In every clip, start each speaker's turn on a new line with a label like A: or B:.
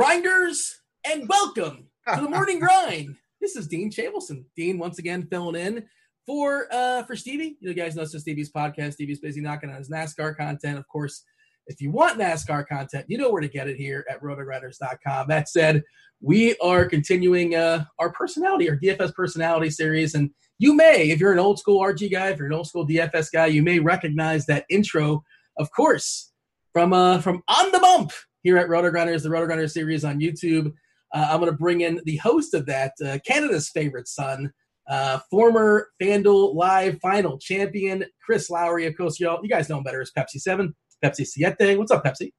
A: Grinders, and welcome to the morning grind. This is Dean Chabelson. Dean once again filling in for uh for Stevie. You guys know is Stevie's podcast. Stevie's busy knocking on his NASCAR content. Of course, if you want NASCAR content, you know where to get it here at rotogrinders.com. That said, we are continuing uh, our personality, our DFS personality series. And you may, if you're an old school RG guy, if you're an old school DFS guy, you may recognize that intro, of course, from uh, from On the Bump here at RotoGrinders, the RotoGrinders series on YouTube. Uh, I'm going to bring in the host of that, uh, Canada's favorite son, uh, former FanDuel Live Final champion, Chris Lowery. Of course, y'all, you guys know him better as Pepsi 7, Pepsi Siete. What's up, Pepsi?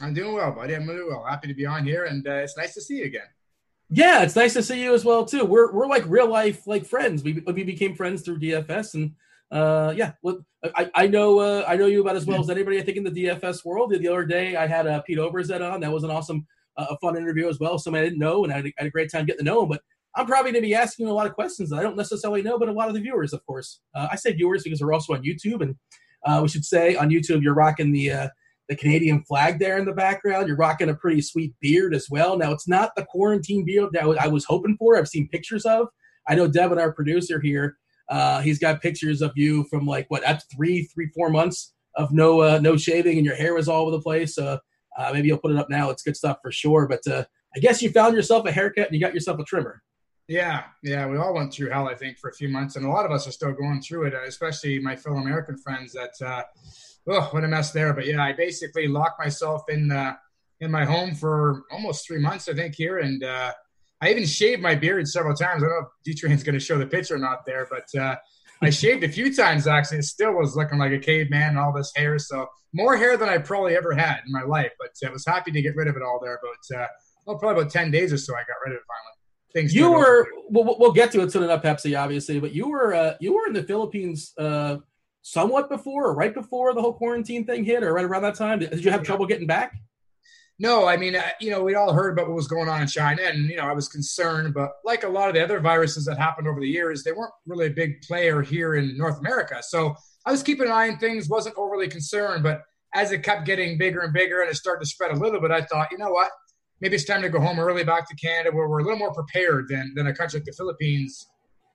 B: I'm doing well, buddy. I'm doing well. Happy to be on here, and uh, it's nice to see you again.
A: Yeah, it's nice to see you as well too. We're we're like real life like friends. We we became friends through DFS, and uh, yeah, well, I, I know uh, I know you about as well as anybody. I think in the DFS world. The other day, I had uh, Pete Overzet on. That was an awesome, uh, a fun interview as well. Somebody I didn't know, and I had, a, I had a great time getting to know him. But I'm probably going to be asking a lot of questions that I don't necessarily know, but a lot of the viewers, of course. Uh, I say viewers because we're also on YouTube, and uh, we should say on YouTube you're rocking the uh, the Canadian flag there in the background. You're rocking a pretty sweet beard as well. Now it's not the quarantine beard that I was hoping for. I've seen pictures of. I know Devin, our producer here uh, he's got pictures of you from like what at three, three, four months of no uh, no shaving and your hair was all over the place. Uh, uh, maybe you'll put it up now. It's good stuff for sure. But uh, I guess you found yourself a haircut and you got yourself a trimmer.
B: Yeah, yeah, we all went through hell, I think, for a few months, and a lot of us are still going through it. Especially my fellow American friends. That uh, oh, what a mess there. But yeah, I basically locked myself in uh, in my home for almost three months, I think, here, and uh, I even shaved my beard several times. I don't know if D-Train's going to show the picture or not there, but uh, I shaved a few times actually. It still was looking like a caveman and all this hair. So more hair than I probably ever had in my life. But I was happy to get rid of it all there. But uh, well, probably about ten days or so, I got rid of it finally.
A: Things you were. We'll, we'll, get to it soon enough, Pepsi, obviously. But you were uh, you were in the Philippines uh, somewhat before, or right before the whole quarantine thing hit, or right around that time. Did you have yeah. trouble getting back?
B: No, I mean, you know, we'd all heard about what was going on in China, and you know, I was concerned. But like a lot of the other viruses that happened over the years, they weren't really a big player here in North America. So I was keeping an eye on things, wasn't overly concerned. But as it kept getting bigger and bigger, and it started to spread a little bit, I thought, you know what? Maybe it's time to go home early back to Canada, where we're a little more prepared than than a country like the Philippines,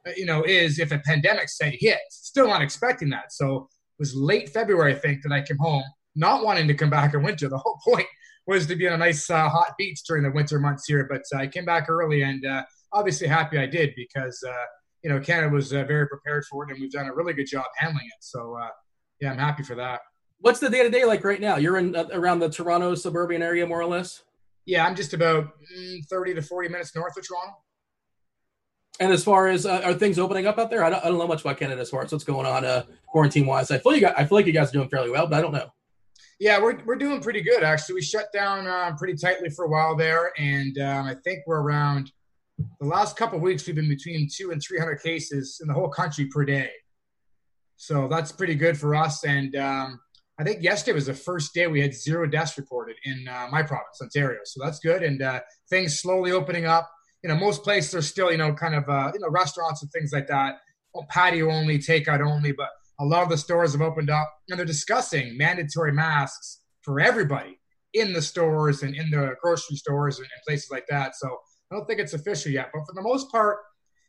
B: uh, you know, is if a pandemic say hit. Still not expecting that. So it was late February, I think, that I came home, not wanting to come back in winter. The whole point was to be on a nice uh, hot beach during the winter months here. But uh, I came back early and uh, obviously happy I did because, uh, you know, Canada was uh, very prepared for it and we've done a really good job handling it. So, uh, yeah, I'm happy for that.
A: What's the day to day like right now? You're in around the Toronto suburban area, more or less?
B: Yeah, I'm just about mm, 30 to 40 minutes north of Toronto.
A: And as far as uh, are things opening up out there, I don't, I don't know much about Canada as far as what's going on uh, quarantine wise. I feel you got, I feel like you guys are doing fairly well, but I don't know.
B: Yeah, we're, we're doing pretty good actually. We shut down uh, pretty tightly for a while there, and um, I think we're around the last couple weeks. We've been between two and three hundred cases in the whole country per day, so that's pretty good for us. And um, I think yesterday was the first day we had zero deaths reported in uh, my province, Ontario. So that's good, and uh, things slowly opening up. You know, most places are still you know kind of uh, you know restaurants and things like that, patio only, takeout only, but a lot of the stores have opened up and they're discussing mandatory masks for everybody in the stores and in the grocery stores and, and places like that. So I don't think it's official yet. But for the most part,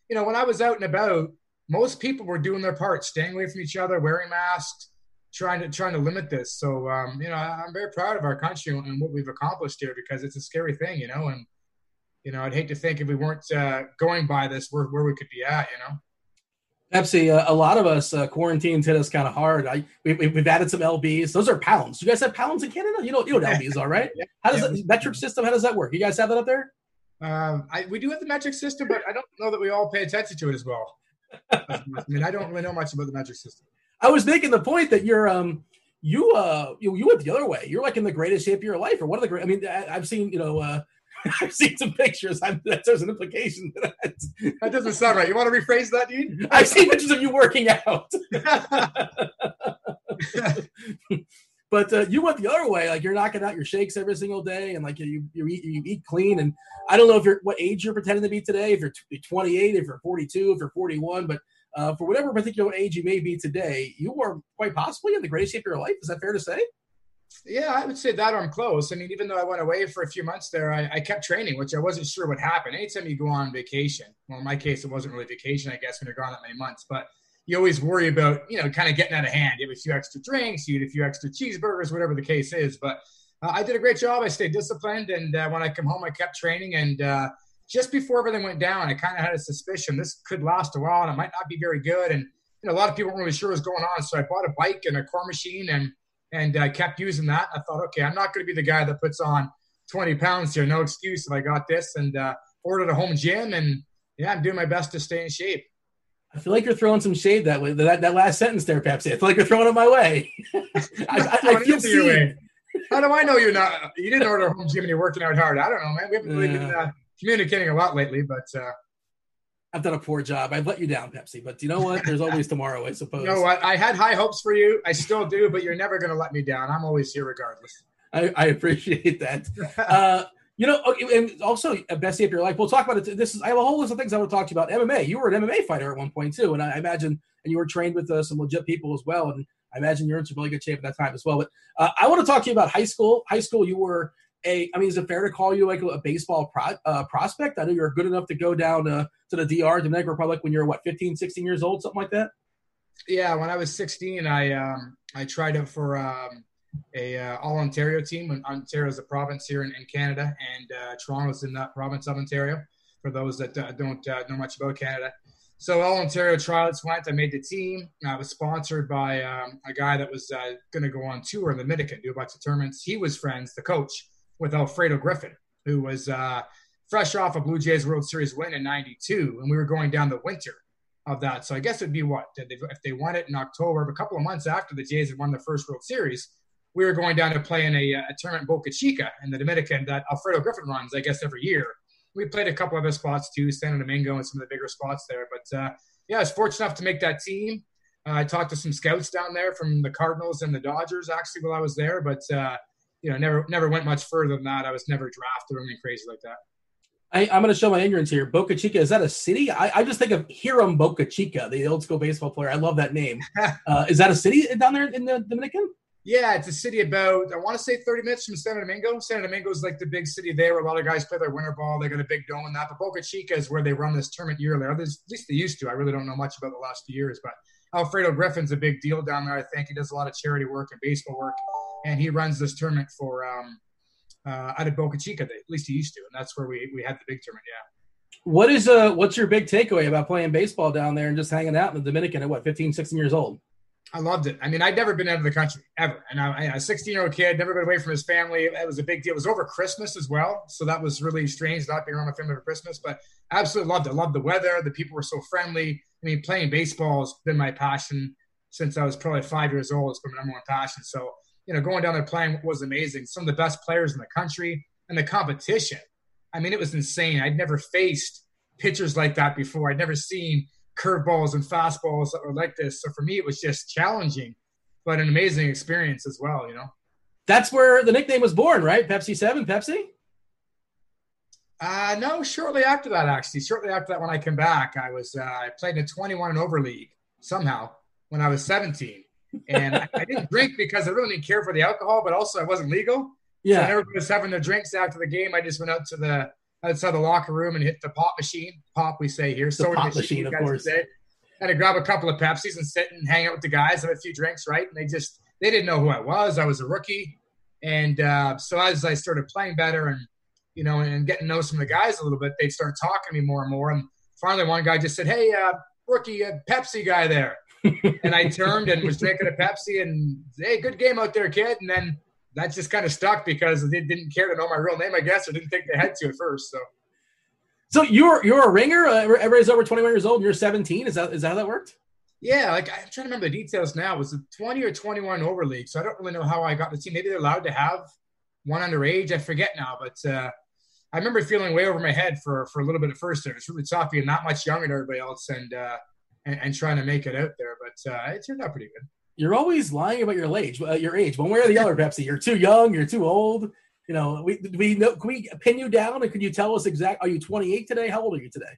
B: you know, when I was out and about, most people were doing their part, staying away from each other, wearing masks, trying to trying to limit this. So um, you know, I'm very proud of our country and what we've accomplished here because it's a scary thing, you know. And you know, I'd hate to think if we weren't uh, going by this, where where we could be at, you know.
A: Pepsi, uh, a lot of us uh, quarantines hit us kind of hard. I we, have added some LBs. Those are pounds. You guys have pounds in Canada? You know, you know what LBs are, right? How does yeah. that metric system? How does that work? You guys have that up there?
B: Um, I, we do have the metric system, but I don't know that we all pay attention to it as well. I mean, I don't really know much about the metric system.
A: I was making the point that you're um you uh you, you went the other way. You're like in the greatest shape of your life, or one of the great. I mean, I, have seen you know uh I've seen some pictures. I'm, there's an implication to that.
B: That doesn't sound right. You want to rephrase that, dude?
A: I've seen pictures of you working out. but uh, you went the other way. Like you're knocking out your shakes every single day, and like you you eat you eat clean. And I don't know if you're what age you're pretending to be today. If you're 28, if you're 42, if you're 41, but uh, for whatever particular age you may be today, you are quite possibly in the greatest shape of your life. Is that fair to say?
B: Yeah, I would say that I'm close. I mean, even though I went away for a few months there, I, I, kept training, which I wasn't sure would happen. Anytime you go on vacation, well, in my case, it wasn't really vacation, I guess, when you're gone that many months, but you always worry about, you know, kind of getting out of hand. You have a few extra drinks, you eat a few extra cheeseburgers, whatever the case is. But uh, I did a great job. I stayed disciplined. And uh, when I come home, I kept training. And uh, just before everything went down, I kind of had a suspicion this could last a while and it might not be very good. And you know, a lot of people weren't really sure what was going on. So I bought a bike and a core machine and and I kept using that. I thought, okay, I'm not going to be the guy that puts on 20 pounds here. No excuse if I got this. And uh, ordered a home gym. And yeah, I'm doing my best to stay in shape.
A: I feel like you're throwing some shade that way. That, that last sentence there, Pepsi. I feel like you're throwing it my way. I, I, I feel
B: seen. How do I know you're not? You didn't order a home gym and you're working out hard. I don't know, man. We haven't really been uh, communicating a lot lately, but uh,
A: I've done a poor job. I've let you down, Pepsi. But you know what? There's always tomorrow, I suppose.
B: You know what? I had high hopes for you. I still do, but you're never going to let me down. I'm always here regardless.
A: I, I appreciate that. uh, you know, and also, uh, Pepsi, if you're like, we'll talk about it. This is I have a whole list of things I want to talk to you about. MMA. You were an MMA fighter at one point too, and I imagine, and you were trained with uh, some legit people as well. And I imagine you're in some really good shape at that time as well. But uh, I want to talk to you about high school. High school, you were a. I mean, is it fair to call you like a, baseball pro, uh, prospect? I know you're good enough to go down uh, to the DR, Dominican Republic, when you're what 15, 16 years old, something like that.
B: Yeah, when I was 16, I um, I tried out for. Um, a uh, all Ontario team. And Ontario is a province here in, in Canada, and uh, Toronto's in that province of Ontario. For those that uh, don't uh, know much about Canada, so all Ontario tryouts went. I made the team. I was sponsored by um, a guy that was uh, going to go on tour in the Dominican, do a bunch of tournaments. He was friends, the coach, with Alfredo Griffin, who was uh, fresh off a Blue Jays World Series win in '92, and we were going down the winter of that. So I guess it'd be what if they won it in October, a couple of months after the Jays had won the first World Series we were going down to play in a, a tournament Boca Chica in the Dominican that Alfredo Griffin runs, I guess, every year. We played a couple other spots too, Santo Domingo and some of the bigger spots there. But uh, yeah, I was fortunate enough to make that team. Uh, I talked to some scouts down there from the Cardinals and the Dodgers actually while I was there, but uh, you know, never never went much further than that. I was never drafted or anything crazy like that.
A: I, am going to show my ignorance here. Boca Chica is that a city? I, I just think of Hiram Bocachica, the old school baseball player. I love that name. Uh, is that a city down there in the Dominican?
B: Yeah, it's a city about I want to say 30 minutes from Santo Domingo. Santo Domingo is like the big city there where a lot of guys play their winter ball. They got a big dome and that. But Boca Chica is where they run this tournament yearly. At least they used to. I really don't know much about the last few years, but Alfredo Griffin's a big deal down there. I think he does a lot of charity work and baseball work, and he runs this tournament for um, uh, out of Boca Chica. At least he used to, and that's where we we had the big tournament. Yeah.
A: What is uh what's your big takeaway about playing baseball down there and just hanging out in the Dominican at what 15, 16 years old?
B: I loved it. I mean, I'd never been out of the country ever, and I, a 16 year old kid, never been away from his family. It was a big deal. It was over Christmas as well, so that was really strange not being around my family for Christmas. But absolutely loved it. Loved the weather. The people were so friendly. I mean, playing baseball has been my passion since I was probably five years old. It's been my number one passion. So you know, going down there playing was amazing. Some of the best players in the country and the competition. I mean, it was insane. I'd never faced pitchers like that before. I'd never seen curveballs and fastballs that were like this. So for me, it was just challenging, but an amazing experience as well. You know,
A: that's where the nickname was born, right? Pepsi Seven, Pepsi.
B: Uh, no, shortly after that, actually, shortly after that, when I came back, I was uh, I played in a 21 and over league somehow when I was 17, and I, I, didn't drink because I really didn't care for the alcohol, but also I wasn't legal. Yeah, so everybody was having their drinks after the game. I just went out to the outside the locker room and hit the pop machine. Pop, we say here.
A: The pop machine, machine of course. Say.
B: Had to grab a couple of Pepsis and sit and hang out with the guys, have a few drinks, right? And they just they didn't know who I was. I was a rookie, and uh, so as I started playing better and you know and getting to know some of the guys a little bit, they'd start talking to me more and more. And finally, one guy just said, "Hey, uh, rookie, uh, Pepsi guy there." and I turned and was drinking a Pepsi and hey, good game out there, kid. And then that just kind of stuck because they didn't care to know my real name, I guess, or didn't think they had to at first. So,
A: so you're you're a ringer. Uh, everybody's over 21 years old, and you're 17. Is that is that how that worked?
B: Yeah, like I'm trying to remember the details now. It was a 20 or 21 over league, so I don't really know how I got the team. Maybe they're allowed to have one underage. I forget now, but uh, I remember feeling way over my head for for a little bit at first. There, it's really tough being not much younger than everybody else, and uh, and, and, trying to make it out there. But uh, it turned out pretty good.
A: You're always lying about your age. Uh, your age, one way or the other, Pepsi. You're too young. You're too old. You know, we we know. Can we pin you down and can you tell us exact? Are you 28 today? How old are you today?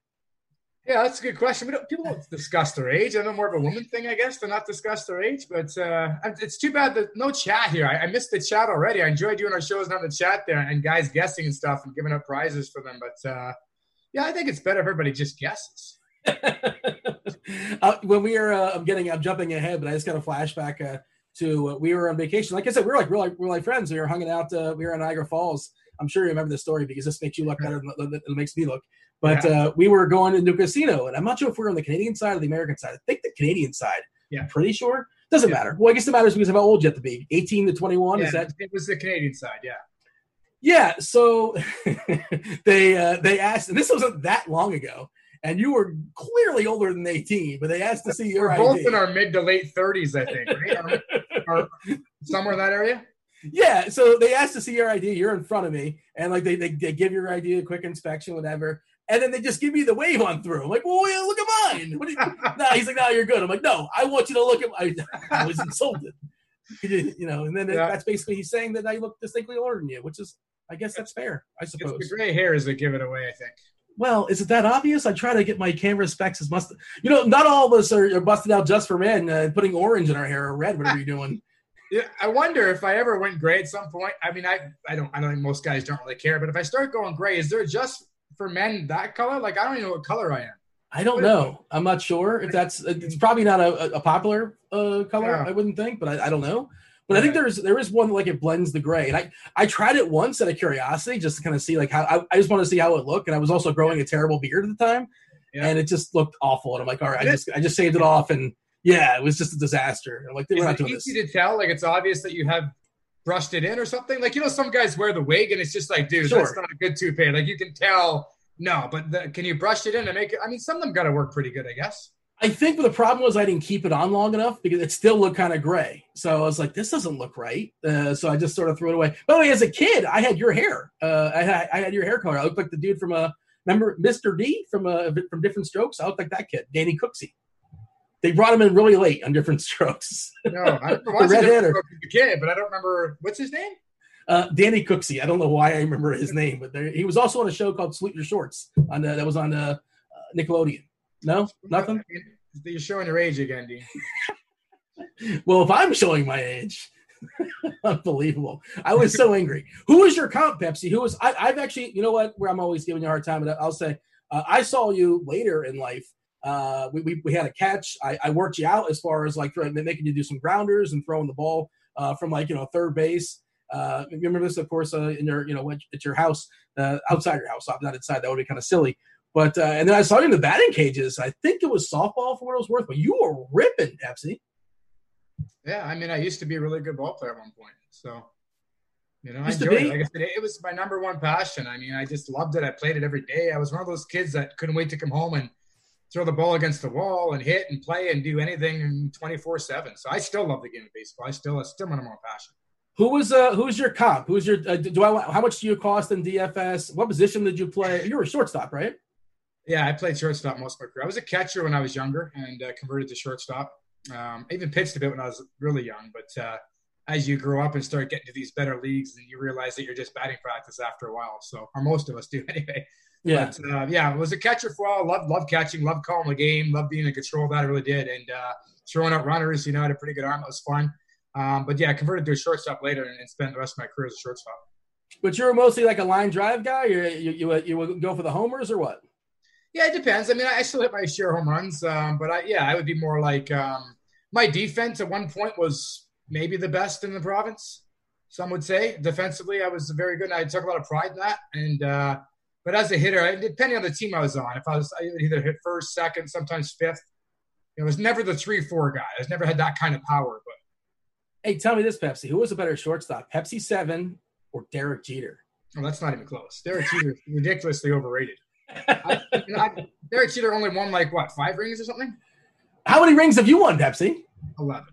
B: Yeah, that's a good question. We don't, people don't discuss their age. I know more of a woman thing, I guess, to not discuss their age. But uh, it's too bad that no chat here. I, I, missed the chat already. I enjoyed doing our shows on the chat there and guys guessing and stuff and giving up prizes for them. But uh, yeah, I think it's better if everybody just guesses.
A: uh, when we are, uh, I'm getting, I'm jumping ahead, but I just got a flashback uh, to uh, we were on vacation. Like I said, we were like real, real like friends. We were hanging out. we were in Niagara Falls. I'm sure you remember the story because this makes you look better than it makes me look. But yeah. uh, we were going into a casino, and I'm not sure if we are on the Canadian side or the American side. I think the Canadian side.
B: Yeah.
A: I'm pretty sure. Doesn't yeah. matter. Well, I guess it matters because of how old you have to be. 18 to 21.
B: Yeah,
A: is that?
B: It was the Canadian side. Yeah.
A: Yeah. So they uh, they asked, and this wasn't that long ago, and you were clearly older than 18, but they asked to see your
B: We're both ID. in our mid to late 30s, I think, right? or, or somewhere in that area
A: yeah so they asked to see your id you're in front of me and like they, they, they give your id a quick inspection whatever and then they just give me the wave on through. I'm like, well, look at mine. What you, no, he's like, no, you're good. I'm like, no, I want you to look at my. I was insulted, you know. And then yeah. that's basically he's saying that I look distinctly older than you, which is, I guess that's fair. I suppose
B: it's the gray hairs that give it away. I think.
A: Well, is it that obvious? I try to get my camera specs as must. You know, not all of us are, are busted out just for men, uh, putting orange in our hair or red, whatever you're doing.
B: Yeah, I wonder if I ever went gray at some point. I mean, I I don't I don't think most guys don't really care, but if I start going gray, is there just for men that color? Like I don't even know what color I am.
A: I don't know. I'm not sure if that's. It's probably not a, a popular uh, color. Yeah. I wouldn't think, but I, I don't know. But yeah. I think there's there is one like it blends the gray, and I I tried it once out of curiosity just to kind of see like how I, I just want to see how it looked, and I was also growing a terrible beard at the time, yeah. and it just looked awful. And I'm like, all right, I just I just saved it off, and yeah, it was just a disaster. I'm like, we're not doing
B: easy
A: this.
B: to tell? Like it's obvious that you have brushed it in or something? Like you know, some guys wear the wig and it's just like, dude, sure. that's not a good toupee. Like you can tell. No, but the, can you brush it in and make it? I mean, some of them got to work pretty good, I guess.
A: I think the problem was I didn't keep it on long enough because it still looked kind of gray. So I was like, this doesn't look right. Uh, so I just sort of threw it away. By the way, as a kid, I had your hair. Uh, I, had, I had your hair color. I looked like the dude from a uh, remember Mr. D from a uh, from Diff'rent Strokes. I looked like that kid, Danny Cooksey. They brought him in really late on different Strokes.
B: No, I remember watching the kid, but I don't remember what's his name.
A: Uh, Danny Cooksey. I don't know why I remember his name, but there, he was also on a show called Salute Your Shorts on the, that was on uh, Nickelodeon. No, nothing.
B: You're showing your age again, Dean.
A: well, if I'm showing my age, unbelievable. I was so angry. Who was your comp, Pepsi? Who was? I, have actually, you know what? Where I'm always giving you a hard time, but I'll say uh, I saw you later in life uh, we, we, we, had a catch. I, I, worked you out as far as like making you do some grounders and throwing the ball uh, from like you know third base. Uh, you remember this, of course, uh, in your you know at your house, uh, outside your house, not inside. That would be kind of silly. But uh, and then I saw you in the batting cages. I think it was softball for what it was worth, but you were ripping, Pepsi.
B: Yeah, I mean, I used to be a really good ball player at one point, so you know, I enjoyed it. Like I said, it was my number one passion. I mean, I just loved it. I played it every day. I was one of those kids that couldn't wait to come home and throw the ball against the wall and hit and play and do anything 24 7. So I still love the game of baseball. I still, it's still my number one passion.
A: Who was uh who's your comp? Who's your uh, do I how much do you cost in DFS? What position did you play? You were a shortstop, right?
B: Yeah, I played shortstop most of my career. I was a catcher when I was younger and uh, converted to shortstop. Um, I even pitched a bit when I was really young, but uh, as you grow up and start getting to these better leagues, then you realize that you're just batting practice after a while. So, or most of us do anyway. Yeah, but, uh, yeah, it was a catcher for all. Love, love catching, love calling the game, love being in control of that. I really did, and uh, throwing out runners. You know, I had a pretty good arm. It was fun. Um, but yeah, I converted to a shortstop later and, and, spent the rest of my career as a shortstop.
A: But you were mostly like a line drive guy. You you you, you would go for the homers or what?
B: Yeah, it depends. I mean, I still hit my share home runs, um, but I, yeah, I would be more like um, my defense at one point was maybe the best in the province. Some would say defensively, I was very good. And I took a lot of pride in that, and uh, but as a hitter, depending on the team I was on, if I was I either hit first, second, sometimes fifth. It was never the three, four guy. I never had that kind of power. But
A: hey, tell me this, Pepsi, who was a better shortstop, Pepsi Seven or Derek Jeter?
B: Oh, that's not even close. Derek Jeter is ridiculously overrated. I, I, Derek Jeter only won like what five rings or something.
A: How many rings have you won, Pepsi?
B: Eleven.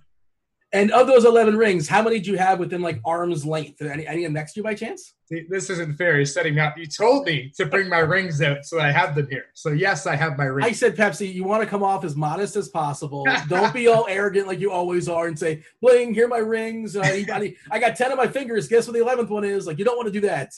A: And of those 11 rings, how many do you have within like arm's length? Any, any next to you by chance?
B: This isn't fair. He's setting up. You told me to bring my rings out, so I have them here. So, yes, I have my rings.
A: I said, Pepsi, you want to come off as modest as possible. Don't be all arrogant like you always are and say, bling, here my rings. Uh, I got 10 of my fingers. Guess what the 11th one is? Like, you don't want to do that.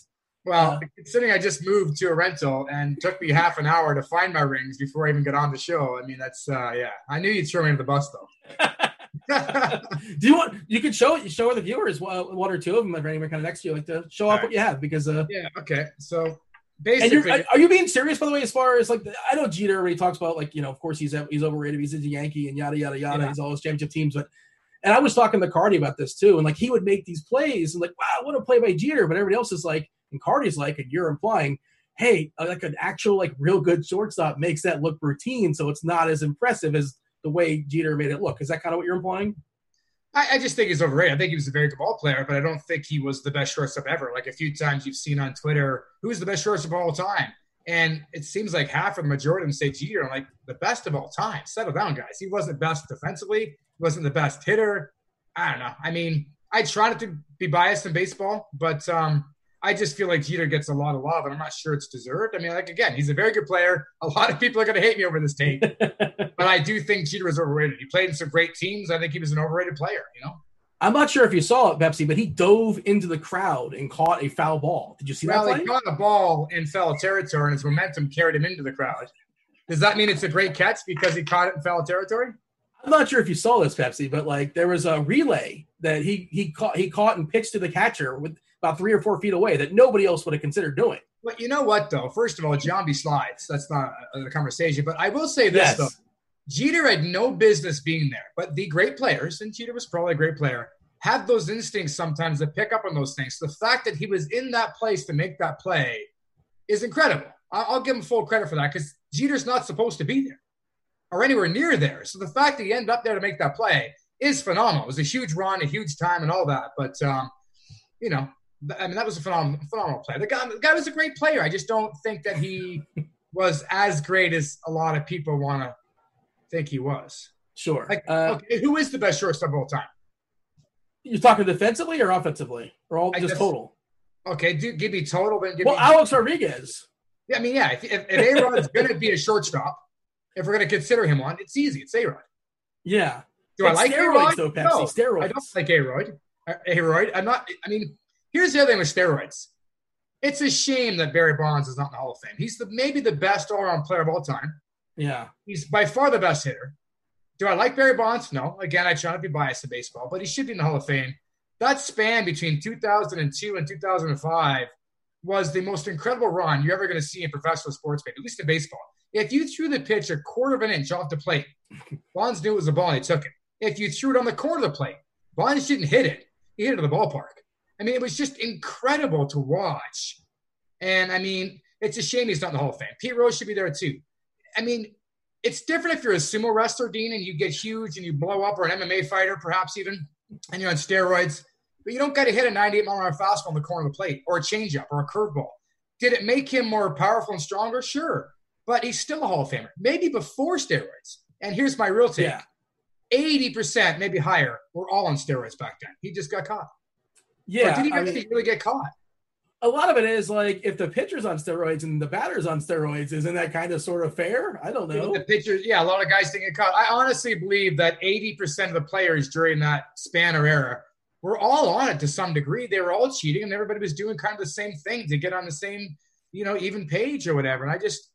B: Well, considering I just moved to a rental and took me half an hour to find my rings before I even got on the show. I mean, that's uh, yeah. I knew you'd throw me under the bus though.
A: Do you want? You could show it. Show the viewers one or two of them if anyone kind of next to you, like to show off right. what you have because uh,
B: yeah. Okay, so basically,
A: are you being serious by the way? As far as like, I know Jeter already talks about like you know, of course he's he's overrated. He's a Yankee and yada yada yada. Yeah. He's all his championship teams, but and I was talking to Cardi about this too, and like he would make these plays and like, wow, what a play by Jeter, but everybody else is like, and Cardi's like, and you're implying, hey, uh, like an actual like real good shortstop makes that look routine, so it's not as impressive as the way Jeter made it look. Is that kind of what you're implying?
B: I, I, just think he's overrated. I think he was a very good ball player, but I don't think he was the best shortstop ever. Like a few times you've seen on Twitter, who's the best shortstop of all time? And it seems like half or the majority of them say Jeter. I'm like, the best of all time. Settle down, guys. He wasn't best defensively. He wasn't the best hitter. I don't know. I mean, I try not to be biased in baseball, but um, I just feel like Jeter gets a lot of love, and I'm not sure it's deserved. I mean, like again, he's a very good player. A lot of people are going to hate me over this take, but I do think Jeter is overrated. He played in some great teams. I think he was an overrated player. You know.
A: I'm not sure if you saw it, Pepsi, but he dove into the crowd and caught a foul ball. Did you see
B: well,
A: that?
B: Well, he caught a ball in foul territory, and his momentum carried him into the crowd. Does that mean it's a great catch because he caught it in foul territory?
A: I'm not sure if you saw this, Pepsi, but like there was a relay that he he caught he caught and pitched to the catcher with about three or four feet away that nobody else would have considered doing.
B: But you know what though? First of all, Giambi slides. That's not a, a, conversation. But I will say this yes. though. Jeter had no business being there, but the great players, and Jeter was probably a great player, have those instincts sometimes to pick up on those things. The fact that he was in that place to make that play is incredible. I'll give him full credit for that because Jeter's not supposed to be there or anywhere near there. So the fact that he ended up there to make that play is phenomenal. It was a huge run, a huge time, and all that. But um, you know, I mean, that was a phenomenal, phenomenal play. The guy, the guy was a great player. I just don't think that he was as great as a lot of people want to think he was.
A: Sure.
B: Like, uh, okay, who is the best shortstop of all time?
A: You're talking defensively or offensively, or all just total?
B: Okay, do, give me total. Give
A: well,
B: me,
A: Alex Rodriguez.
B: Yeah, I mean, yeah. If, if, if A Rod's going to be a shortstop, if we're going to consider him one, it's easy. It's A Rod.
A: Yeah.
B: Do it's I like steroids
A: though, Pepsi? No, steroids.
B: I don't like A Rod. A Rod. I'm not. I mean, here's the other thing with steroids. It's a shame that Barry Bonds is not in the Hall of Fame. He's the maybe the best all-around player of all time.
A: Yeah.
B: He's by far the best hitter. Do I like Barry Bonds? No. Again, I try not to be biased in baseball, but he should be in the Hall of Fame. That span between 2002 and 2005 was the most incredible run you're ever going to see in professional sports, at least in baseball. If you threw the pitch a quarter of an inch off the plate, Bonds knew it was a ball and he took it. If you threw it on the corner of the plate, Bonds didn't hit it. He hit it to the ballpark. I mean, it was just incredible to watch. And I mean, it's a shame he's not in the Hall of Fame. Pete Rose should be there too. I mean, it's different if you're a sumo wrestler, Dean, and you get huge and you blow up, or an MMA fighter, perhaps even, and you're on steroids. But you don't got to hit a 98 mile an hour fastball on the corner of the plate, or a changeup, or a curveball. Did it make him more powerful and stronger? Sure but he's still a Hall of Famer, maybe before steroids. And here's my real take: eighty percent, maybe higher, were all on steroids back then. He just got caught.
A: Yeah,
B: or did he really, mean, really get caught?
A: A lot of it is like if the pitcher's on steroids and the batter's on steroids, isn't that kind of sort of fair? I don't know.
B: The pitchers, yeah, a lot of guys didn't get caught. I honestly believe that eighty percent of the players during that span or era were all on it to some degree. They were all cheating, and everybody was doing kind of the same thing to get on the same, you know, even page or whatever. And I just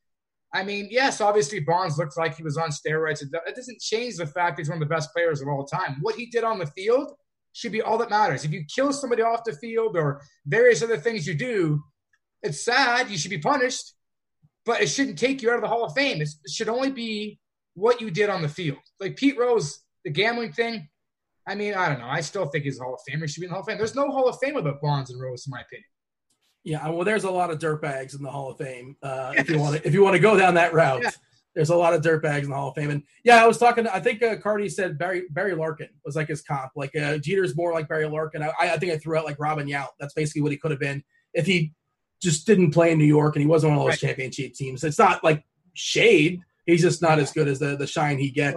B: I mean, yes, obviously Bonds looks like he was on steroids. It doesn't change the fact he's one of the best players of all time. What he did on the field should be all that matters. If you kill somebody off the field or various other things you do, it's sad. You should be punished, but it shouldn't take you out of the Hall of Fame. It's, it should only be what you did on the field. Like Pete Rose, the gambling thing. I mean, I don't know. I still think he's a Hall of Famer. He should be in the Hall of Fame. There's no Hall of Fame without Bonds and Rose, in my opinion.
A: Yeah, well, there's a lot of dirtbags in the Hall of Fame. Uh, if you want to, if you want to go down that route, yeah. There's a lot of dirtbags in the Hall of Fame. And yeah, I was talking. I think uh, Cardi said Barry Barry Larkin was like his comp. Like uh, Jeter's more like Barry Larkin. I, I think I threw out like Robin Yount. That's basically what he could have been if he just didn't play in New York and he wasn't one of those right. championship teams. It's not like shade. He's just not yeah. as good as the the shine he gets.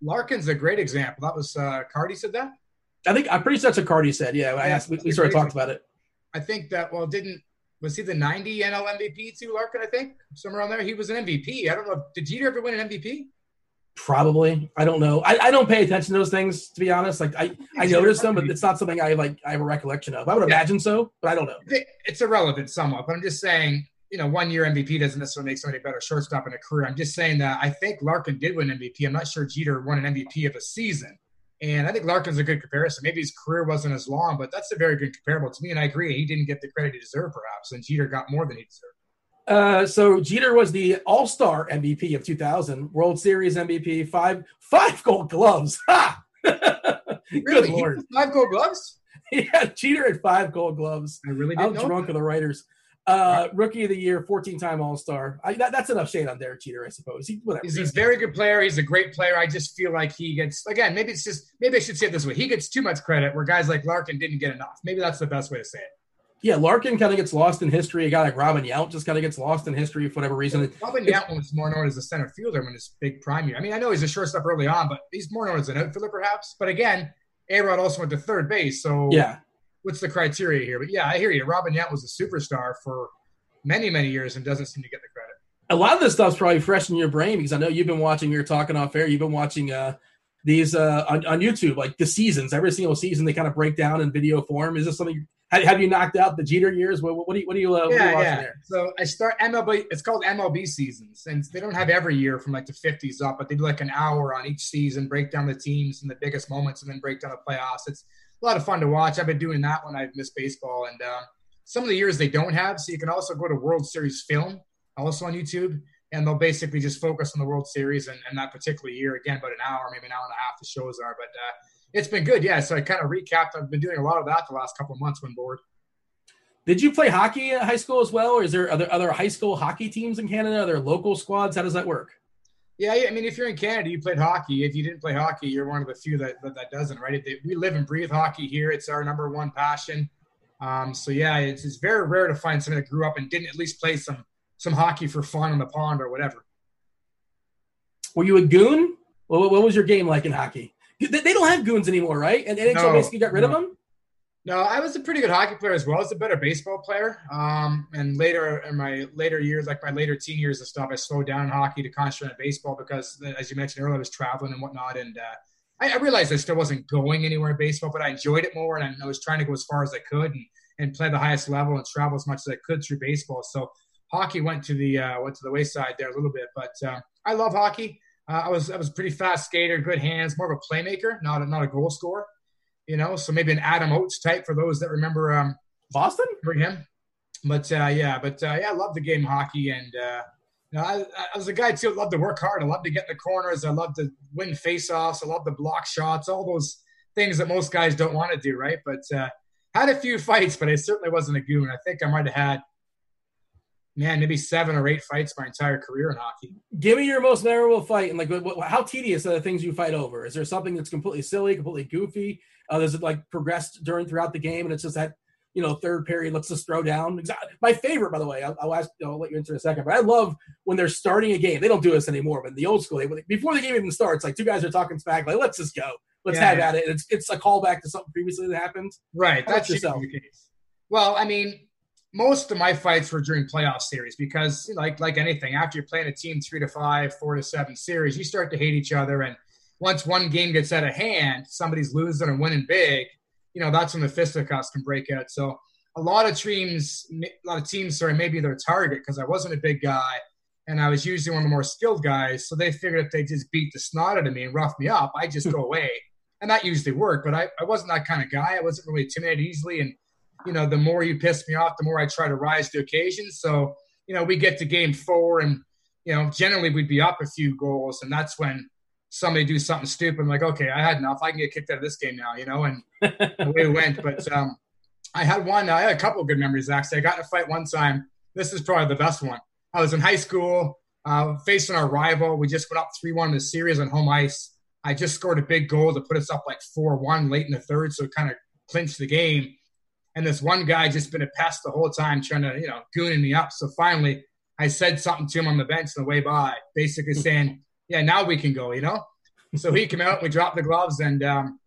A: Well,
B: Larkin's a great example. That was uh, Cardi said that.
A: I think I'm pretty sure that's what Cardi said. Yeah, I asked. We, we sort of talked about it.
B: I think that well, didn't was he the 90 NL MVP too, Larkin? I think somewhere around there. He was an MVP. I don't know. Did Jeter ever win an MVP?
A: Probably. I don't know. I, I don't pay attention to those things to be honest. Like I, I notice them, but it's not something I like I have a recollection of. I would imagine so, but I don't know.
B: It's irrelevant somewhat, but I'm just saying, you know, one year MVP doesn't necessarily make somebody a better shortstop in a career. I'm just saying that I think Larkin did win MVP. I'm not sure Jeter won an MVP of a season. And I think Larkin's a good comparison. Maybe his career wasn't as long, but that's a very good comparable to me. And I agree, he didn't get the credit he deserved, perhaps, and Jeter got more than he deserved.
A: Uh, so Jeter was the All Star MVP of 2000, World Series MVP, five five Gold Gloves. Ha!
B: Good really? lord, five Gold Gloves.
A: Yeah, Jeter had five Gold Gloves.
B: I really didn't
A: How drunk are the writers? Uh, rookie of the year, 14 time All Star. That, that's enough shade on Derek Jeter, I suppose. He, whatever.
B: He's, a very good player. He's a great player. I just feel like he gets, again, maybe it's just, maybe I should say it this way. He gets too much credit where guys like Larkin didn't get enough. Maybe that's the best way to say it.
A: Yeah, Larkin kind of gets lost in history. A guy like Robin Yount just kind of gets lost in history for whatever reason.
B: Robin Yount was more known as a center fielder when his big prime year. I mean, I know he's a shortstop early on, but he's more known as an outfielder perhaps. But again, A-Rod also went to third base. So
A: yeah,
B: what's the criteria here? But yeah, I hear you. Robin Yount was a superstar for many, many years and doesn't seem to get the credit.
A: A lot of this stuff's probably fresh in your brain because I know you've been watching. You're talking off air. You've been watching uh, these uh, on, on YouTube, like the seasons. Every single season, they kind of break down in video form. Is this something? Have you knocked out the Jeter years? What, what do you what do you, uh,
B: yeah,
A: you
B: yeah. There? So I start MLB. It's called MLB seasons, and they don't have every year from like the 50s up, but they do like an hour on each season, break down the teams and the biggest moments, and then break down the playoffs. It's a lot of fun to watch. I've been doing that when I've missed baseball, and uh, some of the years they don't have. So you can also go to World Series Film, also on YouTube, and they'll basically just focus on the World Series and, and that particular year. Again, about an hour, maybe an hour and a half. The shows are, but uh, it's been good. Yeah. So I kind of recapped. I've been doing a lot of that the last couple of months when bored.
A: Did you play hockey at high school as well, or is there other other high school hockey teams in Canada? Are there local squads? How does that work?
B: Yeah, I mean, if you're in Canada, you played hockey. If you didn't play hockey, you're one of the few that that, that doesn't, right? We live and breathe hockey here. It's our number one passion. Um, so yeah, it's, it's very rare to find someone that grew up and didn't at least play some some hockey for fun on the pond or whatever.
A: Were you a goon? What, what was your game like in hockey? They, they don't have goons anymore, right? And NHL no, basically got rid no. of them.
B: No, I was a pretty good hockey player as well as a better baseball player. Um, and later in my later years, like my later teen years and stuff, I slowed down hockey to concentrate on baseball because, as you mentioned earlier, I was traveling and whatnot. And uh, I, I, realized I still wasn't going anywhere in baseball, but I enjoyed it more, and I, was trying to go as far as I could and, and play the highest level and travel as much as I could through baseball. So hockey went to the uh, went to the wayside there a little bit, but uh, I love hockey. Uh, I was I was a pretty fast skater, good hands, more of a playmaker, not a, not a goal scorer. You know, so maybe an Adam Oates type for those that remember um,
A: Boston.
B: For him, but uh, yeah, but uh, yeah, I love the game hockey and uh, you know, I, I, was a guy too. I love to work hard. I love to get in the corners. I love to win faceoffs. I love the block shots. All those things that most guys don't want to do, right? But uh, had a few fights, but I certainly wasn't a goon. I think I might have had, man, maybe seven or eight fights my entire career in hockey.
A: Give me your most memorable fight, and like, what, how tedious are the things you fight over? Is there something that's completely silly, completely goofy? Uh, does it like progressed during throughout the game, and it's just that you know, third period, let's just throw down. My favorite, by the way, I'll, I'll ask, I'll let you answer in a second, but I love when they're starting a game. They don't do this anymore, but in the old school, they, before the game even starts, like two guys are talking smack, like, let's just go. Let's yeah, have yeah. at it. It's, it's a callback to something previously that happened.
B: Right. How that's yourself. the case. Well, I mean, most of my fights were during playoff series because, like like anything, after you're playing a team three to five, four to seven series, you start to hate each other. And once one game gets out of hand, somebody's losing and winning big you know that's when the fisticuffs can break out. So a lot of teams, a lot of teams, sorry, maybe their target because I wasn't a big guy and I was usually one of the more skilled guys. So they figured if they just beat the snot out of me and rough me up, I just go hmm. away, and that usually worked. But I, I wasn't that kind of guy. I wasn't really intimidated easily, and you know, the more you piss me off, the more I try to rise to occasion. So you know, we get to game four, and you know, generally we'd be up a few goals, and that's when somebody do something stupid. I'm like, okay, I had enough. I can get kicked out of this game now, you know, and the way it went. But um, I had one, I had a couple of good memories actually. I got in a fight one time. This is probably the best one. I was in high school uh, facing our rival. We just went up 3 1 in the series on home ice. I just scored a big goal to put us up like 4 1 late in the third, so it kind of clinched the game. And this one guy just been a pest the whole time, trying to, you know, gooning me up. So finally, I said something to him on the bench on the way by, basically saying, yeah, now we can go, you know? So he came out, we dropped the gloves, and um,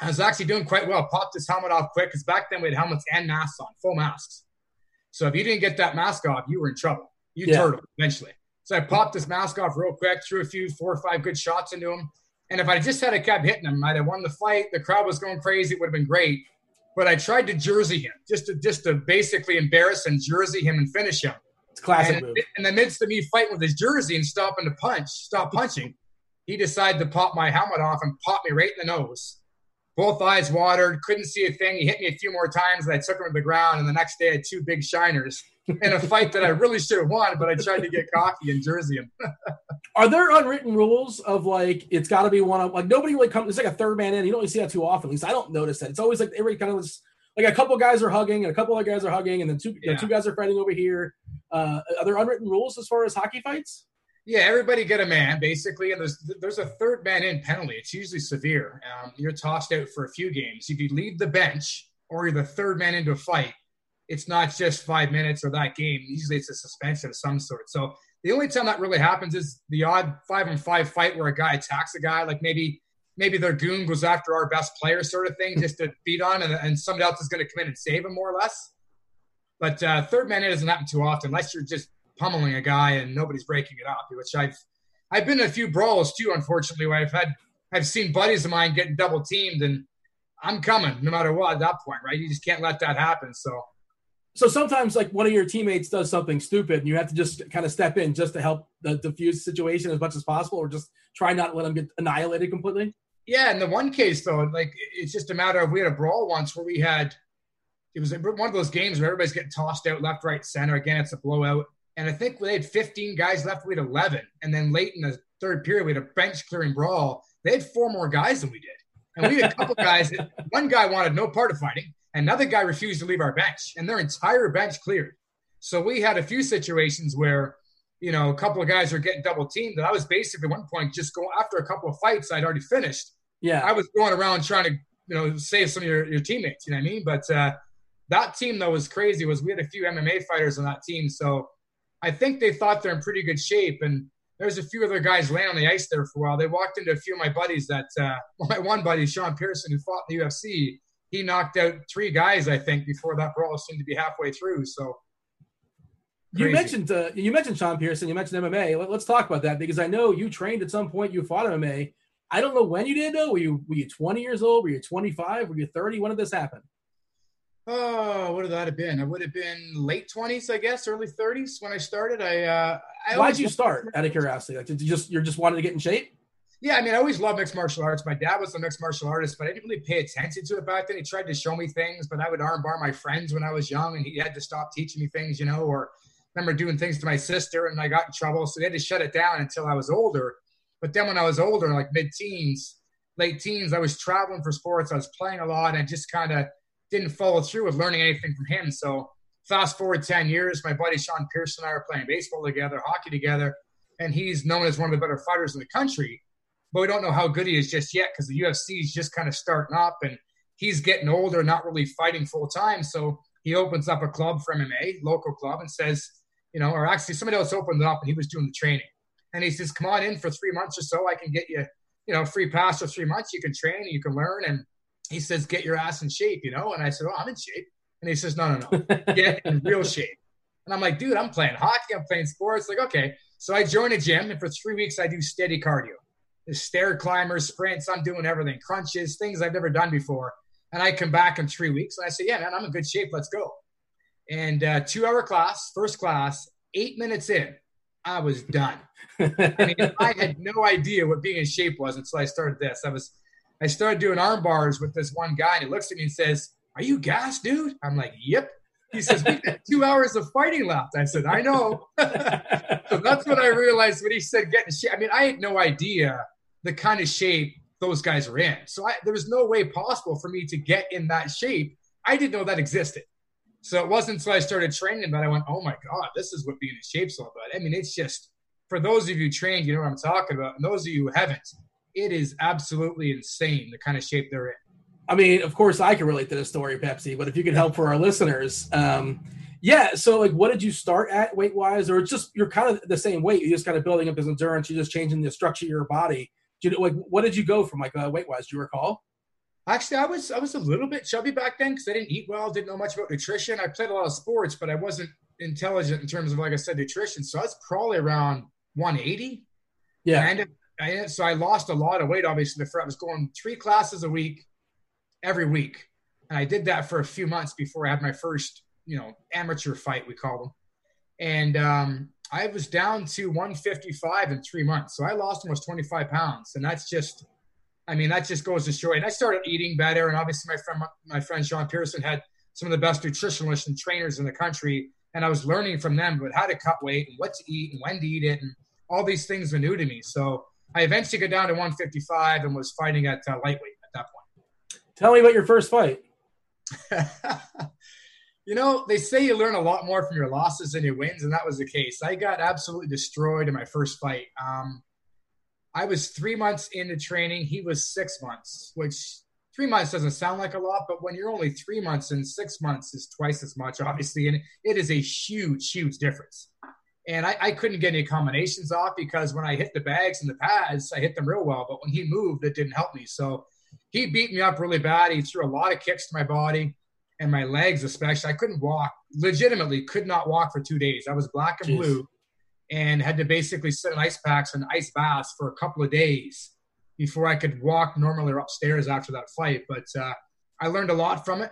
B: I was actually doing quite well. Popped his helmet off quick because back then we had helmets and masks on, full masks. So if you didn't get that mask off, you were in trouble. You yeah. turtle eventually. So I popped his mask off real quick, threw a few four or five good shots into him. And if I just had a kept hitting him, I'd have won the fight. The crowd was going crazy. It would have been great. But I tried to jersey him, just to just to basically embarrass and jersey him and finish him.
A: It's classic
B: and
A: move.
B: in the midst of me fighting with his jersey and stopping to punch, stop punching, he decided to pop my helmet off and pop me right in the nose. Both eyes watered, couldn't see a thing. He hit me a few more times, and I took him to the ground. And the next day, I had two big shiners in a fight that I really should have won, but I tried to get cocky and jersey him.
A: Are there unwritten rules of like it's got to be one of like nobody really comes? It's like a third man in. You don't really see that too often. At least I don't notice that. It's always like every kind of was like a couple guys are hugging and a couple other guys are hugging, and then two
B: Yeah.
A: the two guys are fighting over here. Uh, are there unwritten rules as far as hockey fights?
B: Yeah, everybody get a man basically, and there's there's a third man in penalty. It's usually severe. Um, you're tossed out for a few games. If you leave the bench or you're the third man into a fight, it's not just five minutes or that game. Usually it's a suspension of some sort. So the only time that really happens is the odd five on five fight where a guy attacks a guy, like maybe maybe their goon goes after our best player, sort of thing, just to beat on, and, and somebody else is going to come in and save him more or less. But uh, third man in doesn't happen too often, unless you're just pummeling a guy and nobody's breaking it up. Which I've I've been in a few brawls too, unfortunately, where I've had I've seen buddies of mine getting double teamed, and I'm coming no matter what at that point, right? You just can't let that happen. So
A: So sometimes like one of your teammates does something stupid, and you have to just kind of step in just to help the diffuse the situation as much as possible, or just try not to let them get annihilated completely.
B: Yeah, in the one case though, like it's just a matter of we had a brawl once where we had it was one of those games where everybody's getting tossed out left, right, center. Again, it's a blowout. And I think they had 15 guys left. We had 11. And then late in the third period, we had a bench clearing brawl. They had four more guys than we did. And we had a couple guys. That, one guy wanted no part of fighting. Another guy refused to leave our bench, and their entire bench cleared. So we had a few situations where, you know, a couple of guys were getting double teamed. And I was basically at one point just going after a couple of fights I'd already finished.
A: Yeah,
B: I was going around trying to, you know, save some of your, your teammates. You know what I mean? But uh, that team though was crazy. Was we had a few MMA fighters on that team, so I think they thought they're in pretty good shape. And there's a few other guys laying on the ice there for a while. They walked into a few of my buddies. That uh, my one buddy, Sean Pierson, who fought in the UFC, he knocked out three guys, I think, before that brawl seemed to be halfway through. So
A: you mentioned uh, you mentioned Sean Pierson. You mentioned MMA. Let, us talk about that because I know you trained at some point. You fought MMA. I don't know when you did though. Were you were you 20 years old? Were you 25? Were you 30? When did this happen?
B: Oh, what would that have been? I would have been late twenties, I guess, early thirties when I started. I, uh, I
A: Why'd you start? Out of curiosity, like did you just you're just wanted to get in shape?
B: Yeah, I mean, I always loved mixed martial arts. My dad was a mixed martial artist, but I didn't really pay attention to it back then. He tried to show me things, but I would armbar my friends when I was young, and he had to stop teaching me things, you know. Or remember doing things to my sister, and I got in trouble, so they had to shut it down until I was older. But then when I was older, like mid-teens, late teens, I was traveling for sports. I was playing a lot, and I just kind of didn't follow through with learning anything from him. So fast forward 10 years, my buddy Sean Pierson and I are playing baseball together, hockey together, and he's known as one of the better fighters in the country. But we don't know how good he is just yet because the UFC is just kind of starting up and he's getting older, not really fighting full time. So he opens up a club for MMA, local club, and says, you know, or actually somebody else opened it up and he was doing the training. And he says, come on in for three months or so. I can get you, you know, free pass for three months. You can train and you can learn. And he says, get your ass in shape, you know? And I said, oh, I'm in shape. And he says, no, no, no, get in real shape. And I'm like, dude, I'm playing hockey. I'm playing sports. Like, okay. So I join a gym and for three weeks I do steady cardio. Stair climbers, sprints, I'm doing everything, crunches, things I've never done before. And I come back in three weeks and I say, yeah, man, I'm in good shape. Let's go. And uh, two hour class, first class, eight minutes in, I was done. I mean, I had no idea what being in shape was until I started this. I was, I started doing arm bars with this one guy, and he looks at me and says, "Are you gas, dude?" I'm like, "Yep." He says, "We got two hours of fighting left." I said, "I know." so that's what I realized when he said, "Get in shape." I mean, I had no idea the kind of shape those guys were in. So I, there was no way possible for me to get in that shape. I didn't know that existed. So it wasn't until I started training that I went, "Oh my god, this is what being in shape's all about." I mean, it's just for those of you trained, you know what I'm talking about, and those of you who haven't, it is absolutely insane the kind of shape they're in.
A: I mean, of course, I can relate to this story, Pepsi. But if you could help for our listeners, um, yeah. So, like, what did you start at weight wise, or just you're kind of the same weight? You're just kind of building up this endurance. You're just changing the structure of your body. Do you know, like, what did you go from, like, uh, weight wise? Do you recall?
B: Actually, I was I was a little bit chubby back then because I didn't eat well, didn't know much about nutrition. I played a lot of sports, but I wasn't intelligent in terms of, like I said, nutrition. So I was probably around 180.
A: Yeah.
B: And I, so I lost a lot of weight. Obviously, I was going three classes a week, every week, and I did that for a few months before I had my first, you know, amateur fight we call them. And um, I was down to 155 in three months, so I lost almost 25 pounds, and that's just, I mean, that just goes to show. And I started eating better, and obviously my friend, my friend Sean Pierson had some of the best nutritionalists and trainers in the country, and I was learning from them about how to cut weight and what to eat and when to eat it, and all these things were new to me. So I eventually got down to 155 and was fighting at uh, lightweight at that point.
A: Tell me about your first fight.
B: you know, they say you learn a lot more from your losses than your wins, and that was the case. I got absolutely destroyed in my first fight. Um, I was three months into training. He was six months, which three months doesn't sound like a lot, but when you're only three months and six months is twice as much, obviously, and it is a huge, huge difference. And I, I, couldn't get any combinations off because when I hit the bags and the pads, I hit them real well. But when he moved, it didn't help me. So he beat me up really bad. He threw a lot of kicks to my body and my legs, especially. I couldn't walk, legitimately could not walk for two days. I was black and Jeez. blue and had to basically sit in ice packs and ice baths for a couple of days before I could walk normally or upstairs after that fight. But uh, I learned a lot from it.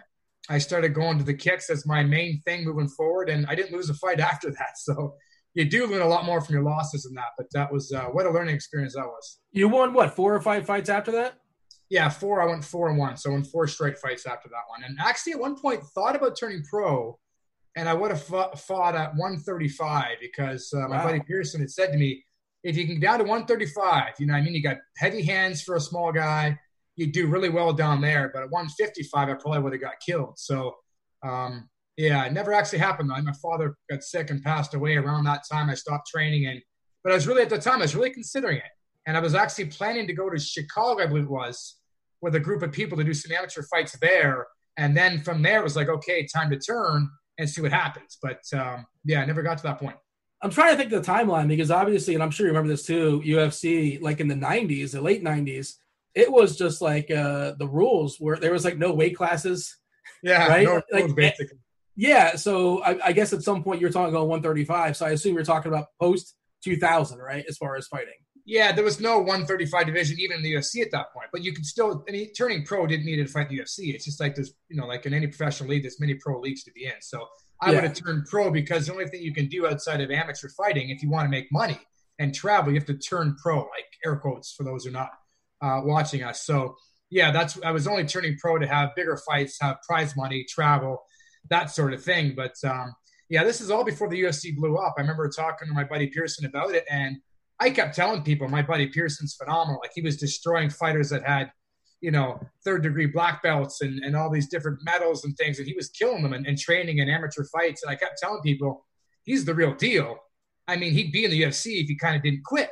B: I started going to the kicks as my main thing moving forward, and I didn't lose a fight after that. So you do learn a lot more from your losses than that. But that was uh, what a learning experience that was.
A: You won what four or five fights after that?
B: Yeah, four. I went four and one, so I won four straight fights after that one. And actually, at one point, thought about turning pro, and I would have fought, at 135 because uh, my wow. buddy Pierson had said to me, "If you can get down to 135, you know, I mean, you got heavy hands for a small guy." You do really well down there, but at 155, I probably would have got killed. So um, yeah, it never actually happened though. My father got sick and passed away around that time. I stopped training, and but I was really at the time I was really considering it, and I was actually planning to go to Chicago, I believe it was, with a group of people to do some amateur fights there, and then from there it was like, okay, time to turn and see what happens. But um, yeah, I never got to that point.
A: I'm trying to think of the timeline because obviously, and I'm sure you remember this too, UFC like in the 90s, the late 90s, it was just like uh, the rules were there was like no weight classes.
B: Yeah,
A: right.
B: No
A: like,
B: basically.
A: Yeah, so I, I, guess at some point you're talking about 135. So I assume you're talking about post 2000, right? As far as fighting.
B: Yeah, there was no 135 division even in the UFC at that point. But you could still, I mean, turning pro didn't need to fight the UFC. It's just like there's, you know, like in any professional league, there's many pro leagues to be in. So I yeah. would have turned pro because the only thing you can do outside of amateur fighting, if you want to make money and travel, you have to turn pro, like air quotes for those who are not uh, watching us. So yeah, that's I was only turning pro to have bigger fights, have prize money, travel that sort of thing. But um, yeah, this is all before the UFC blew up. I remember talking to my buddy Pierson about it, and I kept telling people my buddy Pierson's phenomenal. Like he was destroying fighters that had, you know, third degree black belts and, and all these different medals and things, and he was killing them and, and training in amateur fights. And I kept telling people, he's the real deal. I mean, he'd be in the UFC if he kind of didn't quit.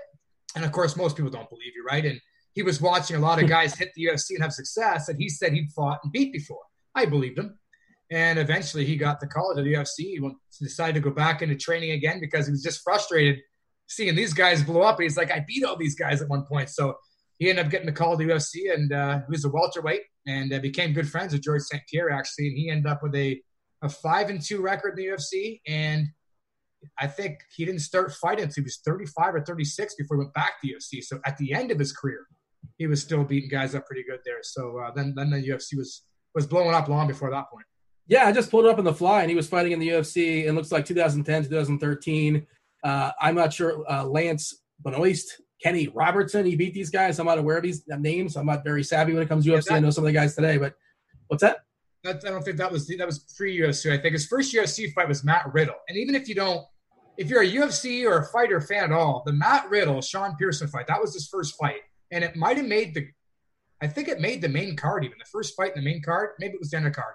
B: And of course, most people don't believe you, right? And he was watching a lot of hmm. guys hit the UFC and have success, and he said he'd fought and beat before. I believed him. And eventually he got the call to the UFC. He decided to go back into training again because he was just frustrated seeing these guys blow up. He's like, I beat all these guys at one point. So he ended up getting the call to UFC and uh, he was a welterweight and uh, became good friends with George St. Pierre actually. And he ended up with a, a five and two record in the UFC. And I think he didn't start fighting until he was 35 or 36 before he went back to UFC. So at the end of his career, he was still beating guys up pretty good there. So uh, then, then the UFC was, was blowing up long before that point.
A: Yeah, I just pulled it up on the fly, and he was fighting in the UFC. It looks like 2010, 2013. Uh, I'm not sure. Uh, Lance Benoist, Kenny Robertson. He beat these guys. I'm not aware of these names. I'm not very savvy when it comes to UFC. Yeah, that, I know some of the guys today, but what's that?
B: that I don't think that was that was pre UFC. I think his first UFC fight was Matt Riddle. And even if you don't, if you're a UFC or a fighter fan at all, the Matt Riddle Sean Pierson fight that was his first fight, and it might have made the. I think it made the main card even the first fight in the main card. Maybe it was the undercard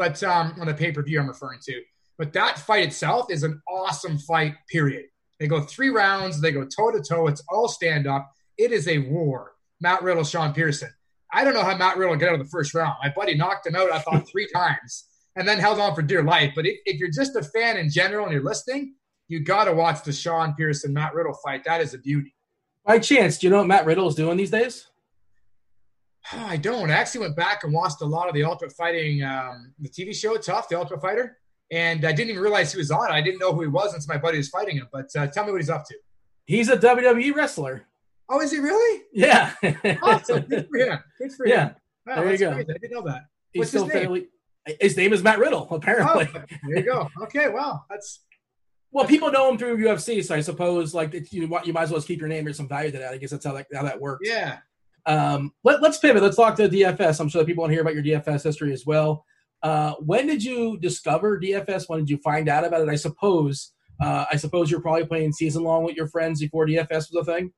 B: but um, on the pay per view I'm referring to. But that fight itself is an awesome fight, period. They go three rounds, they go toe to toe. It's all stand up. It is a war. Matt Riddle, Sean Pierson. I don't know how Matt Riddle got out of the first round. My buddy knocked him out, I thought, three times and then held on for dear life. But if, if you're just a fan in general and you're listening, you got to watch the Sean Pierson Matt Riddle fight. That is a beauty.
A: By chance, do you know what Matt Riddle is doing these days?
B: I don't. I actually went back and watched a lot of the Ultimate Fighting, um, the TV show, Tough, the Ultimate Fighter, and I didn't even realize he was on. I didn't know who he was until my buddy was fighting him. But uh, tell me what he's up to.
A: He's a WWE wrestler.
B: Oh, is he really?
A: Yeah.
B: awesome. Good for him. Good for him.
A: Yeah.
B: Wow,
A: there you go.
B: Crazy. I didn't know that.
A: He's
B: What's his name?
A: fairly. His name is Matt Riddle, apparently.
B: Oh, there you go. Okay, well, that's
A: Well, people know him through UFC, so I suppose like it's, you you might as well keep your name or some value to that. I guess that's how that how that works.
B: yeah.
A: Um, let, us pivot. Let's talk to DFS. I'm sure that people want to hear about your DFS history as well. Uh, when did you discover DFS? When did you find out about it? I suppose. Uh, I suppose you're probably playing season long with your friends before DFS was a thing.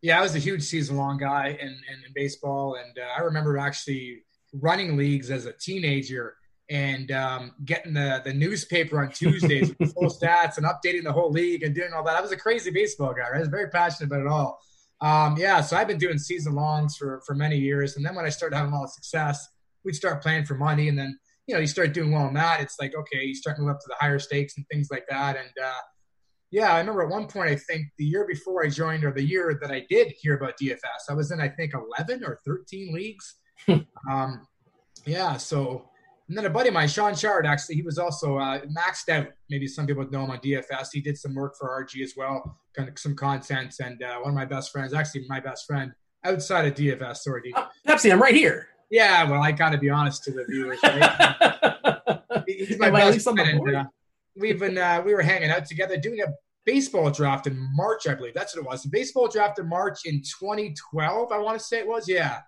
B: Yeah, I was a huge season long guy in, in, in baseball, and uh, I remember actually running leagues as a teenager and um, getting the, the newspaper on Tuesdays with full stats and updating the whole league and doing all that. I was a crazy baseball guy. Right? I was very passionate about it all. Um, yeah, so I've been doing season longs for for many years, and then when I started having a lot of success, we'd start playing for money, and then you know you start doing well in that. It's like okay, you start moving up to the higher stakes and things like that, and uh, yeah, I remember at one point, I think the year before I joined, or the year that I did hear about DFS, I was in, I think, 11 or 13 leagues. um, yeah, so, and then a buddy of mine, Sean Shard, actually, he was also uh, maxed out. Maybe some people know him on DFS. He did some work for RG as well, kind of some content. And uh, one of my best friends, actually, my best friend outside of DFS, sorry.
A: Oh, Pepsi, I'm right here.
B: Yeah, well, I got to be honest to the viewers. Right? He's my
A: Am I at
B: best
A: least on the
B: friend.
A: board?
B: uh, we've been uh, we were hanging out together doing a baseball draft in March, I believe. That's what it was. A baseball draft in March in 2012, I want to say it was. Yeah.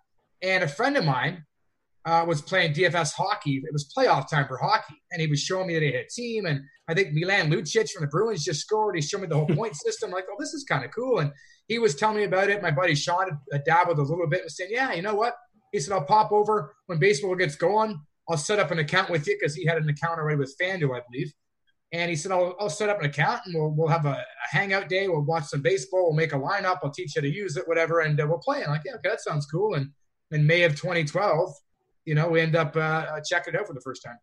B: And a friend of mine uh, was playing DFS hockey. It was playoff time for hockey, and he was showing me that he had a team. And I think Milan Lucic from the Bruins just scored. He showed me the whole point system. Like, oh, this is kind of cool. And he was telling me about it. My buddy Sean had dabbled a little bit and said, yeah, you know what? He said, I'll pop over when baseball gets going. I'll set up an account with you because he had an account already with FanDuel, I believe. And he said, I'll, I'll set up an account and we'll, we'll have a, a hangout day. We'll watch some baseball. We'll make a lineup. I'll teach you to use it, whatever. And uh, we'll play. I'm like, yeah, okay, that sounds cool. And in May of 2012, you know, we end up uh, checking it out for the first time.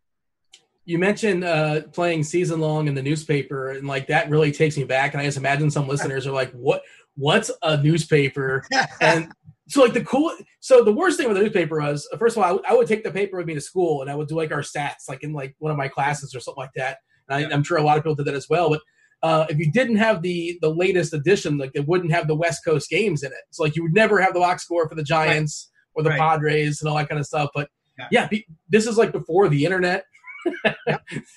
A: You mentioned uh, playing season long in the newspaper, and like that really takes me back. And I just imagine some listeners are like, "What? What's a newspaper?" and so, like the cool. So the worst thing with the newspaper was, first of all, I, w- I would take the paper with me to school, and I would do like our stats, like in like one of my classes or something like that. And I, I'm sure a lot of people did that as well. But uh, if you didn't have the the latest edition, like it wouldn't have the West Coast games in it. So like you would never have the box score for the Giants or the
B: Right.
A: Padres and all that kind of stuff. But
B: Yeah.
A: yeah, be, this is like before the internet.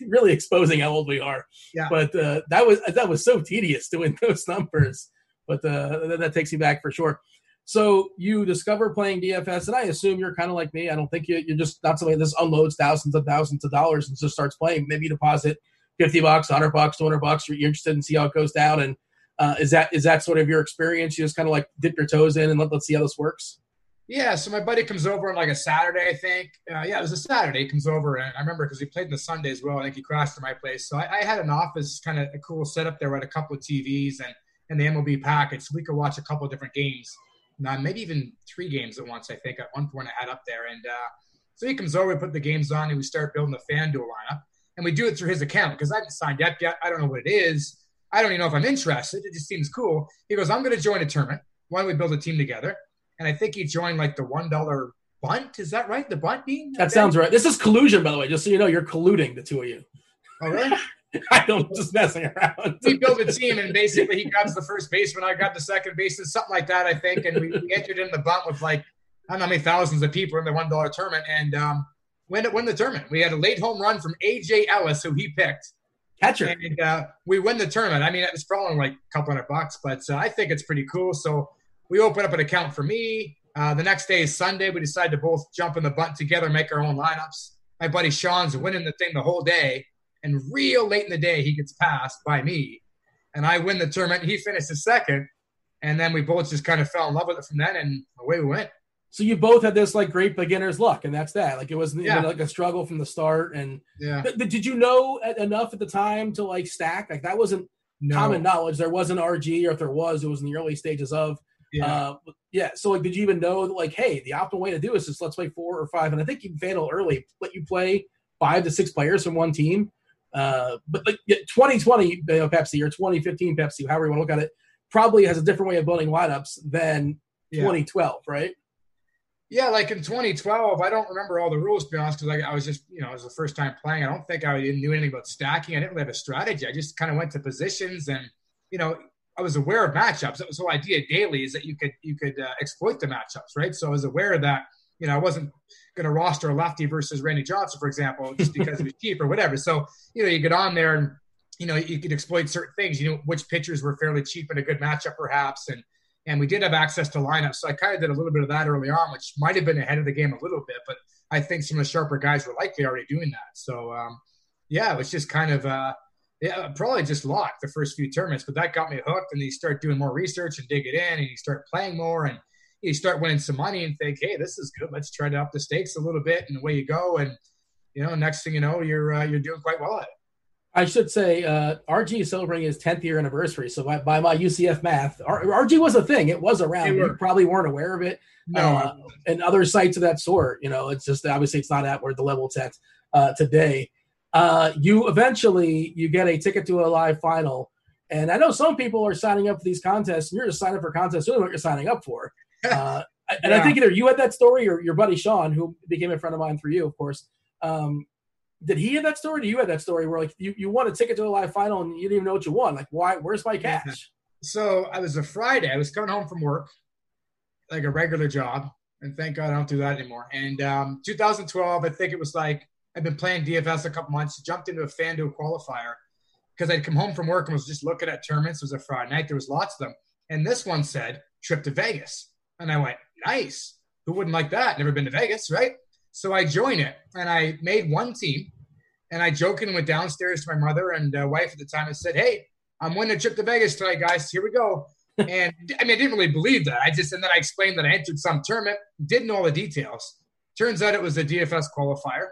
A: really exposing how old we are.
B: Yeah.
A: But uh, that was that was so tedious doing those numbers. But uh, that, that takes me back for sure. So you discover playing DFS, and I assume you're kind of like me. I don't think you, you're just not somebody that just unloads thousands and thousands of dollars and just starts playing. Maybe you deposit fifty bucks, hundred bucks, two hundred bucks. You're interested in see how it goes down. And uh, is that is that sort of your experience? You just kind of like dip your toes in and let, let's see how this works.
B: Yeah, so my buddy comes over on like a Saturday, I think. Uh, yeah, it was a Saturday. He comes over, and I remember because he played in the Sunday as well. I think he crashed to my place. So I, I had an office, kind of a cool setup there with a couple of TVs and, and the MLB package. So we could watch a couple of different games, maybe even three games at once, I think, at one point I had up there. And uh, so he comes over, we put the games on, and we start building the FanDuel lineup. And we do it through his account because I haven't signed up yet. I don't know what it is. I don't even know if I'm interested. It just seems cool. He goes, I'm going to join a tournament. Why don't we build a team together? and I think he joined like the one dollar bunt. Is that right? The bunt being
A: That sounds right. This is collusion, by the way. Just so you know, you're colluding the two of you.
B: Oh, really?
A: I don't just messing around.
B: we built a team, and basically he grabs the first baseman, I grab the second baseman, something like that, I think. And we, we entered in the bunt with like I don't know how many thousands of people in the one dollar tournament, and um, win win the tournament. We had a late home run from AJ Ellis, who he picked,
A: Catcher.
B: and uh, we win the tournament. I mean, it was probably like a couple hundred bucks, but uh, I think it's pretty cool. So we open up an account for me. Uh, the next day is Sunday. We decide to both jump in the bunt together, make our own lineups. My buddy Sean's winning the thing the whole day, and real late in the day, he gets passed by me, and I win the tournament. He finishes second, and then we both just kind of fell in love with it from then, and away we went.
A: So you both had this like great beginner's luck, and that's that. Like it wasn't
B: Yeah.
A: even like a struggle from the start. And
B: Yeah,
A: Th- th- did you know at- enough at the time to like stack? Like that wasn't
B: no,
A: common knowledge. There wasn't RG, or if there was, it was in the early stages of.
B: yeah,
A: Uh, yeah. So like, did you even know that, like, hey, the optimal way to do this is let's play four or five? And I think you FanDuel early let you play five to six players from one team. Uh, but like yeah, 2020 you know, Pepsi or 2015 Pepsi, however you want to look at it, probably has a different way of building lineups than
B: yeah.
A: 2012, right?
B: Yeah, like in 2012, I don't remember all the rules to be honest, because I, I was just, you know, it was the first time playing. I don't think I didn't knew anything about stacking. I didn't really have a strategy. I just kind of went to positions, and you know, I was aware of matchups. That was the whole idea daily is that you could you could uh, exploit the matchups, right? So I was aware that you know I wasn't going to roster a lefty versus Randy Johnson, for example, just because it was cheap or whatever. So you know you get on there and you know you could exploit certain things. You know which pitchers were fairly cheap in a good matchup, perhaps, and and we did have access to lineups. So I kind of did a little bit of that early on, which might have been ahead of the game a little bit, but I think some of the sharper guys were likely already doing that. So um, yeah, it was just kind of uh, yeah, probably just locked the first few tournaments, but that got me hooked. And you start doing more research and dig it in, and you start playing more, and you start winning some money, and think, hey, this is good. Let's try to up the stakes a little bit, and away you go. And you know, next thing you know, you're uh, you're doing quite well at it.
A: I should say uh, RG is celebrating his 10th year anniversary. So by, by my UCF math, R- RG was a thing. It was around. You probably weren't aware of it.
B: No,
A: uh, and other sites of that sort. You know, it's just obviously it's not at where the level it's at uh, today. Uh, you eventually you get a ticket to a live final, and I know some people are signing up for these contests, and you're just signing up for contests. You know what you're signing up for. Uh, and I think either you had that story or your buddy Sean, who became a friend of mine through you, of course. Um, did he have that story? Do you have that story where like you, you won a ticket to a live final and you didn't even know what you won? Like, why? Where's my cash?
B: So I was a Friday. I was coming home from work, like a regular job, and thank God I don't do that anymore. And um, 2012, I think it was like I'd been playing DFS a couple months. Jumped into a FanDuel qualifier because I'd come home from work and was just looking at tournaments. It was a Friday night. There was lots of them, and this one said trip to Vegas, and I went nice. Who wouldn't like that? Never been to Vegas, right? So I joined it and I made one team. And I jokingly went downstairs to my mother and uh, wife at the time and said, Hey, I'm winning a trip to Vegas tonight, guys. Here we go. and I mean, I didn't really believe that. I just, and then I explained that I entered some tournament, didn't know all the details. Turns out it was a DFS qualifier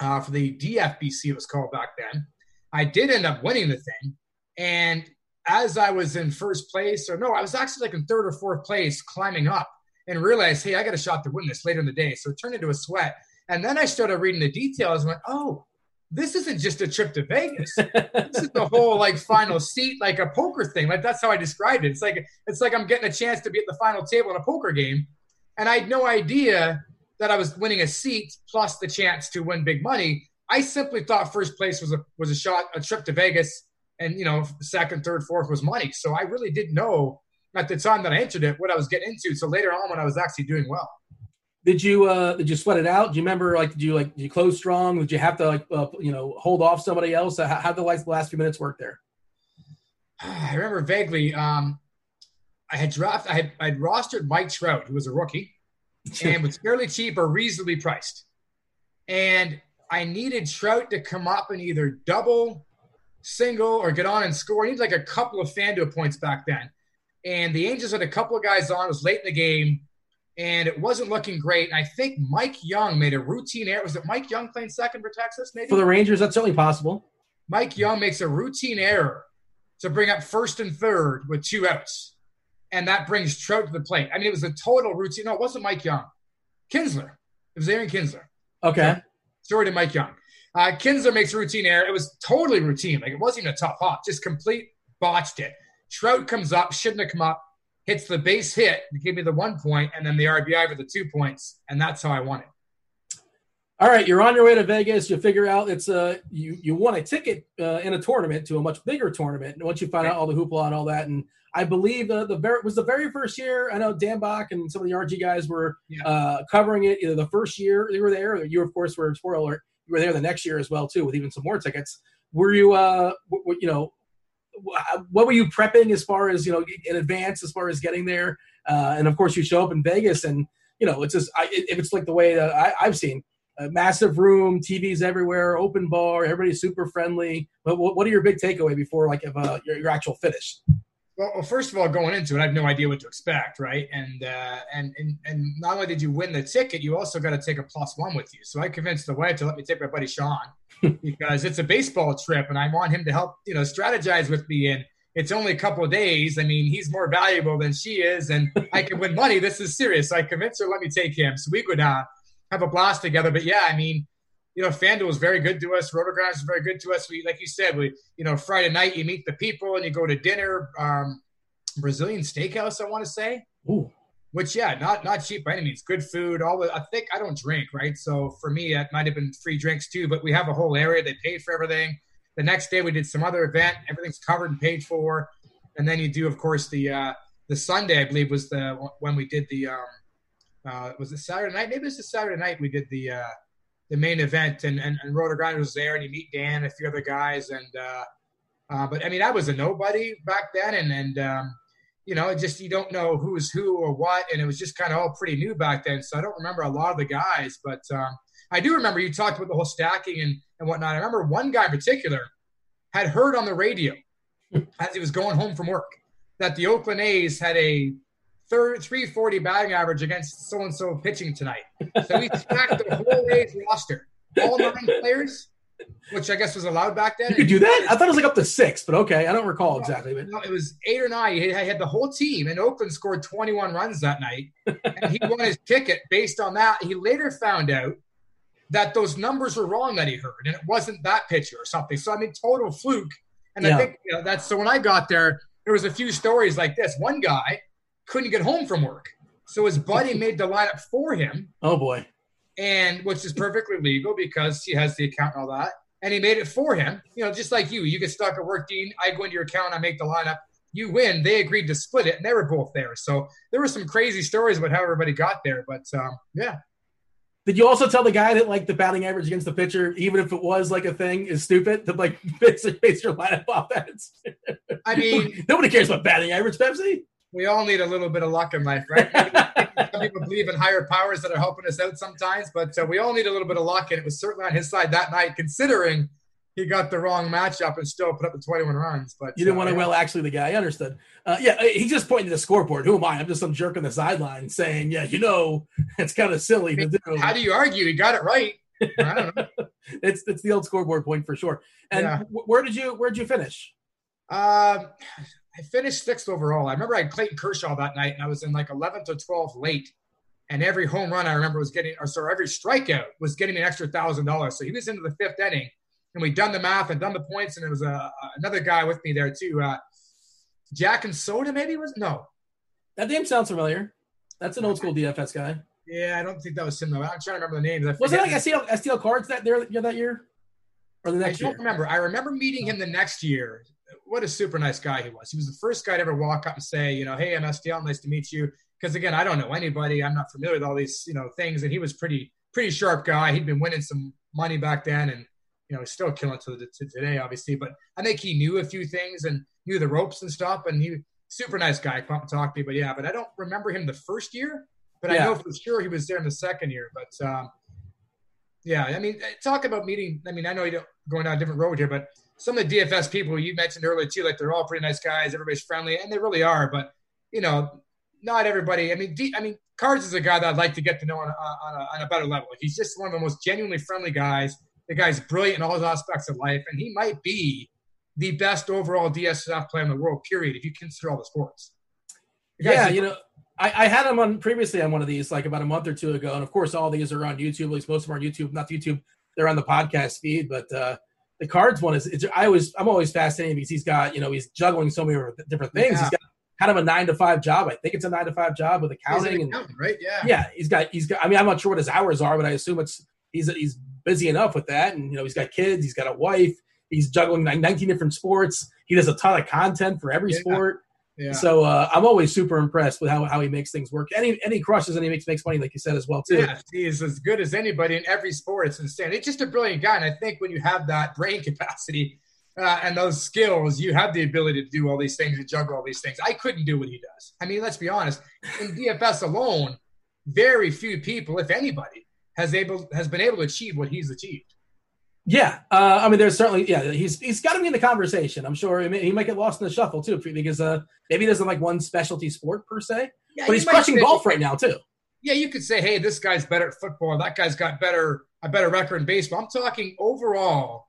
B: uh, for the DFBC, it was called back then. I did end up winning the thing. And as I was in first place, or no, I was actually like in third or fourth place climbing up and realized, hey, I got a shot to win this later in the day. So it turned into a sweat. And then I started reading the details and went, oh, this isn't just a trip to Vegas. this is the whole like final seat, like a poker thing. Like that's how I described it. It's like it's like I'm getting a chance to be at the final table in a poker game. And I had no idea that I was winning a seat plus the chance to win big money. I simply thought first place was a was a shot, a trip to Vegas, and you know, second, third, fourth was money. So I really didn't know at the time that I entered it what I was getting into. So later on, when I was actually doing well.
A: Did you uh did you sweat it out? Do you remember like did you like did you close strong? Did you have to like uh, you know hold off somebody else? How, how did the last, last few minutes work there?
B: I remember vaguely. Um, I had drafted. I had I'd rostered Mike Trout, who was a rookie, and was fairly cheap or reasonably priced. And I needed Trout to come up and either double, single, or get on and score. He needed like a couple of FanDuel points back then and the Angels had a couple of guys on. It was late in the game, and it wasn't looking great. And I think Mike Young made a routine error. Was it Mike Young playing second for Texas? Maybe
A: for the Rangers, that's certainly possible.
B: Mike Young makes a routine error to bring up first and third with two outs, and that brings Trout to the plate. I mean, it was a total routine. No, it wasn't Mike Young. Kinsler. It was Aaron Kinsler.
A: Okay.
B: Story to Mike Young. Uh, Kinsler makes a routine error. It was totally routine. Like it wasn't even a tough hop. Just complete botched it. Trout comes up, shouldn't have come up, hits the base hit, gave me the one point, and then the RBI for the two points, and that's how I won it.
A: All right, you're on your way to Vegas. You figure out it's a uh, you you won a ticket uh, in a tournament to a much bigger tournament. And Once you find out all the hoopla and all that, and I believe the the very was the very first year. I know Dan Back and some of the RG guys were yeah. uh, covering it. Either the first year they were there, or you of course were spoiler alert. You were there the next year as well too, with even some more tickets. Were you uh w- you know what were you prepping as far as you know in advance as far as getting there? Uh, and of course you show up in vegas and you know it's just I, if it's like the way that I, have seen a massive room tvs everywhere open bar everybody's super friendly. But what, what are your big takeaway before like if uh, your, your actual finish
B: well, well, first of all, going into it, I had no idea what to expect, right? And uh, and and and not only did you win the ticket, you also got to take a plus one with you. So I convinced the wife to let me take my buddy Sean because it's a baseball trip, and I want him to help, you know, strategize with me. And it's only a couple of days. I mean, he's more valuable than she is, and I can win money. This is serious. So I convinced her, let me take him. So we could uh, have a blast together. But yeah, I mean, you know, FanDuel is very good to us. RotoGrinders is very good to us. We, like you said, we, you know, Friday night you meet the people and you go to dinner. Um, Brazilian steakhouse, I want to say.
A: Ooh.
B: Which, yeah, not not cheap by any means. Good food. All the I think I don't drink, right? So for me, it might have been free drinks too. But we have a whole area. They paid for everything. The next day we did some other event. Everything's covered and paid for. and then you do, of course, the uh, the Sunday, I believe, was the when we did the um, uh, was it Saturday night? Maybe it was the Saturday night we did the uh, the main event, and and, and Rotogrind was there, and you meet Dan, and a few other guys, and uh, uh, but I mean, I was a nobody back then, and and um, you know, just you don't know who's who or what, and it was just kind of all pretty new back then. So I don't remember a lot of the guys, but um, I do remember you talked about the whole stacking and and whatnot. I remember one guy in particular had heard on the radio as he was going home from work that the Oakland A's had a third 340 batting average against so and so pitching tonight. So he stacked the whole A's roster, all nine players, which I guess was allowed back then.
A: You could do that? I thought it was like up to six, but okay. I don't recall exactly. But.
B: No, it was eight or nine. He had the whole team, and Oakland scored 21 runs that night. and he won his ticket based on that. He later found out that those numbers were wrong that he heard, and it wasn't that pitcher or something. So, I mean, total fluke. And yeah. I think you know, that's so when I got there, there was a few stories like this. One guy couldn't get home from work. So his buddy made the lineup for him.
A: Oh boy.
B: And which is perfectly legal because he has the account and all that. And he made it for him. You know, just like you. You get stuck at work, Dean. I go into your account, I make the lineup. You win. They agreed to split it, and they were both there. So there were some crazy stories about how everybody got there. But um, yeah.
A: Did you also tell the guy that like the batting average against the pitcher, even if it was like a thing, is stupid to like base, base your lineup off that?
B: I mean,
A: nobody cares about batting average, Pepsi
B: we all need a little bit of luck in life, right? Some people believe in higher powers that are helping us out sometimes, but uh, we all need a little bit of luck, and it was certainly on his side that night, considering he got the wrong matchup and still put up the 21 runs. But
A: you didn't uh, want to well actually the guy. I understood. Uh, yeah, he just pointed to the scoreboard. Who am I? I'm just some jerk on the sideline saying, yeah, you know, it's kind of silly I mean, to do.
B: How do you argue? He got it right. I don't know.
A: it's it's the old scoreboard point for sure. And yeah. where did you where did you finish?
B: Um, I finished sixth overall. I remember I had Clayton Kershaw that night, and I was in like 11th or 12th late. And every home run I remember was getting, or sorry, every strikeout was getting an extra thousand dollars. So he was into the fifth inning, and we'd done the math and done the points, and there was a, another guy with me there too. Uh, Jack and Soda, maybe was no.
A: That name sounds familiar. That's an old school DFS guy.
B: Yeah, I don't think that was him though. I'm trying to remember the names.
A: Was it like STL, STL cards that there that year?
B: Or the next I don't year? remember. I remember meeting him the next year what a super nice guy he was. He was the first guy to ever walk up and say, you know, hey, I'm STL, nice to meet you. Because again, I don't know anybody. I'm not familiar with all these, you know, things. And he was pretty, pretty sharp guy. He'd been winning some money back then, and you know, he's still killing to, to today, obviously. But I think he knew a few things and knew the ropes and stuff. And he super nice guy. Come up and talk to me. But yeah, but I don't remember him the first year. But yeah. I know for sure he was there in the second year. But um, yeah, I mean, talk about meeting. I mean, I know you don't going down a different road here, but some of the DFS people you mentioned earlier too, like they're all pretty nice guys, everybody's friendly, and they really are. But you know, not everybody. I mean, D, I mean, Cards is a guy that I'd like to get to know on a, on a, on a better level. He's just one of the most genuinely friendly guys. The guy's brilliant in all aspects of life, and he might be the best overall DSF player in the world. Period. If you consider all the sports.
A: The yeah, you know. I, I, had him on previously on one of these like about a month or two ago, and of course all these are on YouTube. At least most of them are on YouTube, not YouTube. They're on the podcast feed, but uh, the cards one is it's, I always I'm always fascinated because he's got you know he's juggling so many different things. Yeah. He's got kind of a nine to five job. I think it's a nine to five job with accounting
B: an
A: and
B: right. Yeah.
A: Yeah. He's got he's got. I mean, I'm not sure what his hours are, but I assume it's he's he's busy enough with that. And you know, he's got kids. He's got a wife. He's juggling like 19 different sports. He does a ton of content for every yeah. sport. Yeah. So uh, I'm always super impressed with how, how he makes things work. Any any crushes and he makes makes money, like you said as well too.
B: Yeah, he is as good as anybody in every sport. It's insane. It's just a brilliant guy, and I think when you have that brain capacity uh, and those skills, you have the ability to do all these things and juggle all these things. I couldn't do what he does. I mean, let's be honest. In DFS alone, very few people, if anybody, has able has been able to achieve what he's achieved.
A: Yeah, uh, I mean, there's certainly yeah. He's he's got to be in the conversation. I'm sure he, may, he might get lost in the shuffle too because uh, maybe he doesn't like one specialty sport per se, yeah, but he's crushing golf right now too.
B: Yeah, you could say, hey, this guy's better at football. That guy's got better a better record in baseball. I'm talking overall.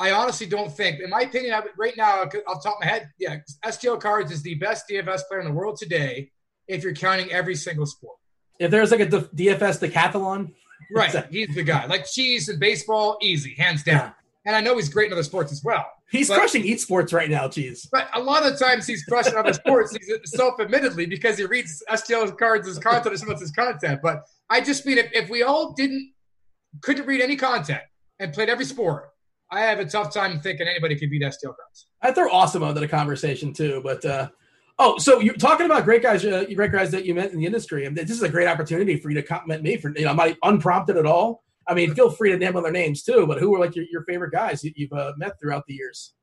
B: I honestly don't think, in my opinion, right now, off the top of my head, yeah, STL Cards is the best DFS player in the world today. If you're counting every single sport,
A: if there's like a DFS decathlon,
B: Right. he's the guy. Like cheese and baseball, easy, hands down. Yeah. And I know he's great in other sports as well.
A: He's but, crushing eat sports right now, cheese.
B: But a lot of times he's crushing other sports, he's self-admittedly because he reads STL cards as content or some of his content. But I just mean if, if we all didn't couldn't read any content and played every sport, I have a tough time thinking anybody could beat STL Cards.
A: I throw awesome into the conversation too, but uh, oh, so you're talking about great guys, uh, great guys that you met in the industry, and this is a great opportunity for you to compliment me for you know, I'm not unprompted at all. I mean, feel free to name other names too, but who were like your, your favorite guys that you've uh, met throughout the years?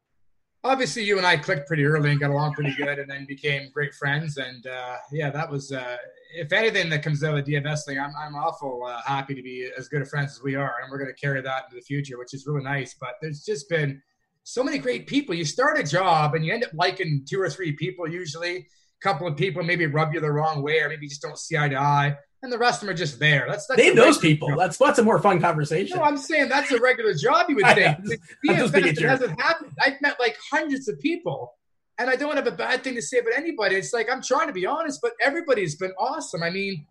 B: obviously you and I clicked pretty early and got along pretty good, and then became great friends. And uh, yeah, that was uh, if anything that comes out of DFS thing, I'm I'm awful uh, happy to be as good of friends as we are, and we're going to carry that into the future, which is really nice. But there's just been so many great people. You start a job and you end up liking two or three people usually. A couple of people maybe rub you the wrong way, or maybe just don't see eye to eye and the rest of them are just there. That's, that's
A: name those people. Job. That's what's a more fun conversation.
B: No, I'm saying that's a regular job. You would think. it hasn't happened. I've met like hundreds of people, and I don't have a bad thing to say about anybody. It's like I'm trying to be honest, but everybody's been awesome. I mean,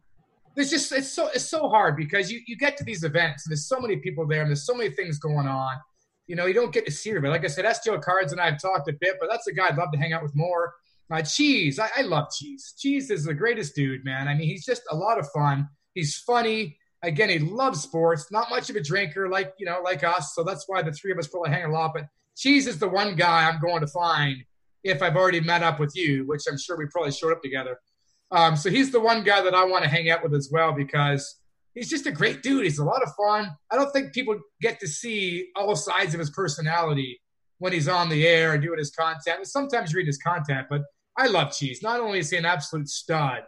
B: there's just it's so it's so hard because you you get to these events and there's so many people there and there's so many things going on. You know, you don't get to see everybody. Like I said, STL Cards and I have talked a bit, but that's a guy I'd love to hang out with more. Uh, Cheese, I, I love Cheese. Cheese is the greatest dude, man. I mean, he's just a lot of fun. He's funny. Again, he loves sports. Not much of a drinker, like you know, like us. So that's why the three of us probably hang a lot. But Cheese is the one guy I'm going to find if I've already met up with you, which I'm sure we probably showed up together. Um, so he's the one guy that I want to hang out with as well because he's just a great dude. He's a lot of fun. I don't think people get to see all sides of his personality when he's on the air and doing his content. Sometimes you read his content, but I love Cheese. Not only is he an absolute stud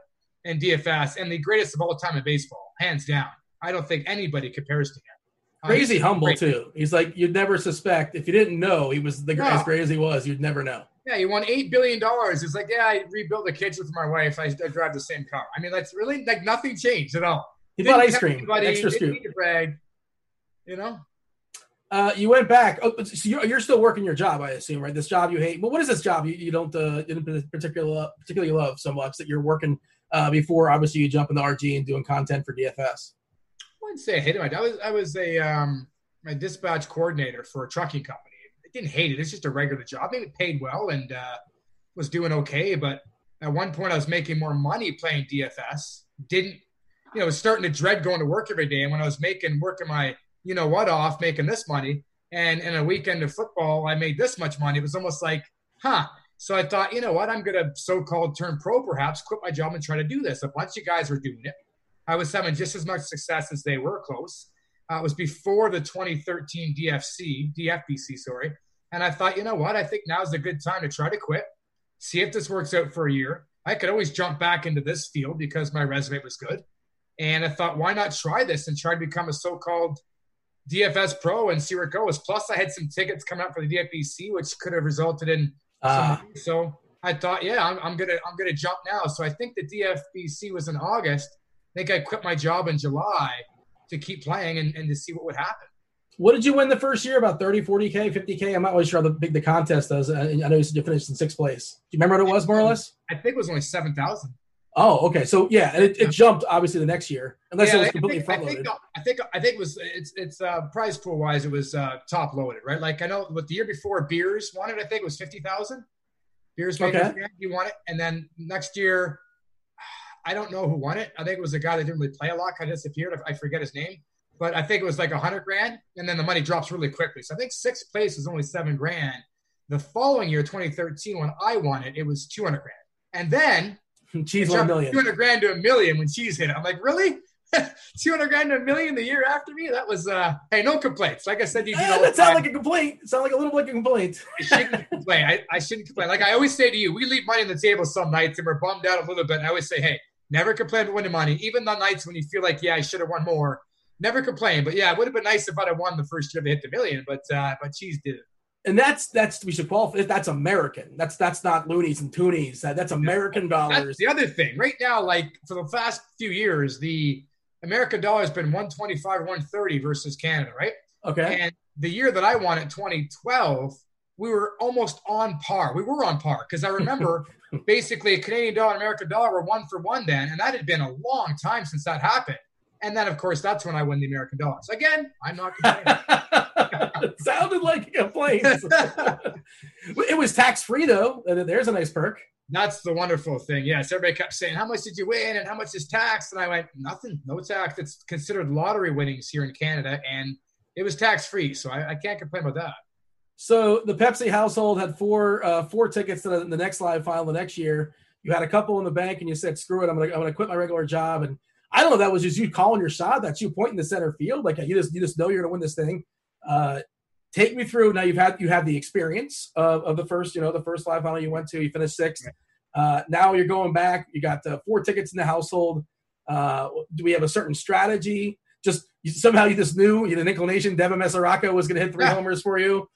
B: in DFS and the greatest of all time in baseball, hands down. I don't think anybody compares to him.
A: Uh, Crazy humble great. too. He's like you'd never suspect if you didn't know he was the no. as great as he was. You'd never know.
B: Yeah, he won eight billion dollars. It's like yeah, I rebuilt the kids with my wife. I, I, drive the same car. I mean, that's really like nothing changed at all.
A: He bought ice cream, anybody, extra scoop.
B: Brag, you know.
A: Uh, you went back. Oh, so you're, you're, still working your job, I assume, right? This job you hate. But what is this job you, you don't uh, particularly particularly love so much that you're working uh, before obviously you jump in the RG and doing content for DFS? I
B: wouldn't say I hated it. I was I was a um, my dispatch coordinator for a trucking company. I didn't hate it. It's just a regular job. I mean, it paid well and uh, was doing okay. But at one point, I was making more money playing DFS. Didn't you know? Was starting to dread going to work every day. And when I was making working my you know what off making this money. And in a weekend of football, I made this much money. It was almost like, huh. So I thought, you know what, I'm to so-called turn pro, perhaps quit my job and try to do this. A bunch of guys were doing it. I was having just as much success as they were close. Uh, it was before the 2013 DFC, DFBC, sorry. And I thought, you know what, I think now's a good time to try to quit, see if this works out for a year. I could always jump back into this field because my resume was good. And I thought, why not try this and try to become a so-called DFS Pro and see where it goes. Plus, I had some tickets coming up for the DFBC, which could have resulted in. Uh, so I thought, yeah, I'm, I'm, gonna I'm gonna jump now. So I think the DFBC was in August. I think I quit my job in July to keep playing and, and to see what would happen.
A: What did you win the first year? About 30, 40K, 50K? I'm not really sure how big the contest is. I know you you finished in sixth place. Do you remember what it was, more or less?
B: I think it was only 7,000.
A: Oh, okay. So yeah, and it, it jumped obviously the next year, unless yeah, it was completely front loaded.
B: I think, I think it was it's it's uh, prize pool wise, it was uh, top loaded, right? Like I know what the year before Beers wanted, I think it was fifty thousand. Beers okay. he won it, and then next year, I don't know who won it. I think it was a guy that didn't really play a lot, kind of disappeared. I forget his name, but I think it was like a hundred grand, and then the money drops really quickly. So I think sixth place was only seven grand. The following year, 2013, when I won it, it was 200 grand. And then
A: Cheese won a million.
B: 200 grand to a million when cheese hit. I'm like, really? 200 grand to a million the year after me? That was, uh, hey, no complaints. Like I said, you do
A: eh, that sound like a complaint. It sound like a little bit like a complaint.
B: I shouldn't complain. I, I shouldn't complain. Like I always say to you, we leave money on the table some nights and we're bummed out a little bit. And I always say, hey, never complain about winning money. Even the nights when you feel like, yeah, I should have won more. Never complain. But yeah, it would have been nice if I'd have won the first year to hit the million, but uh, but cheese did it
A: and that's that's we should qualify. That's American. That's that's not loonies and toonies. That, that's American dollars.
B: That's the other thing. Right now, like for the past few years, the American dollar has been 125 130 versus Canada, right?
A: Okay.
B: And the year that I won in 2012, we were almost on par. We were on par because I remember basically a Canadian dollar and American dollar were one for one then, and that had been a long time since that happened. And then, of course, that's when I win the American dollars. Again, I'm not
A: complaining. sounded like a complaint. it was tax free, though. There's a nice perk.
B: That's the wonderful thing. Yes, everybody kept saying, How much did you win? And how much is tax? And I went, Nothing, no tax. It's considered lottery winnings here in Canada. And it was tax free, so I, I, can't complain about that.
A: So the Pepsi household had four uh, four tickets to the, the next live final the next year. You had a couple in the bank, and you said, "Screw it, I'm gonna I'm gonna quit my regular job." And I don't know, that was just you calling your shot. That's you pointing the center field, like you just you just know you're gonna win this thing. Uh, take me through. Now you've had you have the experience of, of the first, you know, the first live final you went to. You finished sixth. Uh, now you're going back. You got uh, four tickets in the household. Uh, do we have a certain strategy? Just you, somehow you just knew you had an inclination Devin Mesoraco was going to hit three homers for you.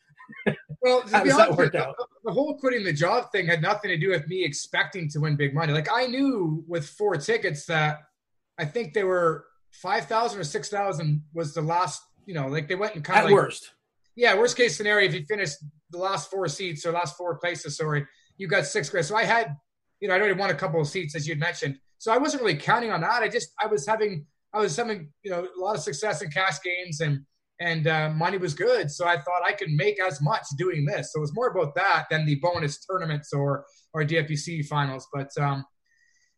B: Well, How does that work out? The whole quitting the job thing had nothing to do with me expecting to win big money. Like I knew with four tickets that I think they were five thousand or six thousand was the last. You know, like they went and kind
A: of
B: like,
A: worst.
B: Yeah, worst case scenario, if you finished the last four seats or last four places, sorry, you got six grand. So I had, you know, I already won a couple of seats as you'd mentioned. So I wasn't really counting on that. I just I was having I was having you know a lot of success in cash games and and uh, money was good. So I thought I could make as much doing this. So it was more about that than the bonus tournaments or or DFBC finals. But um,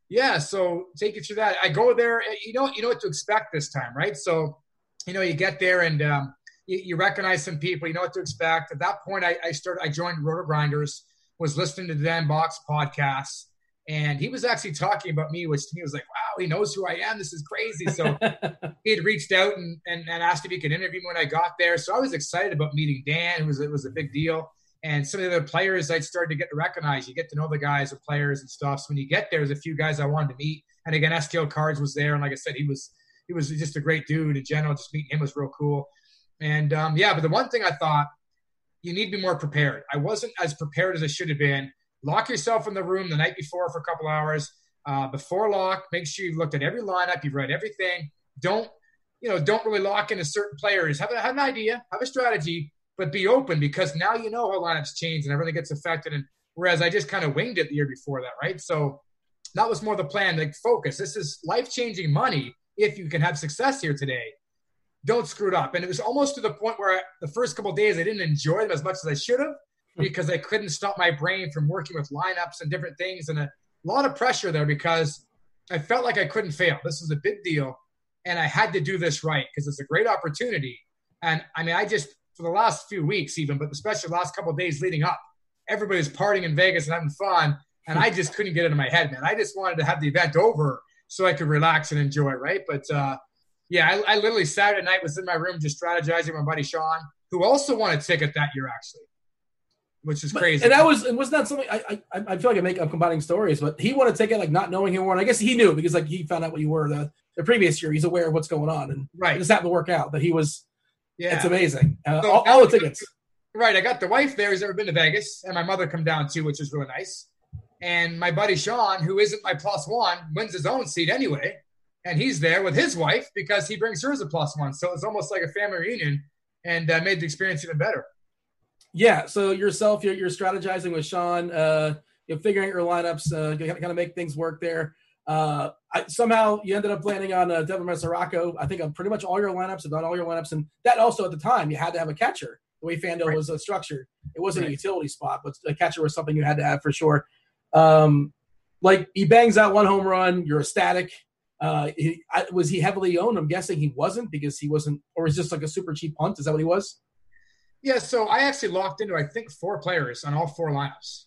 B: yeah, so take you through that. I go there. You know you know what to expect this time, right? So you know you get there and um, you, you, recognize some people. You know what to expect. At that point, I, I started. I joined RotoGrinders. Was listening to the Dan Box podcast and he was actually talking about me, which to me was like, wow, he knows who I am. This is crazy. So he had reached out and, and, and, asked if he could interview me when I got there. So I was excited about meeting Dan. It was, it was a big deal. And some of the other players I started to get to recognize. You get to know the guys and players and stuff. So when you get there, there's a few guys I wanted to meet. And again, STL Cards was there. And like I said, he was he was just a great dude in general. Just meeting him was real cool. And um, yeah, but the one thing I thought, you need to be more prepared. I wasn't as prepared as I should have been lock yourself in the room the night before for a couple hours. Uh, before lock, make sure you've looked at every lineup, you've read everything. Don't, you know, don't really lock into certain players. Have, a, have an idea, have a strategy, but be open because now you know how lineups change and everything gets affected. And whereas I just kind of winged it the year before that, right? So that was more the plan. Like focus. This is life changing money. If you can have success here today, don't screw it up. And it was almost to the point where I, the first couple days I didn't enjoy them as much as I should have hmm. because I couldn't stop my brain from working with lineups and different things, and a lot of pressure there because I felt like I couldn't fail. This was a big deal, and I had to do this right because it's a great opportunity. And I mean, I just for the last few weeks, even, but especially the last couple days leading up, everybody's partying in Vegas and having fun, and I just couldn't get it in my head, man. I just wanted to have the event over so I could relax and enjoy, right? But uh, yeah, I, I literally Saturday night was in my room just strategizing with my buddy Sean, who also won a ticket that year, actually which is crazy.
A: And that was and was that something I, I I feel like I make I'm combining stories, but he won a ticket like not knowing he won. I guess he knew because like he found out what you were the, the previous year. He's aware of what's going on, and
B: right,
A: it just happened to work out that he was.
B: Yeah,
A: it's amazing. Uh, so all, all the tickets.
B: Right, I got the wife there who's ever been to Vegas, and my mother come down too, which is really nice. And my buddy Sean, who isn't my plus one, wins his own seat anyway, and he's there with his wife because he brings her as a plus one. So it's almost like a family reunion, and uh, made the experience even better.
A: Yeah. So yourself, you're, you're strategizing with Sean. Uh, you're figuring out your lineups. Uh, you kind of make things work there. Uh, I, somehow you ended up landing on uh, Devin Mesoraco. I think on pretty much all your lineups, have done all your lineups, and that also at the time you had to have a catcher. The way FanDuel right. was uh, structured, it wasn't right. a utility spot, but a catcher was something you had to have for sure. Um, like he bangs out one home run, you're ecstatic. Uh, he, I, was he heavily owned? I'm guessing he wasn't because he wasn't, or was just like a super cheap punt? Is that what he was?
B: Yeah, so I actually locked into I think four players on all four lineups.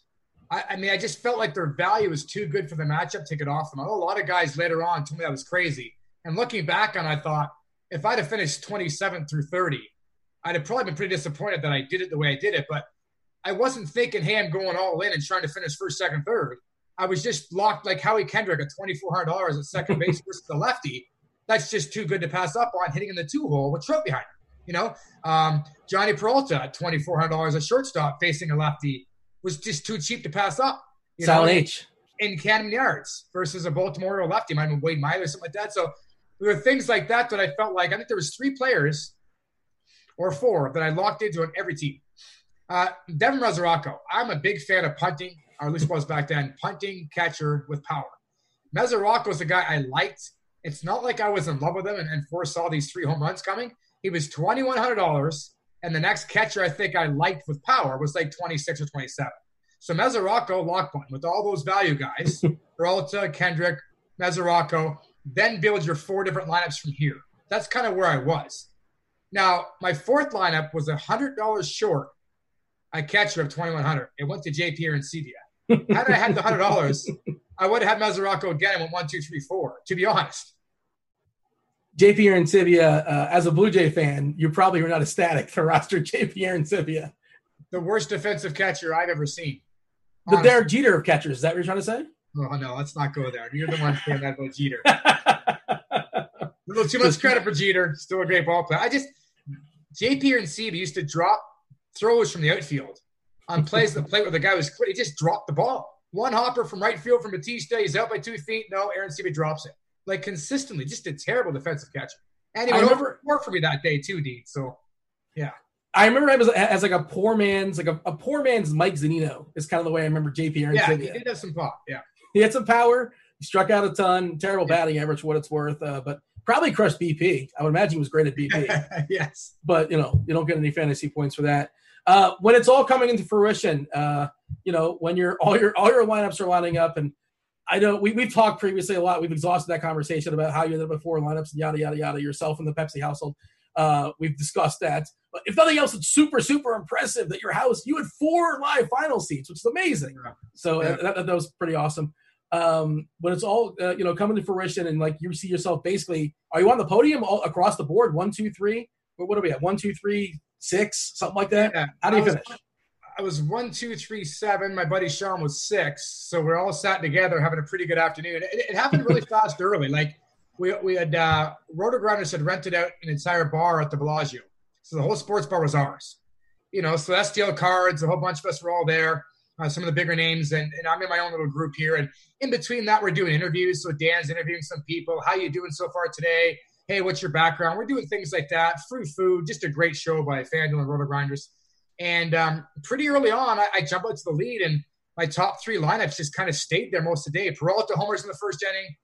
B: I, I, mean, I just felt like their value was too good for the matchup to get off them. I know a lot of guys later on told me that was crazy. And looking back on, I thought if I'd have finished 27 through 30, I'd have probably been pretty disappointed that I did it the way I did it. But I wasn't thinking, hey, I'm going all in and trying to finish first, second, third. I was just locked like Howie Kendrick at $2,400 at second base versus the lefty. That's just too good to pass up on hitting in the two hole with Trout behind him. You know, um, Jhonny Peralta at twenty four hundred dollars a shortstop facing a lefty was just too cheap to pass up.
A: You Silent know, H
B: in Camden Yards versus a Baltimore or lefty, might have been Wade Miley or something like that. So there were things like that that I felt like I think there was three players or four that I locked into on every team. Uh, Devin Mesoraco, I'm a big fan of punting, or at least was back then, punting catcher with power. Mesoraco is a guy I liked. It's not like I was in love with him and, and foresaw these three home runs coming. He was twenty one hundred dollars, and the next catcher I think I liked with power was like twenty six or twenty seven. So Mesoraco lock button with all those value guys, Peralta, Kendrick, Mesoraco. Then build your four different lineups from here. That's kind of where I was. Now, my fourth lineup was $100 short. I catch of 2100 It went to JP Arencibia. Had I had the $100, I would have had Mesoraco again and went one, two, three, four, to be honest.
A: JP Arencibia, uh, as a Blue Jay fan, you probably were not ecstatic to roster JP Arencibia.
B: The worst defensive catcher I've ever seen.
A: The honestly. Derek Jeter of catchers. Is that what you're trying to say?
B: Oh, no, let's not go there. You're the one saying that about Jeter. a little too much credit for Jeter. Still a great ball player. I just – JP Arencibia used to drop throws from the outfield on plays the plate where the guy was he just dropped the ball. One hopper from right field from Bautista, he's out by two feet. No, Aaron Arencibia drops it. Like consistently, just a terrible defensive catcher. And he went over four for me that day too, Dean. So yeah.
A: I remember him as, as like a poor man's like a, a, poor man's Mike Zunino is kind of the way I remember JP Arencibia.
B: Yeah, he did have some pop. Yeah,
A: he had some power. He struck out a ton. Terrible yeah. batting average, what it's worth. Uh, but probably crushed BP. I would imagine he was great at BP.
B: yes.
A: But, you know, you don't get any fantasy points for that. Uh, when it's all coming into fruition, uh, you know, when you're all your all your lineups are lining up, and I know we we've talked previously a lot. We've exhausted that conversation about how you ended up with four lineups and yada yada yada. Yourself and the Pepsi household. Uh, we've discussed that. But if nothing else, it's super super impressive that your house you had four live final seats, which is amazing. So yeah. that, that was pretty awesome um, when it's all uh, you know coming to fruition and like you see yourself basically are you on the podium all across the board one two three what, what are we at one two three six something like that yeah. how do you finish
B: I was one two three seven my buddy Sean was six so we're all sat together having a pretty good afternoon it, it happened really fast early like we, we had uh RotoGrinders had rented out an entire bar at the Bellagio so the whole sports bar was ours you know so Celestial Cards a whole bunch of us were all there uh, some of the bigger names, and, and I'm in my own little group here. And in between that, we're doing interviews. So Dan's interviewing some people. How you doing so far today? Hey, what's your background? We're doing things like that. Free food, just a great show by FanDuel and RotoGrinders. And um, pretty early on, I, I jump out to the lead, and my top three lineups just kind of stayed there most of the day. Peralta homers in the first inning.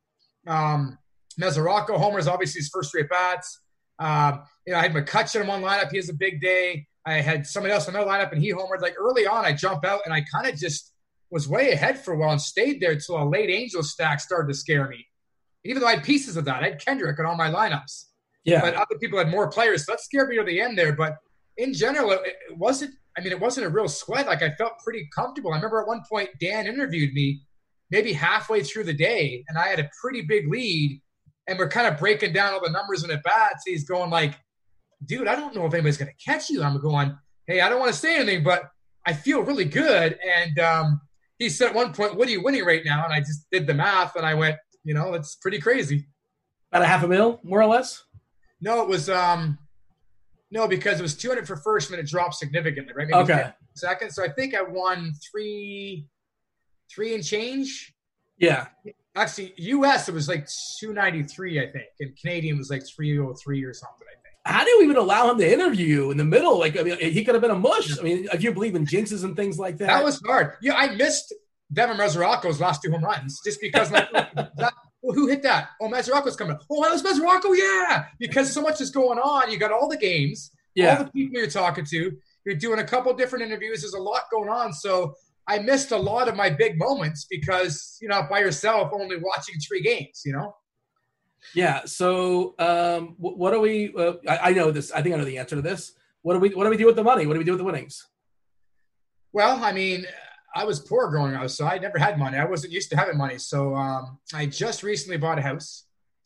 B: Um, Mesoraco homers, obviously his first three at bats. Um, you know, I had McCutchen in one lineup. He has a big day. I had somebody else in another lineup and he homered. Like early on, I jump out and I kind of just was way ahead for a while and stayed there until a late angel stack started to scare me. Even though I had pieces of that, I had Kendrick in all my lineups. Yeah. But other people had more players. So that scared me to the end there. But in general, it, it wasn't, I mean, it wasn't a real sweat. Like I felt pretty comfortable. I remember at one point, Dan interviewed me maybe halfway through the day and I had a pretty big lead and we're kind of breaking down all the numbers in at bats. He's going like, dude, I don't know if anybody's going to catch you. I'm going, hey, I don't want to say anything, but I feel really good. And um, he said at one point, what are you winning right now? And I just did the math and I went, you know, that's pretty crazy.
A: About a half a mil, more or less?
B: No, it was, um, no, because it was 200 for first and it dropped significantly, right? Maybe
A: okay.
B: Second. So I think I won three, three and change.
A: Yeah.
B: Actually, US, it was like 293, I think. And Canadian was like 303 or something I think.
A: how do you even allow him to interview you in the middle? Like, I mean, he could have been a mush. I mean, if you believe in jinxes and things like that.
B: That was hard. Yeah, I missed Devin Mesoraco's last two home runs just because, that, well, who hit that? Oh, Mesoraco's coming. Oh, that was Mesoraco. Yeah, because so much is going on. You got all the games, yeah. all the people you're talking to. You're doing a couple different interviews. There's a lot going on. So I missed a lot of my big moments because you know by yourself only watching three games. You know.
A: Yeah. So, um, what do we? Uh, I, I, know this. I think I know the answer to this. What do we? What do we do with the money? What do we do with the winnings?
B: Well, I mean, I was poor growing up, so I never had money. I wasn't used to having money. So um, I just recently bought a house,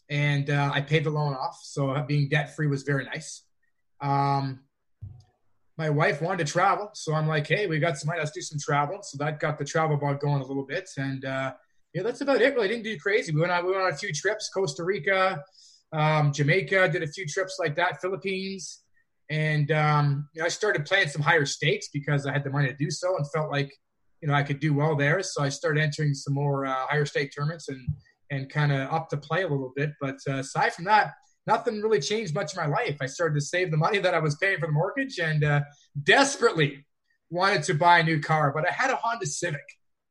B: and uh, I paid the loan off. So being debt free was very nice. Um, my wife wanted to travel, so I'm like, hey, we got some money. Let's do some travel. So that got the travel bug going a little bit, and uh, yeah, that's about it. Really didn't do crazy. We went on we went on a few trips, Costa Rica, um, Jamaica, did a few trips like that, Philippines, and um, you know, I started playing some higher stakes because I had the money to do so and felt like you know I could do well there. So I started entering some more uh, higher state tournaments and and kind of up to play a little bit. But uh, aside from that, nothing really changed much in my life. I started to save the money that I was paying for the mortgage and uh, desperately wanted to buy a new car, but I had a Honda Civic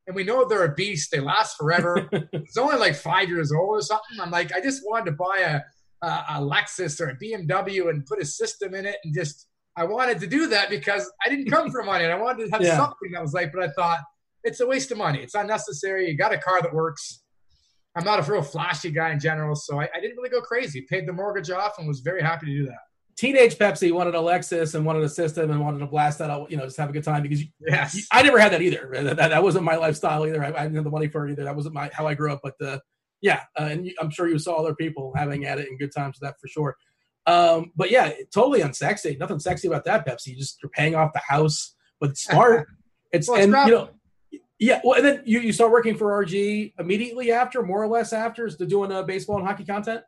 B: and we know they're a beast. They last forever. it's only like five years old or something. I'm like, I just wanted to buy a, a, a Lexus or a BMW and put a system in it and just I wanted to do that because I didn't come for money and I wanted to have yeah. something that was like, but I thought it's a waste of money. It's unnecessary. You got a car that works. I'm not a real flashy guy in general, so I, I didn't really go crazy. Paid the mortgage off and was very happy to do that.
A: teenage Pepsi wanted a Lexus and wanted a system and wanted to blast that out, you know, just have a good time because you,
B: Yes.
A: you- I never had that either. That, that, that wasn't my lifestyle either. I, I didn't have the money for it either. That wasn't my how I grew up. But uh, yeah, uh, and I'm sure you saw other people having at it and good times with that for sure. Um, but yeah, totally unsexy. Nothing sexy about that Pepsi. You just you're paying off the house, but it's smart. It's
B: Well,
A: and you know. Yeah, well, and then you, you start working for RG immediately after, more or less after, is to doing uh, baseball and hockey content.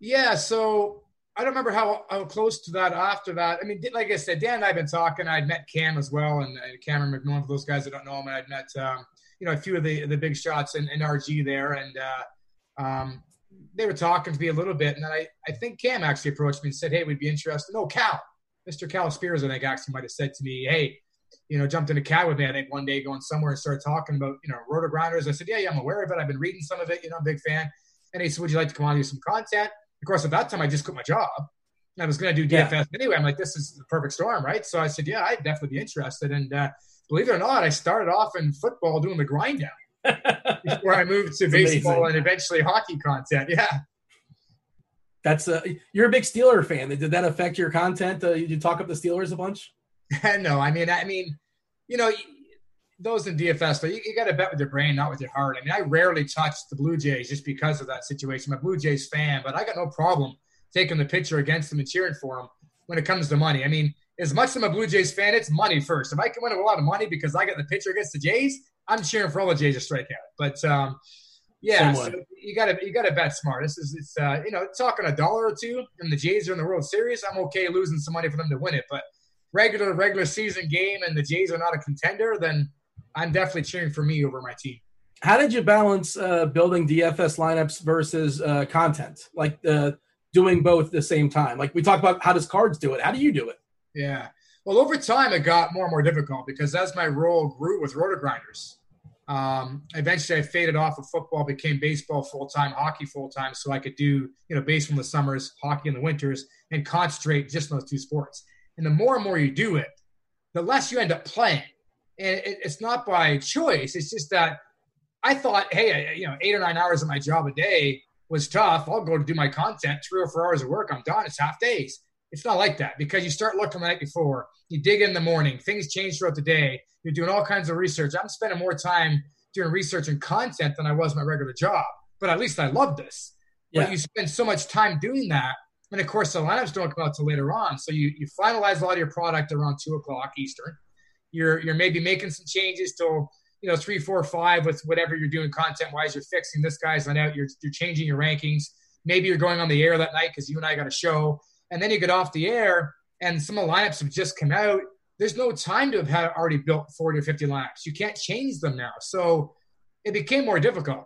B: Yeah, so I don't remember how, how close to that after that. I mean, like I said, Dan and I have been talking. I'd met Cam as well, and, and Cameron McMillan for those guys that don't know him. And I'd met um, you know a few of the the big shots in, in RG there, and uh, um, they were talking to me a little bit. And then I I think Cam actually approached me and said, "Hey, we'd be interested." No, Cal, Mr. Cal Spears, I think actually might have said to me, "Hey." You know, jumped in a cab with me. I think one day going somewhere and started talking about you know RotoGrinders. I said, yeah, yeah, I'm aware of it. I've been reading some of it. You know, I'm a big fan. And he said, would you like to come on and do some content? Of course, at that time, I just quit my job. I was going to do DFS
A: Yeah.
B: anyway. I'm like, this is the perfect storm, right? So I said, yeah, I'd definitely be interested. And uh, believe it or not, I started off in football doing the grind down before I moved to baseball
A: amazing.
B: and eventually hockey content. Yeah.
A: That's a, you're a big Steeler fan. Did that affect your content? Uh, you talk up the Steelers a bunch.
B: no, I mean, I mean, you know, those in DFS, though, you, you got to bet with your brain, not with your heart. I mean, I rarely touch the Blue Jays just because of that situation. I'm a Blue Jays fan, but I got no problem taking the pitcher against them and cheering for them when it comes to money. I mean, as much as I'm a Blue Jays fan, it's money first. If I can win a lot of money because I got the pitcher against the Jays, I'm cheering for all the Jays to strike out. But um, yeah, so you got to you got to bet smart. This is it's uh, you know talking a dollar or two, and the Jays are in the World Series. I'm okay losing some money for them to win it, but regular regular season game and the Jays are not a contender, then I'm definitely cheering for me over my team.
A: How did you balance uh, building DFS lineups versus uh, content? Like uh, doing both at the same time. Like we talked about, how does cards do it? How do you do it?
B: Yeah. Well, over time, it got more and more difficult because as my role grew with RotoGrinders, um, eventually I faded off of football, became baseball full time, hockey full time, so I could do you know baseball in the summers, hockey in the winters, and concentrate just on those two sports. And the more and more you do it, the less you end up playing. And it, it's not by choice. It's just that I thought, hey, you know, eight or nine hours of my job a day was tough. I'll go to do my content, three or four hours of work. I'm done. It's half days. It's not like that because you start looking the night before, you dig in the morning, things change throughout the day. You're doing all kinds of research. I'm spending more time doing research and content than I was my regular job, but at least I love this.
A: Yeah.
B: But you spend so much time doing that. And of course, the lineups don't come out till later on. So you, you finalize a lot of your product around two o'clock Eastern. You're, you're maybe making some changes till you know three, four, five with whatever you're doing content wise. You're fixing this guy's not out. You're, you're changing your rankings. Maybe you're going on the air that night because you and I got a show, and then you get off the air, and some of the lineups have just come out. There's no time to have already built 40 or 50 lineups. You can't change them now, so it became more difficult.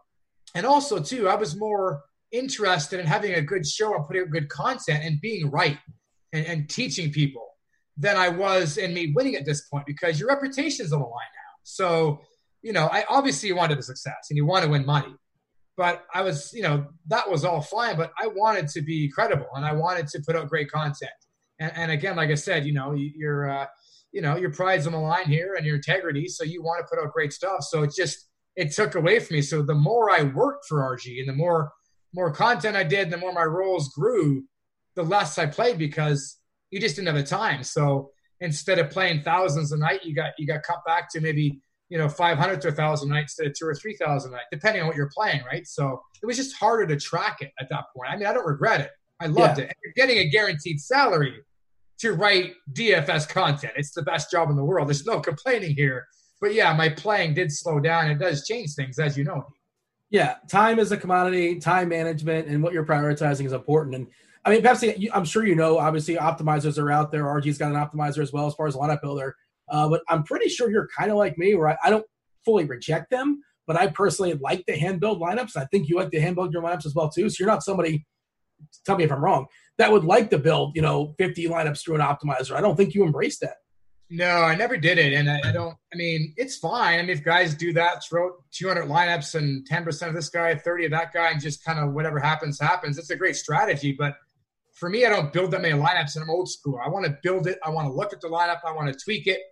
B: And also, too, I was more interested in having a good show and putting out good content and being right and, and teaching people than I was in me winning at this point because your reputation is on the line now. So, you know, I obviously you wanted a success and you want to win money. But I was, you know, that was all fine. But I wanted to be credible and I wanted to put out great content. And, and again, like I said, you know, you- your, uh, you know, your pride's on the line here and your integrity. So you want to put out great stuff. So it just, it took away from me. So the more I worked for RG and the more, more content I did, the more my roles grew, the less I played because you just didn't have the time. So instead of playing thousands a night, you got you got cut back to maybe you know 500 to 1,000 a night instead of two or 3,000 nights, depending on what you're playing, right? So it was just harder to track it at that point. I mean, I don't regret it. I loved
A: Yeah.
B: it. And you're getting a guaranteed salary to write DFS content. It's the best job in the world. There's no complaining here. But yeah, my playing did slow down. It does change things, as you know.
A: Yeah, time is a commodity. Time management and what you're prioritizing is important. And I mean, Pepsi, I'm sure you know. Obviously, optimizers are out there. RG's got an optimizer as well as far as lineup builder. Uh, but I'm pretty sure you're kind of like me, where I, I don't fully reject them, but I personally like the hand build lineups. I think you like to hand build your lineups as well too. So you're not somebody. Tell me if I'm wrong. That would like to build, you know, 50 lineups through an optimizer. I don't think you embrace that.
B: No, I never did it, and I, I don't. I mean, it's fine. I mean, if guys do that, throw 200 lineups and 10% of this guy, 30 of that guy, and just kind of whatever happens, happens. It's a great strategy, but for me, I don't build that many lineups, and I'm old school. I want to build it. I want to look at the lineup. I want to tweak it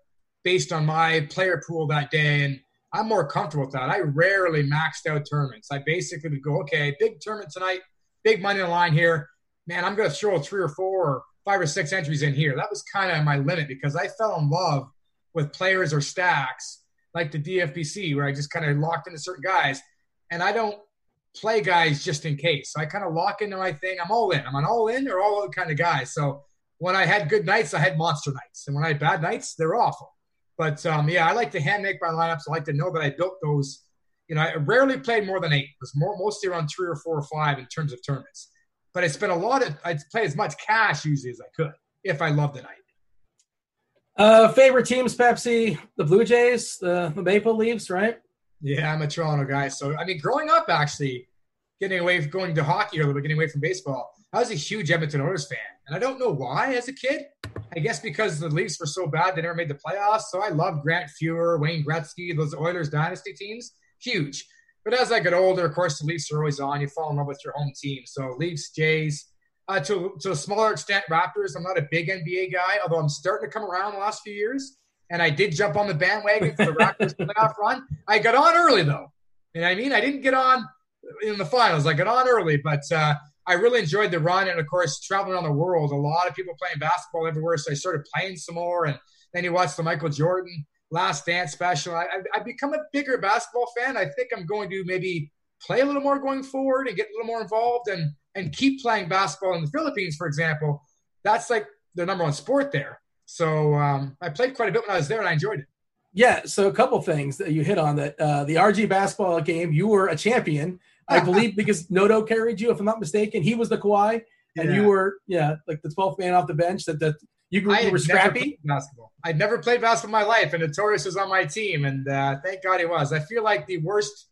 B: based on my player pool that day, and I'm more comfortable with that. I rarely maxed out tournaments. I basically would go, okay, big tournament tonight, big money on the line here. Man, I'm going to throw three or four or five or six entries in here. That was kind of my limit because I fell in love with players or stacks like the DFBC where I just kind of locked into certain guys. And I don't play guys just in case. So I kind of lock into my thing. I'm all in. I'm an all in or all out kind of guy. So when I had good nights, I had monster nights. And when I had bad nights, they're awful. But um, yeah, I like to hand make my lineups. I like to know that I built those. You know, I rarely played more than eight. It was more, mostly around three or four or five in terms of tournaments. But I spent a lot of, I'd play as much cash usually as I could if I loved the night.
A: Uh, favorite teams, Pepsi, the Blue Jays, the, the Maple Leafs, right?
B: Yeah, I'm a Toronto guy. So, I mean, growing up, actually, getting away from going to hockey or a little bit, getting away from baseball, I was a huge Edmonton Oilers fan. And I don't know why as a kid. I guess because the Leafs were so bad, they never made the playoffs. So I love Grant Fuhr, Wayne Gretzky, those Oilers dynasty teams. Huge. But as I get older, of course, the Leafs are always on. You fall in love with your home team. So Leafs, Jays, uh, to, to a smaller extent, Raptors. I'm not a big NBA guy, although I'm starting to come around the last few years. And I did jump on the bandwagon for the Raptors playoff run. I got on early, though. You know what I mean? I didn't get on in the finals. I got on early, but uh, I really enjoyed the run. And of course, traveling around the world, a lot of people playing basketball everywhere. So I started playing some more. And then you watch the Michael Jordan Last Dance special. I, I've become a bigger basketball fan. I think I'm going to maybe play a little more going forward and get a little more involved and and keep playing basketball in the Philippines, for example, that's like the number one sport there. So um, I played quite a bit when I was there, and I enjoyed it.
A: Yeah. So a couple things that you hit on that uh, the RG basketball game, you were a champion, I believe, because Noto carried you, if I'm not mistaken. He was the Kawhi, and yeah. you were yeah like the 12th man off the bench. That that you, grew, you were scrappy.
B: Basketball. I'd never played basketball in my life, and Notorious was on my team, and uh, thank God he was. I feel like the worst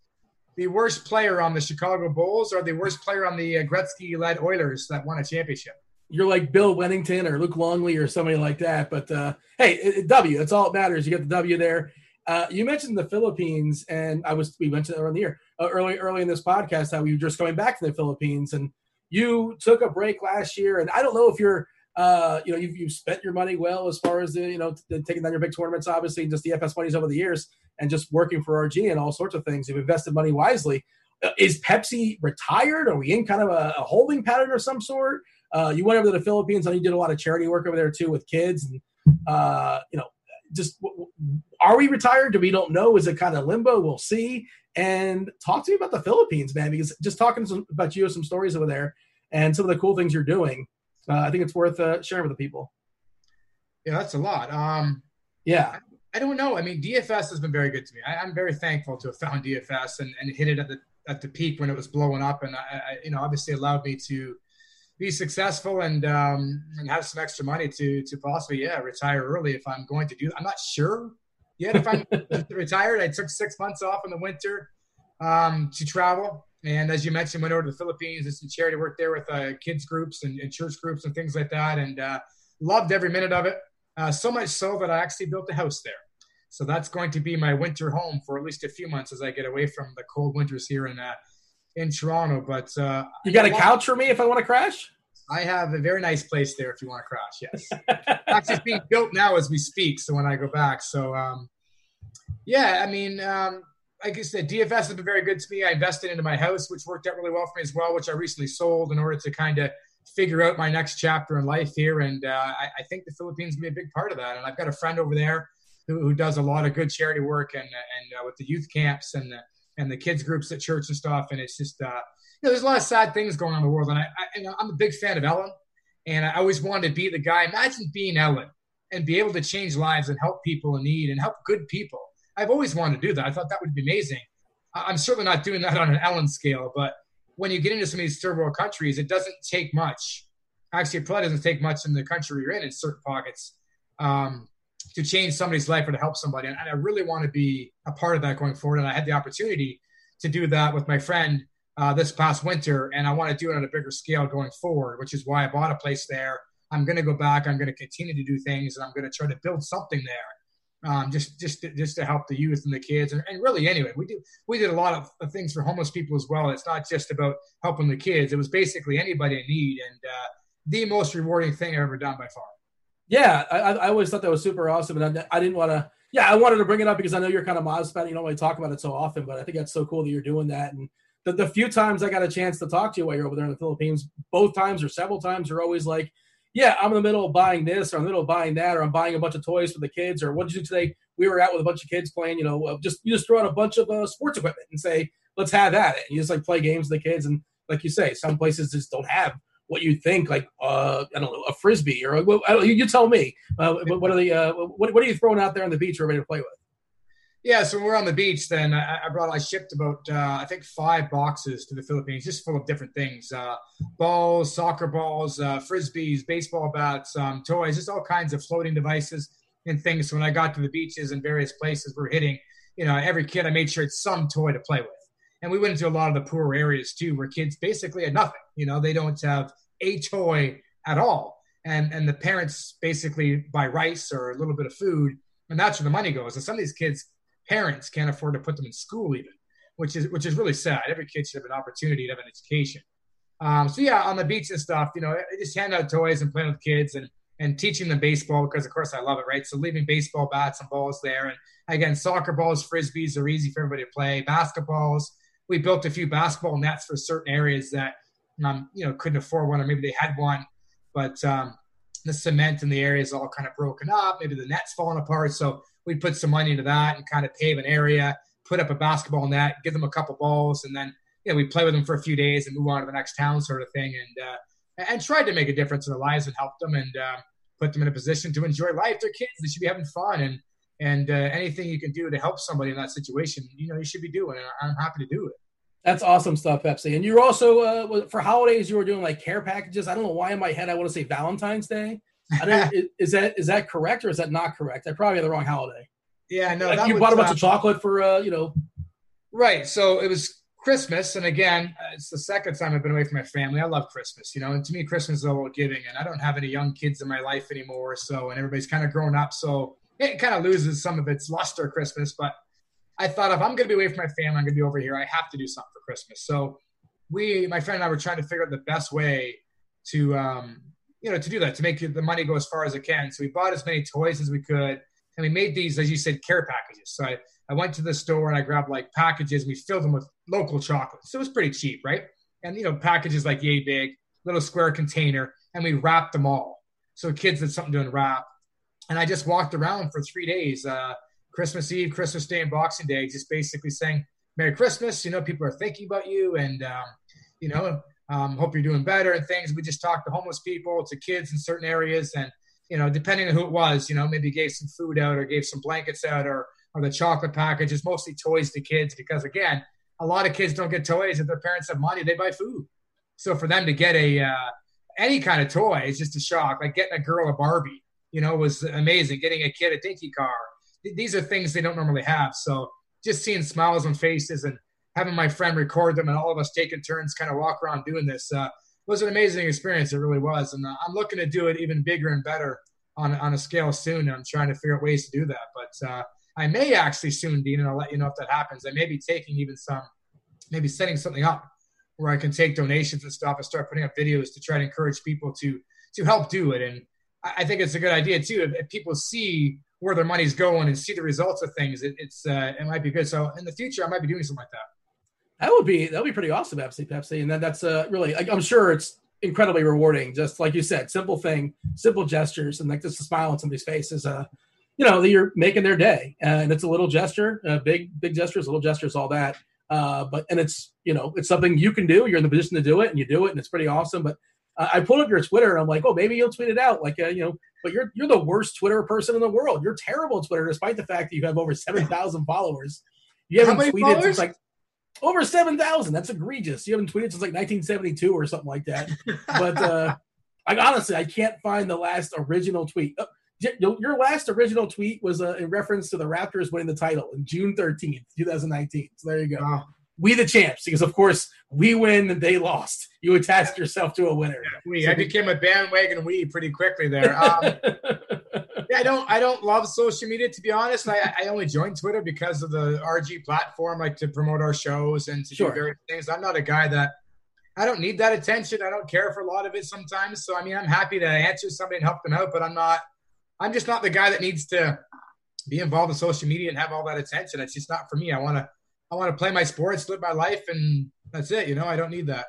B: the worst player on the Chicago Bulls or the worst player on the uh, Gretzky-led Oilers that won a championship.
A: You're like Bill Wennington or Luke Longley or somebody like that. But uh, hey, W, that's all that matters. You get the W there. Uh, you mentioned the Philippines, and I was we mentioned earlier in the year, uh, early early in this podcast how we were just going back to the Philippines, and you took a break last year, and I don't know if you're uh, you know, you've, you've spent your money well as far as the, you know, taking down your big tournaments, obviously, and just the FS monies over the years and just working for RG and all sorts of things. You've invested money wisely. Uh, is Pepsi retired? Are we in kind of a, a holding pattern of some sort? Uh, you went over to the Philippines and you did a lot of charity work over there too with kids and, uh, you know, just are we retired? Do we don't know? Is it kind of limbo? We'll see. And talk to me about the Philippines, man, because just talking some, about you, some stories over there and some of the cool things you're doing uh, I think it's worth uh, sharing with the people.
B: Yeah, that's a lot. Um,
A: yeah.
B: I, I, don't know. I mean, DFS has been very good to me. I, am very thankful to have found DFS and, and hit it at the at the peak when it was blowing up, and I, I you know obviously allowed me to be successful and um, and have some extra money to to possibly yeah retire early if I'm going to do. I'm not sure yet if I'm retired. I took six months off in the winter um, to travel and as you mentioned, went over to the Philippines, did some charity work there with uh, kids groups and, and, church groups and things like that, and uh, loved every minute of it. Uh, so much so that I actually built a house there. So that's going to be my winter home for at least a few months as I get away from the cold winters here in uh, in Toronto. But uh,
A: you got a couch for me if I want to crash.
B: I have a very nice place there if you want to crash. Yes, actually, it's being built now as we speak. So when I go back, so um, yeah, I mean, um, like I said, DFS has been very good to me. I invested into my house, which worked out really well for me as well, which I recently sold in order to kind of figure out my next chapter in life here. And uh, I, I, think the Philippines will be a big part of that. And I've got a friend over there who, who does a lot of good charity work and and uh, with the youth camps and the, and the kids groups at church and stuff. And it's just uh, know, there's a lot of sad things going on in the world. And I, I and I'm a big fan of Ellen, and I always wanted to be the guy. Imagine being Ellen and be able to change lives and help people in need and help good people I've always wanted to do that. I thought that would be amazing. I'm certainly not doing that on an Ellen scale, but when you get into some of these third world countries, it doesn't take much. Actually, it probably doesn't take much in the country you're in in certain pockets um, to change somebody's life or to help somebody. And, I really want to be a part of that going forward. And I had the opportunity to do that with my friend uh, this past winter, and I want to do it on a bigger scale going forward, which is why I bought a place there. I'm going to go back. I'm going to continue to do things, and I'm going to try to build something there um, just just to, just to help the youth and the kids, and, and, really anyway, we do we did a lot of, things for homeless people as well. It's not just about helping the kids; it was basically anybody in need, and uh, the most rewarding thing I've ever done by far.
A: Yeah, I, I always thought that was super awesome, and I, I didn't want to. Yeah, I wanted to bring it up because I know you're kind of modest about it. You don't really talk about it so often, but I think that's so cool that you're doing that. And the, the few times I got a chance to talk to you while you're over there in the Philippines, both times or several times, you're always like, yeah, I'm in the middle of buying this or I'm in the middle of buying that or I'm buying a bunch of toys for the kids or what did you do today? We were out with a bunch of kids playing, you know, just you just throw out a bunch of uh, sports equipment and say, let's have that. And you just like play games with the kids. And like you say, some places just don't have what you think, like uh, I don't know, a frisbee or well, you, you, tell me. Uh, what are the uh, what, what are you throwing out there on the beach for everybody to play with?
B: Yeah, so when we're on the beach, then I, I brought I shipped about uh, I think five boxes to the Philippines, just full of different things: uh, balls, soccer balls, uh, frisbees, baseball bats, um, toys, just all kinds of floating devices and things. So when I got to the beaches and various places we're hitting, you know, every kid I made sure it's some toy to play with. And we went into a lot of the poorer areas too, where kids basically had nothing. You know, they don't have a toy at all, and and the parents basically buy rice or a little bit of food, and that's where the money goes. And some of these kids parents can't afford to put them in school even, which is which is really sad. Every kid should have an opportunity to have an education. Um, so yeah, on the beach and stuff, you know, just hand out toys and playing with kids and and teaching them baseball because of course I love it, right? So leaving baseball bats and balls there, and again, soccer balls, frisbees are easy for everybody to play. Basketballs, we built a few basketball nets for certain areas that um, you know couldn't afford one, or maybe they had one, but um, the cement in the area is all kind of broken up. Maybe the net's falling apart, so we put some money into that and kind of pave an area, put up a basketball net, give them a couple balls, and then you know, we play with them for a few days and move on to the next town, sort of thing, and uh, and tried to make a difference in their lives and help them and uh, put them in a position to enjoy life. They're kids; they should be having fun, and and uh, anything you can do to help somebody in that situation, you know, you should be doing. And I'm happy to do it.
A: That's awesome stuff, Pepsi. And you're also uh, for holidays, you were doing like care packages. I don't know why in my head I want to say Valentine's Day. Is that is that correct or is that not correct? I probably had the wrong holiday.
B: Yeah, no.
A: Like you bought a bunch uh, of chocolate for uh, you know.
B: Right. So it was Christmas, and again, uh, it's the second time I've been away from my family. I love Christmas, you know, and to me, Christmas is all about giving. And I don't have any young kids in my life anymore, so and everybody's kind of grown up, so it kind of loses some of its luster Christmas. But I thought if I'm going to be away from my family, I'm going to be over here. I have to do something for Christmas. So we, my friend and I, were trying to figure out the best way to um, you know, to do that, to make the money go as far as it can. So we bought as many toys as we could. And we made these, as you said, care packages. So I, I went to the store and I grabbed like packages. We filled them with local chocolate. So it was pretty cheap, right? And, you know, packages like yay big, little square container. And we wrapped them all. So kids had something to unwrap. And I just walked around for three days, uh, Christmas Eve, Christmas Day, and Boxing Day, just basically saying, Merry Christmas. You know, people are thinking about you. And, um, you know, um, hope you're doing better and things. We just talked to homeless people, to kids in certain areas, and you know, depending on who it was, you know, maybe gave some food out or gave some blankets out or or the chocolate packages, mostly toys to kids because again, a lot of kids don't get toys if their parents have money, they buy food. So for them to get a uh, any kind of toy is just a shock. Like getting a girl a Barbie, you know, was amazing. Getting a kid a dinky car. These are things they don't normally have. So just seeing smiles on faces and having my friend record them and all of us taking turns kind of walk around doing this uh, was an amazing experience. It really was. And uh, I'm looking to do it even bigger and better on, on a scale soon. I'm trying to figure out ways to do that. But uh, I may actually soon, Dean, and I'll let you know if that happens. I may be taking even some, maybe setting something up where I can take donations and stuff and start putting up videos to try to encourage people to to help do it. And I think it's a good idea too. If, if people see where their money's going and see the results of things, it, it's uh, it might be good. So in the future, I might be doing something like that.
A: That would be that would be pretty awesome, Pepsi Pepsi, and then that's uh, really I'm sure it's incredibly rewarding. Just like you said, simple thing, simple gestures, and like just a smile on somebody's face is uh, you know, that you're making their day, and it's a little gesture, uh, big big gestures, little gestures, all that. Uh, but and it's you know it's something you can do. You're in the position to do it, and you do it, and it's pretty awesome. But uh, I pulled up your Twitter, and I'm like, oh, maybe you'll tweet it out, like uh, you know. But you're you're the worst Twitter person in the world. You're terrible at Twitter, despite the fact that you have over seven thousand followers. You haven't tweeted followers? since like over 7,000. That's egregious. You haven't tweeted since like 1972 or something like that. But uh, I honestly, I can't find the last original tweet. Oh, your last original tweet was uh, in reference to the Raptors winning the title in June 13th, 2019. So there you go. Wow. We the champs, because of course we win and they lost. You attached yourself to a winner.
B: Yeah, we. So I became a bandwagon we pretty quickly there. Um, I don't I don't love social media to be honest. I, I only joined Twitter because of the RG platform, like to promote our shows and to sure. do various things. I'm not a guy that I don't need that attention. I don't care for a lot of it sometimes. So I mean, I'm happy to answer somebody and help them out, but I'm not. I'm just not the guy that needs to be involved in social media and have all that attention. It's just not for me. I want to. I want to play my sports, live my life, and that's it. You know, I don't need that.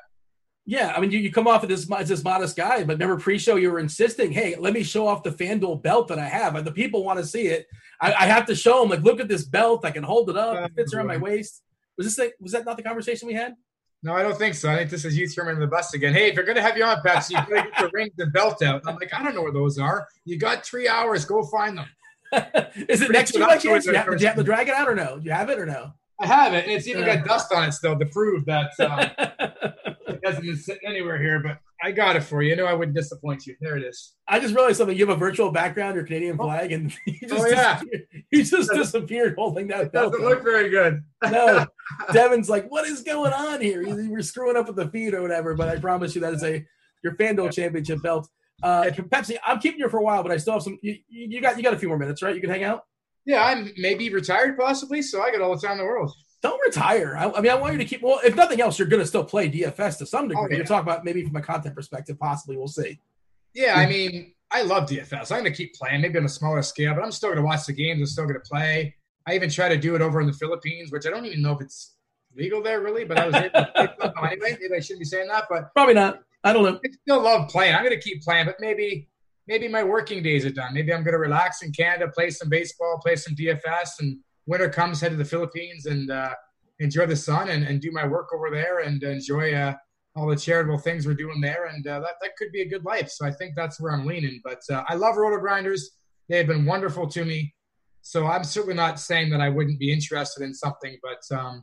A: Yeah, I mean, you, you come off of this as this modest guy, but remember pre-show you were insisting, "Hey, let me show off the FanDuel belt that I have. The people want to see it. I, I, have to show them. Like, look at this belt. I can hold it up. It fits around my waist." Was this like, was that not the conversation we had?
B: No, I don't think so. I think this is you throwing the bus again. Hey, if you're gonna have you on, Pepsi, you gotta get the rings and belt out. I'm like, I don't know where those are. You got three hours. Go find them.
A: is it next to you by chance? Do you, have, do you have to drag it out or no? Do you have it or no?
B: I have it, and it's even got dust on it still to prove that uh, it been sitting anywhere here. But I got it for you. You know I wouldn't disappoint you. There it is.
A: I just realized something. You have a virtual background, your Canadian oh. flag, and you just, oh, yeah. you just disappeared holding that.
B: It doesn't look very good.
A: no, Devin's like, what is going on here? You were screwing up with the feed or whatever. But I promise you that is a your FanDuel championship belt. Uh, Pepsi, I'm keeping you for a while, but I still have some. You, you got you got a few more minutes, right? You can hang out.
B: Yeah, I'm maybe retired possibly, so I got all the time in the world.
A: Don't retire. I, I mean, I want you to keep. Well, if nothing else, you're going to still play DFS to some degree. Oh, yeah. You're talking about maybe from a content perspective, possibly. We'll see.
B: Yeah, I mean, I love DFS. I'm going to keep playing, maybe on a smaller scale, but I'm still going to watch the games. I'm still going to play. I even try to do it over in the Philippines, which I don't even know if it's legal there really, but I was able to anyway. Maybe I shouldn't be saying that, but
A: probably not. I don't know.
B: I still love playing. I'm going to keep playing, but maybe maybe my working days are done. Maybe I'm going to relax in Canada, play some baseball, play some DFS, and winter comes, head to the Philippines and uh, enjoy the sun and, and do my work over there and enjoy uh, all the charitable things we're doing there. And uh, that, that could be a good life. So I think that's where I'm leaning. But uh, I love RotoGrinders. They have been wonderful to me. So I'm certainly not saying that I wouldn't be interested in something, but um,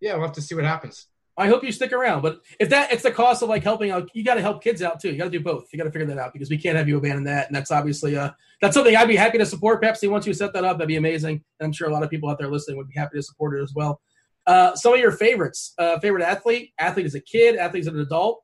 B: yeah, we'll have to see what happens.
A: I hope you stick around. But if that it's the cost of like helping out, you got to help kids out too. You got to do both. You got to figure that out because we can't have you abandon that. And that's obviously uh that's something I'd be happy to support. Pepsi once you set that up, that'd be amazing. And I'm sure a lot of people out there listening would be happy to support it as well. Uh, some of your favorites, uh, favorite athlete, athlete as a kid, athlete as an adult.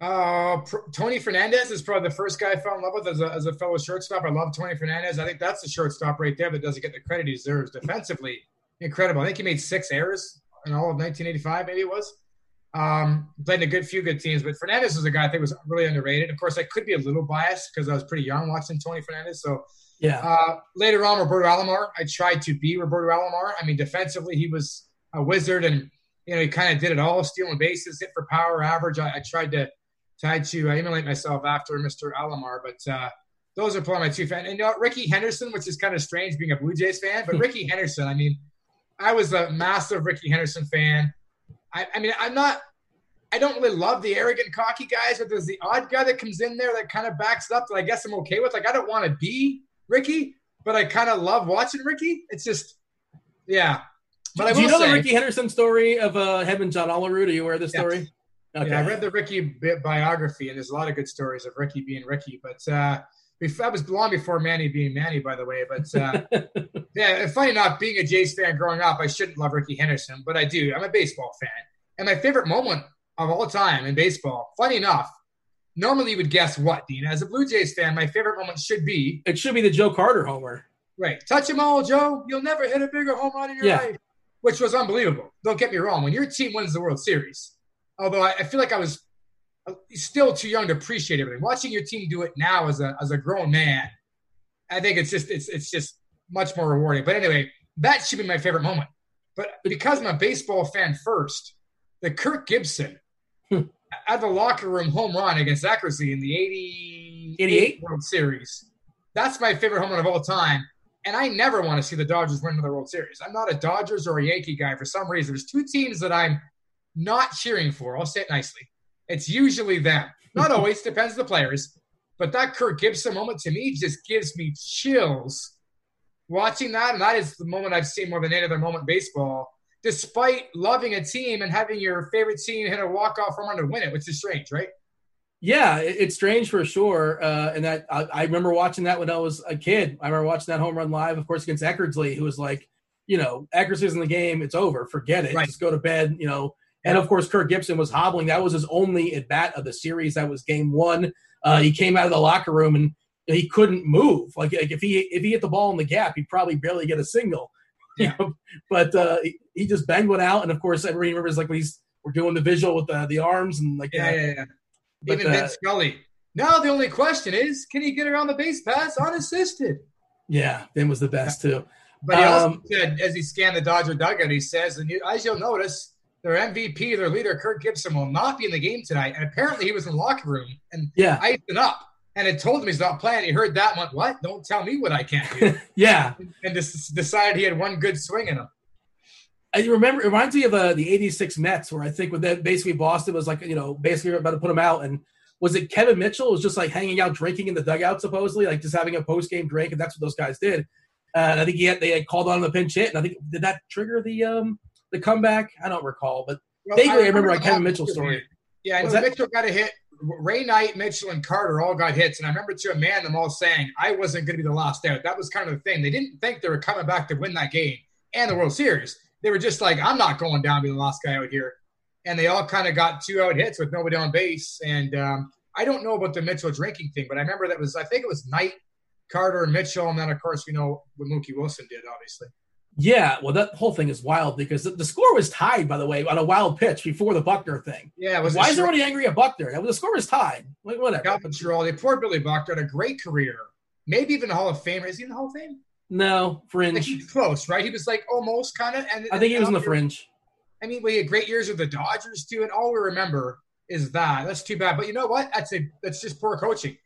B: Uh, Tony Fernandez is probably the first guy I fell in love with as a, as a fellow shortstop. I love Tony Fernandez. I think that's the shortstop right there that doesn't get the credit he deserves defensively. Incredible. I think he made six errors in all of 1985, maybe it was. Um, played in a good few good teams, but Fernandez was a guy I think was really underrated. Of course, I could be a little biased because I was pretty young watching Tony Fernandez. So
A: yeah.
B: Uh, later on, Roberto Alomar, I tried to be Roberto Alomar. I mean, defensively, he was a wizard, and you know he kind of did it all: stealing bases, hit for power, average. I, I tried to try to uh, emulate myself after Mr. Alomar, but uh, those are probably my two fans. And you know, Rickey Henderson, which is kind of strange being a Blue Jays fan, but Rickey Henderson, I mean I was a massive Rickey Henderson fan. I, I mean, I'm not. I don't really love the arrogant, cocky guys, but there's the odd guy that comes in there that kind of backs up that I guess I'm okay with. Like, I don't want to be Rickey, but I kind of love watching Rickey. It's just, yeah.
A: But do you know say, the Rickey Henderson story of uh, Heaven John Olerud? Are you aware of the story?
B: Okay. Yeah, I read the Rickey biography, and there's a lot of good stories of Rickey being Rickey. But uh, that was long before Manny being Manny, by the way. But uh, yeah, funny enough, being a Jays fan growing up, I shouldn't love Rickey Henderson, but I do. I'm a baseball fan, and my favorite moment of all time in baseball. Funny enough, normally you would guess what, Dean? As a Blue Jays fan, my favorite moment should be
A: it should be the Joe Carter homer.
B: Right, touch them all, Joe. You'll never hit a bigger home run in your yeah. life, which was unbelievable. Don't get me wrong. When your team wins the World Series, although I, I feel like I was still too young to appreciate everything. Watching your team do it now as a as a grown man, I think it's just it's it's just much more rewarding. But anyway, that should be my favorite moment. But because I'm a baseball fan first, the Kirk Gibson at the locker room home run against Eckersley in the 80, 88 World Series, that's my favorite home run of all time. And I never want to see the Dodgers win another World Series. I'm not a Dodgers or a Yankee guy for some reason. There's two teams that I'm not cheering for. I'll say it nicely. It's usually them. Not always, depends the players. But that Kirk Gibson moment to me just gives me chills watching that. And that is the moment I've seen more than any other moment in baseball, despite loving a team and having your favorite team hit a walk-off home run to win it, which is strange, right?
A: Yeah, it's strange for sure. Uh, and that I, I, remember watching that when I was a kid. I remember watching that home run live, of course, against Eckersley, who was like, you know, Eckersley's in the game. It's over. Forget it. Right. Just go to bed. You know, and of course, Kirk Gibson was hobbling. That was his only at bat of the series. That was game one. Uh, he came out of the locker room and he couldn't move. Like, like, if he if he hit the ball in the gap, he'd probably barely get a single. Yeah. You know? But uh, he just banged one out. And of course, everybody remembers like when he's we're doing the visual with the, the arms and like
B: yeah, yeah, yeah. But, Even uh, Vin Scully. Now the only question is, can he get around the base pass unassisted?
A: Yeah, Vin was the best too.
B: But he also um, said, as he scanned the Dodger dugout, he says, and you, as you'll notice, their MVP, their leader, Kirk Gibson, will not be in the game tonight. And apparently he was in the locker room and
A: Yeah.
B: iced it up and had told him he's not playing. He heard that and went, What? Don't tell me what I can't do.
A: Yeah.
B: and just decided he had one good swing in him.
A: I remember it reminds me of uh, the '86 Mets, where I think with that basically Boston was like you know basically about to put him out, and was it Kevin Mitchell was just like hanging out drinking in the dugout supposedly, like just having a post game drink, and that's what those guys did. Uh, and I think he had, they had called on the pinch hit, and I think did that trigger the um the comeback? I don't recall, but
B: Well,
A: vaguely I remember
B: the
A: like Kevin
B: Mitchell
A: story.
B: Yeah, I
A: Was that-
B: Mitchell got a hit. Ray Knight, Mitchell, and Carter all got hits. And I remember to a man them all saying, I wasn't going to be the last out. That was kind of the thing. They didn't think they were coming back to win that game and the World Series. They were just like, I'm not going down to be the last guy out here. And they all kind of got two out hits with nobody on base. And um, I don't know about the Mitchell drinking thing, but I remember that was, I think it was Knight, Carter, and Mitchell. And then, of course, we know what Mookie Wilson did, obviously.
A: Yeah, well, that whole thing is wild because the, the score was tied, by the way, on a wild pitch before the Buckner thing.
B: Yeah, it was
A: Why is everybody angry at Buckner? The score was tied. Like, whatever.
B: Calvin Schiraldi, poor Billy Buckner had a great career. Maybe even the Hall of Fame. Is he in the Hall of Fame?
A: No,
B: Like
A: fringe.
B: he's close, right? He was like almost kind of. And
A: I think he was in the
B: and-
A: fringe.
B: I mean, we had great years with the Dodgers too, and all we remember is that. That's too bad. But you know what? That's a that's just poor coaching.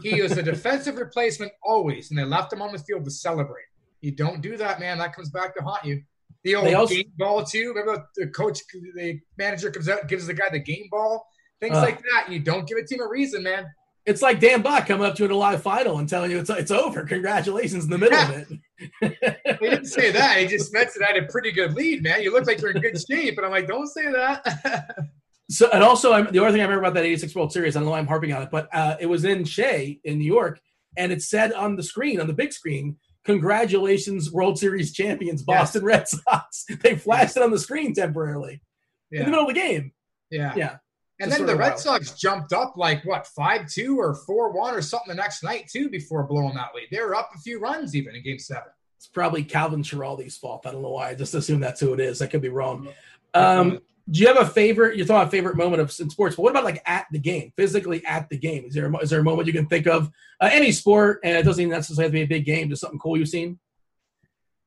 B: He was a defensive replacement always, and they left him on the field to celebrate. You don't do that, man. That comes back to haunt you. The old
A: also-
B: game ball too. Remember the coach, the manager comes out, and gives the guy the game ball, things
A: Uh.
B: like that. You don't give a team a reason, man.
A: It's like Dan Back coming up to you in a live final and telling you it's it's over. Congratulations in the middle of it.
B: He didn't say that. He just meant that I had a pretty good lead, man. You look like you're in good shape. And I'm like, don't say that.
A: So and also I'm, the other thing I remember about that '86 World Series, I don't know why I'm harping on it, but uh, it was in Shea in New York, and it said on the screen, on the big screen, "Congratulations, World Series champions, Boston Red Sox." They flashed it on the screen temporarily in the middle of the game.
B: Yeah.
A: Yeah,
B: And
A: Just
B: then the Red
A: wild.
B: Sox jumped up like what, five two or four one or something the next night too before blowing that lead. They were up a few runs even in game seven.
A: it's probably Calvin Schiraldi's fault. I don't know why. I just assume that's who it is. I could be wrong. Um, do you have a favorite? You're talking about favorite moment of in sports, but what about like at the game, physically at the game? Is there a, is there a moment you can think of uh, any sport, and it doesn't even necessarily have to be a big game, just something cool you've seen?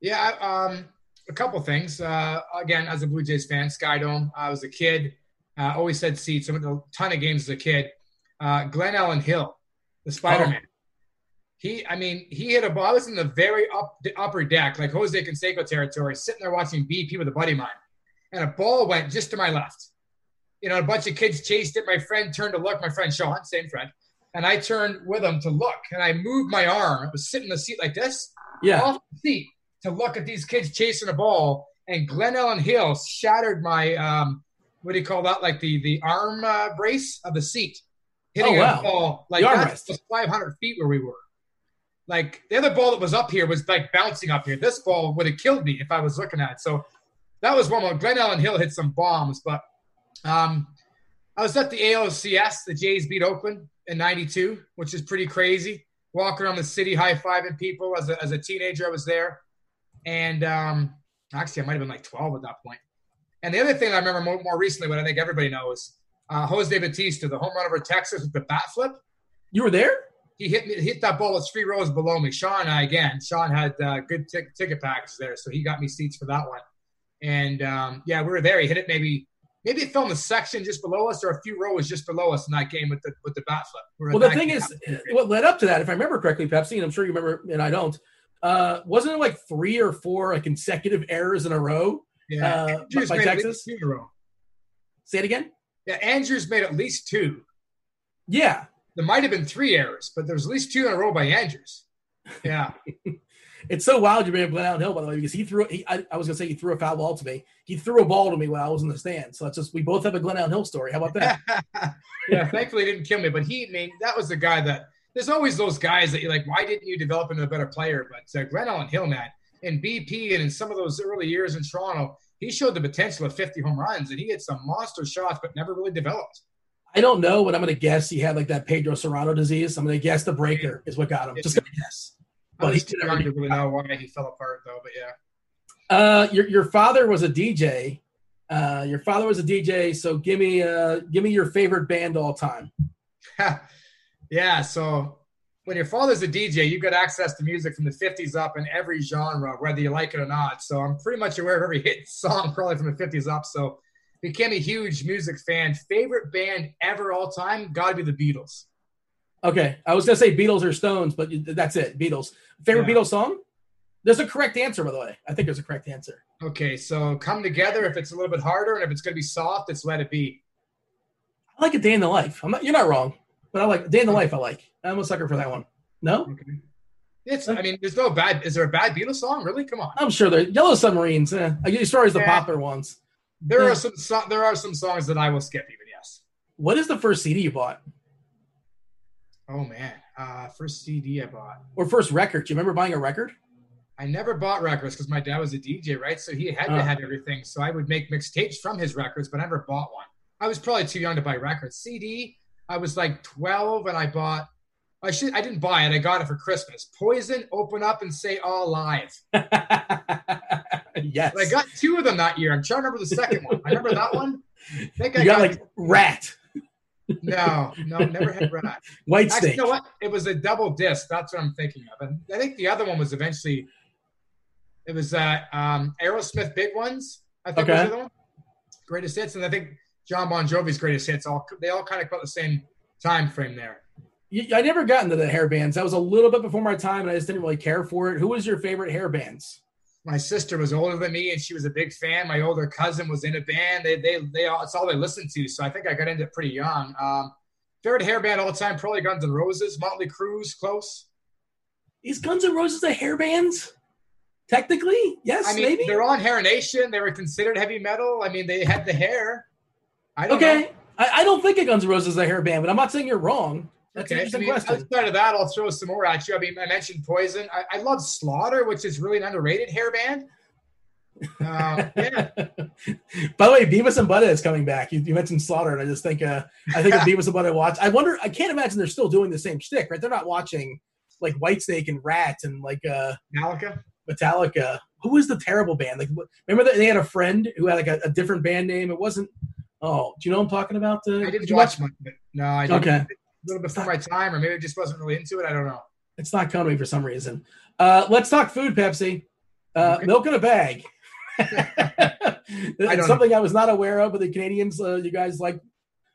B: Yeah, um, a couple things. Uh, again, as a Blue Jays fan, Sky Dome. I was a kid. Uh, always said seats. I went to a ton of games as a kid. Uh, Glenallen Hill, the Spider Man. He, I mean, he hit a ball. I was in the very up, the upper deck, like Jose Canseco territory, sitting there watching BP with a buddy of mine, and a ball went just to my left. You know, a bunch of kids chased it. My friend turned to look. My friend Sean, same friend, and I turned with him to look, and I moved my arm. I was sitting in the seat like this,
A: Yeah,
B: off the seat to look at these kids chasing a ball, and Glenallen Hill shattered my um, what do you call that? Like the the arm uh, brace of the seat, hitting
A: Oh, wow.
B: a ball like that's just 500 feet where we were. Like the other ball that was up here was like bouncing up here. This ball would have killed me if I was looking at it. So that was one. Where Glenallen Hill hit some bombs, but um, I was at the ALCS. The Jays beat Oakland in '92, which is pretty crazy. Walking around the city, high fiving people. As a, as a teenager, I was there, and um, actually, I might have been like 12 at that point. And the other thing I remember more, more recently, what I think everybody knows, uh, Jose Bautista, the home run over Texas with the bat flip.
A: you were there.
B: He hit me, hit that ball. It's three rows below me. Sean, and I again. Sean had uh, good tic- ticket packages there, so he got me seats for that one. And um, yeah, we were there. He hit it maybe maybe it fell in the section just below us, or a few rows just below us in that game with the with the bat flip. We
A: Well, the thing is, what led up to that, if I remember correctly, Pepsi, and I'm sure you remember, and I don't, uh, wasn't it like three or four like, consecutive errors in a row
B: yeah,
A: uh,
B: Andrus
A: by
B: made
A: Texas?
B: two in a row.
A: Say it again.
B: Yeah, Andrus made at least two.
A: Yeah,
B: There might have been three errors, but there was at least two in a row by Andrus. Yeah,
A: it's so wild you bring up Glenallen Hill, by the way, because he threw. He, I, I was gonna say he threw a foul ball to me. He threw a ball to me when I was in the stand. So that's just we both have a Glenallen Hill story. How about that?
B: yeah. Thankfully, he didn't kill me, but he, I mean, that was the guy that. There's always those guys that you're like, why didn't you develop into a better player? But uh, Glenallen Hill, man, in BP and in some of those early years in Toronto, he showed the potential of 50 home runs, and he had some monster shots, but never really developed.
A: I don't know, but I'm gonna guess he had like that Pedro Cerrano disease. I'm gonna guess the breaker is what got him. Just gonna guess. But he did
B: young to
A: everything.
B: really know why he fell apart, though. But yeah.
A: Uh, your your father was a DJ. Uh, your father was a DJ. So give me uh give me your favorite band all time.
B: yeah. So when your father's a DJ, you got access to music from the 50s up in every genre, whether you like it or not. So I'm pretty much aware of every hit song probably from the 50s up. So became a huge music fan. Favorite band ever all time? Got to be the Beatles.
A: Okay, I was gonna say Beatles or Stones, but that's it. Beatles. Favorite yeah. Beatles song? There's a correct answer, by the way. I think there's a correct answer.
B: Okay, so come together if it's a little bit harder, and if it's gonna be soft, it's Let It Be.
A: I like a day in the life. I'm not. You're not wrong, but I like day in the life. I like. I'm a sucker for that one. No. Okay.
B: It's. I mean, there's no bad. Is there a bad Beatles song? Really? Come on.
A: I'm sure there. Yellow Submarines. Eh, as far as the yeah. popular ones.
B: There yeah. are some. So, there are some songs that I will skip. Even yes.
A: What is the first CD you bought?
B: Oh man, uh, first CD I bought
A: or first record. Do you remember buying a record?
B: I never bought records because my dad was a DJ, right? So he had to uh. have everything. So I would make mixtapes from his records, but I never bought one. I was probably too young to buy records. CD, I was like 12 and I bought I should I didn't buy it. I got it for Christmas. Poison, open up and say all live.
A: yes.
B: I got two of them that year. I'm trying to remember the second one. I remember that one.
A: I think you I got, got like Ratt.
B: No, no, never had Ratt.
A: White Actually, You
B: know what? It was a double disc. That's what I'm thinking of. And I think the other one was eventually it was uh um Aerosmith Big Ones. I think okay. was the one. Greatest hits. And I think Jon Bon Jovi's greatest hits all they all kind of got the same time frame there.
A: I never got into the hair bands. That was a little bit before my time, and I just didn't really care for it. Who was your favorite hair bands?
B: My sister was older than me, and she was a big fan. My older cousin was in a band. They, they, they all, it's all they listened to. So I think I got into it pretty young. Um, favorite hair band all the time, probably Guns N' Roses, Motley Crue's close.
A: Is Guns N' Roses a hair band? Technically, yes.
B: I mean,
A: maybe
B: they're on Hair Nation. They were considered heavy metal. I mean, they had the hair. I don't
A: okay. I, I don't think of Guns N' Roses as a hair band, but I'm not saying you're wrong. That's okay. I mean, question.
B: Outside of that, I'll throw some more at you. I mean, I mentioned Poison. I, I love Slaughter, which is really an underrated hair band. Uh, yeah.
A: By the way, Beavis and Butthead is coming back. You, you mentioned Slaughter, and I just think uh, I think of Beavis and Butthead watch. I wonder. I can't imagine they're still doing the same shtick, right? They're not watching like Whitesnake and Ratt and like uh,
B: Metallica.
A: Metallica. Who was the terrible band? Like, remember that they had a friend who had like a, a different band name. It wasn't. Oh, do you know what I'm talking about?
B: Uh, I didn't did watch much. No, I didn't. Okay little before my time, or maybe I just wasn't really into it. I don't know.
A: It's not coming for some reason. Uh, let's talk food, Pepsi. Uh, okay. Milk in a bag. it's something know. I was not aware of, but the Canadians, uh, you guys like.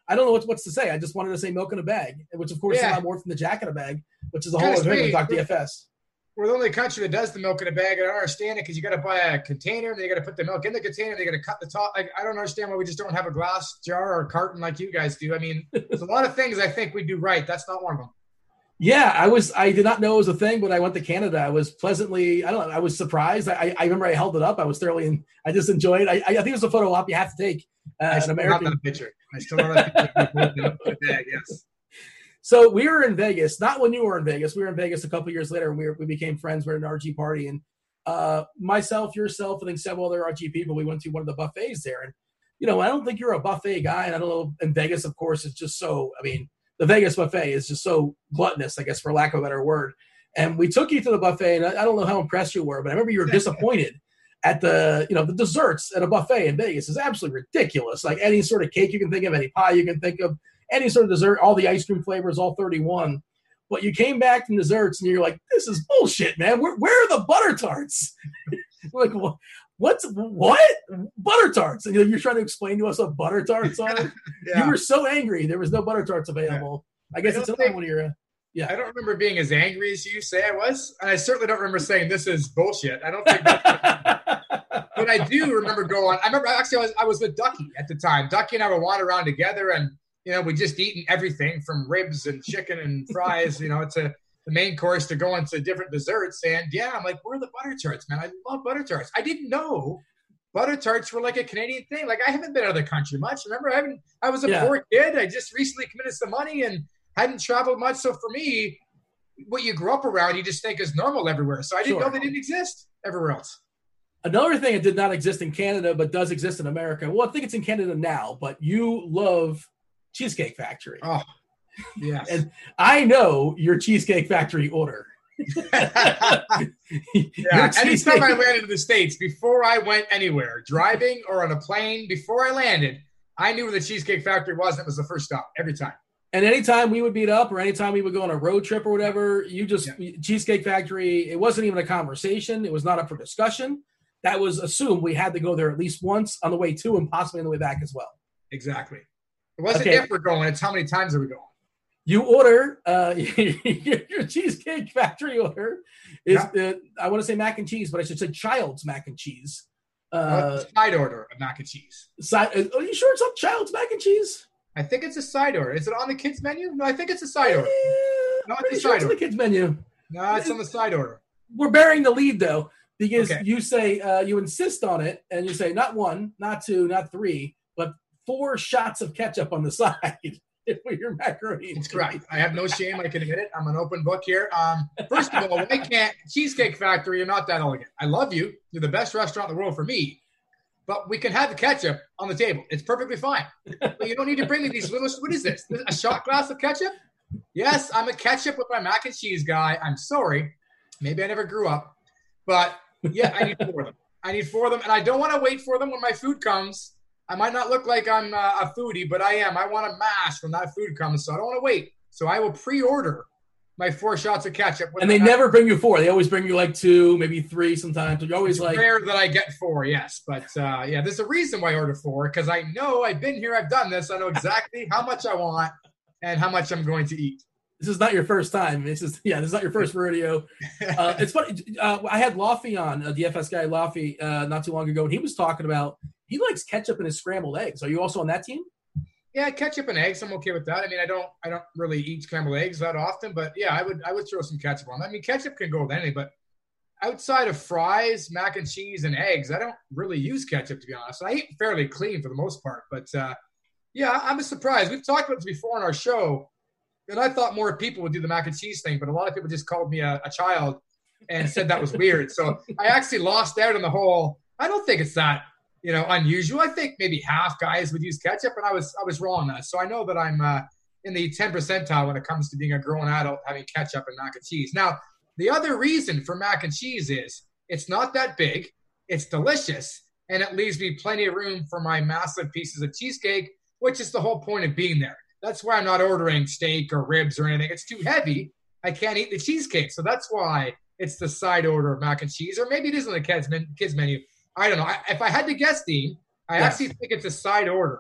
A: I don't know what's, what's to say. I just wanted to say milk in a bag, which of course yeah. is a lot more than the jack in a bag, which is a whole other thing Doc DFS
B: we're the only country that does the milk in a bag. I don't understand it because you got to buy a container, and you got to put the milk in the container, they got to cut the top. Like I don't understand why we just don't have a glass jar or carton like you guys do. I mean, there's a lot of things I think we do right. That's not one of them.
A: Yeah, I was. I did not know it was a thing, but I went to Canada. I was pleasantly. I don't know. I was surprised. I, I remember I held it up. I was thoroughly. I just enjoyed. I, I think it was a photo op you have to take.
B: Uh, I still an American picture. I still have that picture. yes.
A: So we were in Vegas, not when you were in Vegas. We were in Vegas a couple years later. And we were, we became friends. We are at an RG party, and uh, myself, yourself, I think several other RG people. We went to one of the buffets there, and you know, I don't think you're a buffet guy. And I don't know. In Vegas, of course, it's just so. I mean, the Vegas buffet is just so gluttonous, I guess, for lack of a better word. And we took you to the buffet, and I, I don't know how impressed you were, but I remember you were disappointed at the you know the desserts at a buffet in Vegas is absolutely ridiculous. Like any sort of cake you can think of, any pie you can think of, any sort of dessert, all the ice cream flavors, all 31. But you came back from desserts and you're like, this is bullshit, man. Where, where are the butter tarts? like, what's what butter tarts? And you're trying to explain to us what butter tarts are. yeah. You were so angry there was no butter tarts available. Yeah. I guess I it's another one of your. Uh, yeah,
B: I don't remember being as angry as you say I was, and I certainly don't remember saying this is bullshit. I don't think. but I do remember going. I remember actually I was I was with Ducky at the time. Ducky and I would wander around together, and you know, we just eaten everything from ribs and chicken and fries, you know, to the main course to go into different desserts. And yeah, I'm like, where are the butter tarts, man? I love butter tarts. I didn't know butter tarts were like a Canadian thing. Like I haven't been out of the country much. Remember, I haven't. I was a yeah. poor kid. I just recently committed some money and hadn't traveled much. So for me, what you grew up around, you just think is normal everywhere. So I didn't sure. know they didn't exist everywhere else.
A: Another thing that did not exist in Canada but does exist in America. Well, I think it's in Canada now, but you love Cheesecake Factory.
B: Oh, yeah.
A: and I know your Cheesecake Factory order.
B: yeah. Anytime I landed in the States, before I went anywhere, driving or on a plane, before I landed, I knew where the Cheesecake Factory was. That was the first stop every time.
A: And anytime we would meet up or anytime we would go on a road trip or whatever, you just, yeah. Cheesecake Factory, it wasn't even a conversation. It was not up for discussion. that was assumed we had to go there at least once on the way to and possibly on the way back as well.
B: Exactly. It wasn't
A: Okay.
B: if we're going; it's how many times are we going?
A: You order uh, your cheesecake factory order is uh, I want to say mac and cheese, but I should say child's mac and cheese.
B: Uh,
A: Uh,
B: side order of mac and cheese.
A: side, are you sure it's not child's mac and cheese?
B: I think it's a side order. Is it on the kids menu? No, I think it's a side order.
A: Eh,
B: No, it's a
A: sure
B: side
A: it's on the kids menu.
B: No, it's on the side order.
A: We're bearing the lead though because
B: Okay.
A: you say uh, you insist on it and you say not one, not two, not three, but four shots of ketchup on the side with your macaroni. cheese.
B: correct. I have no shame. I can admit it. I'm an open book here. Um, first of all, why can't Cheesecake Factory? You're not that elegant. I love you. You're the best restaurant in the world for me. But we can have the ketchup on the table. It's perfectly fine. But you don't need to bring me these little. What is this? A shot glass of ketchup? Yes, I'm a ketchup with my mac and cheese guy. I'm sorry. Maybe I never grew up. But yeah, I need four of them. I need four of them, and I don't want to wait for them when my food comes. I might not look like I'm uh, a foodie, but I am. I want a mash when that food comes, so I don't want to wait. So I will pre-order my four shots of ketchup.
A: And they never bring you four. They always bring you like two, maybe three sometimes. You're always
B: It's
A: like,
B: rare that I get four, yes, but uh, yeah, there's a reason why I order four because I know I've been here, I've done this, I know exactly how much I want and how much I'm going to eat.
A: this is not your first time. This is yeah, this is not your first rodeo. Uh, it's funny. Uh, I had Laffy on, a DFS guy Laffy, uh, not too long ago, and he was talking about he likes ketchup in his scrambled eggs. Are you also on that team?
B: Yeah, ketchup and eggs, I'm okay with that. I mean, I don't, I don't really eat scrambled eggs that often, but yeah, I would, I would throw some ketchup on. I mean, ketchup can go with anything, but outside of fries, mac and cheese, and eggs, I don't really use ketchup to be honest. I eat fairly clean for the most part, but uh, yeah, I'm surprised. We've talked about this before on our show, and I thought more people would do the mac and cheese thing, but a lot of people just called me a, a child and said that was weird. So I actually lost out on the whole. I don't think it's that you know unusual. I think maybe half guys would use ketchup, and I was I was wrong on that. So I know that I'm uh, in the 10 percentile when it comes to being a grown adult having ketchup and mac and cheese. Now the other reason for mac and cheese is it's not that big, it's delicious, and it leaves me plenty of room for my massive pieces of cheesecake, which is the whole point of being there. That's why I'm not ordering steak or ribs or anything. It's too heavy. I can't eat the cheesecake. So that's why it's the side order of mac and cheese, or maybe it is on the kids menu. I don't know. I, if I had to guess, Dean, I
A: Yes.
B: actually think it's a side order.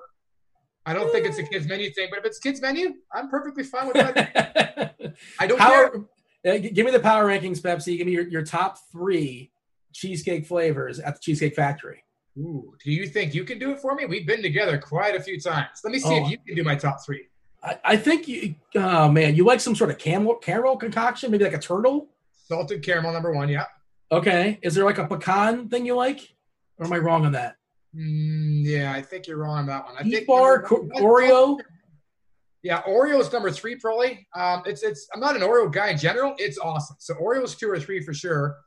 B: I don't think it's a kids menu thing, but if it's kids menu, I'm perfectly fine with that. I don't care.
A: Power, uh, g- give me the power rankings, Pepsi. Give me your, your top three cheesecake flavors at the Cheesecake Factory.
B: Ooh, do you think you can do it for me? We've been together quite a few times. Let me see
A: Oh.
B: if you can do my top three.
A: I, I think you, oh man, you like some sort of caramel, caramel concoction, maybe like a turtle.
B: Salted caramel number one, yeah.
A: Okay. Is there like a pecan thing you like? Or am I wrong on that?
B: Mm, yeah, I think you're wrong on that one. I think
A: bar, co- Oreo.
B: Yeah, Oreo is number three probably. Um, it's it's. I'm not an Oreo guy in general. It's awesome. So Oreo's two or three for sure.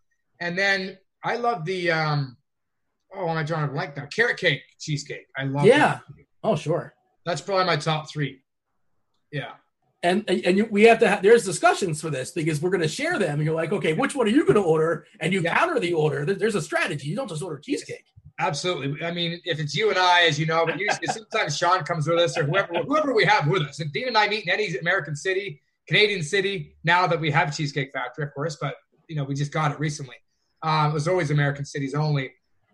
B: And then I love the um. Oh, am I drawing a blank now? Carrot cake cheesecake. I love.
A: Yeah.
B: that.
A: Oh, sure.
B: that's probably my top three. Yeah.
A: And and we have to have there's discussions for this because we're going to share them. And you're like, okay, which one are you going to order? And you
B: Yeah.
A: counter the order. There's a strategy. You don't just order cheesecake.
B: Absolutely. I mean, if it's you and I, as you know, but usually sometimes Sean comes with us or whoever whoever we have with us. And Dean and I meet in any American city, Canadian city, now that we have Cheesecake Factory, of course, but you know, we just got it recently. Um, it was always American cities only.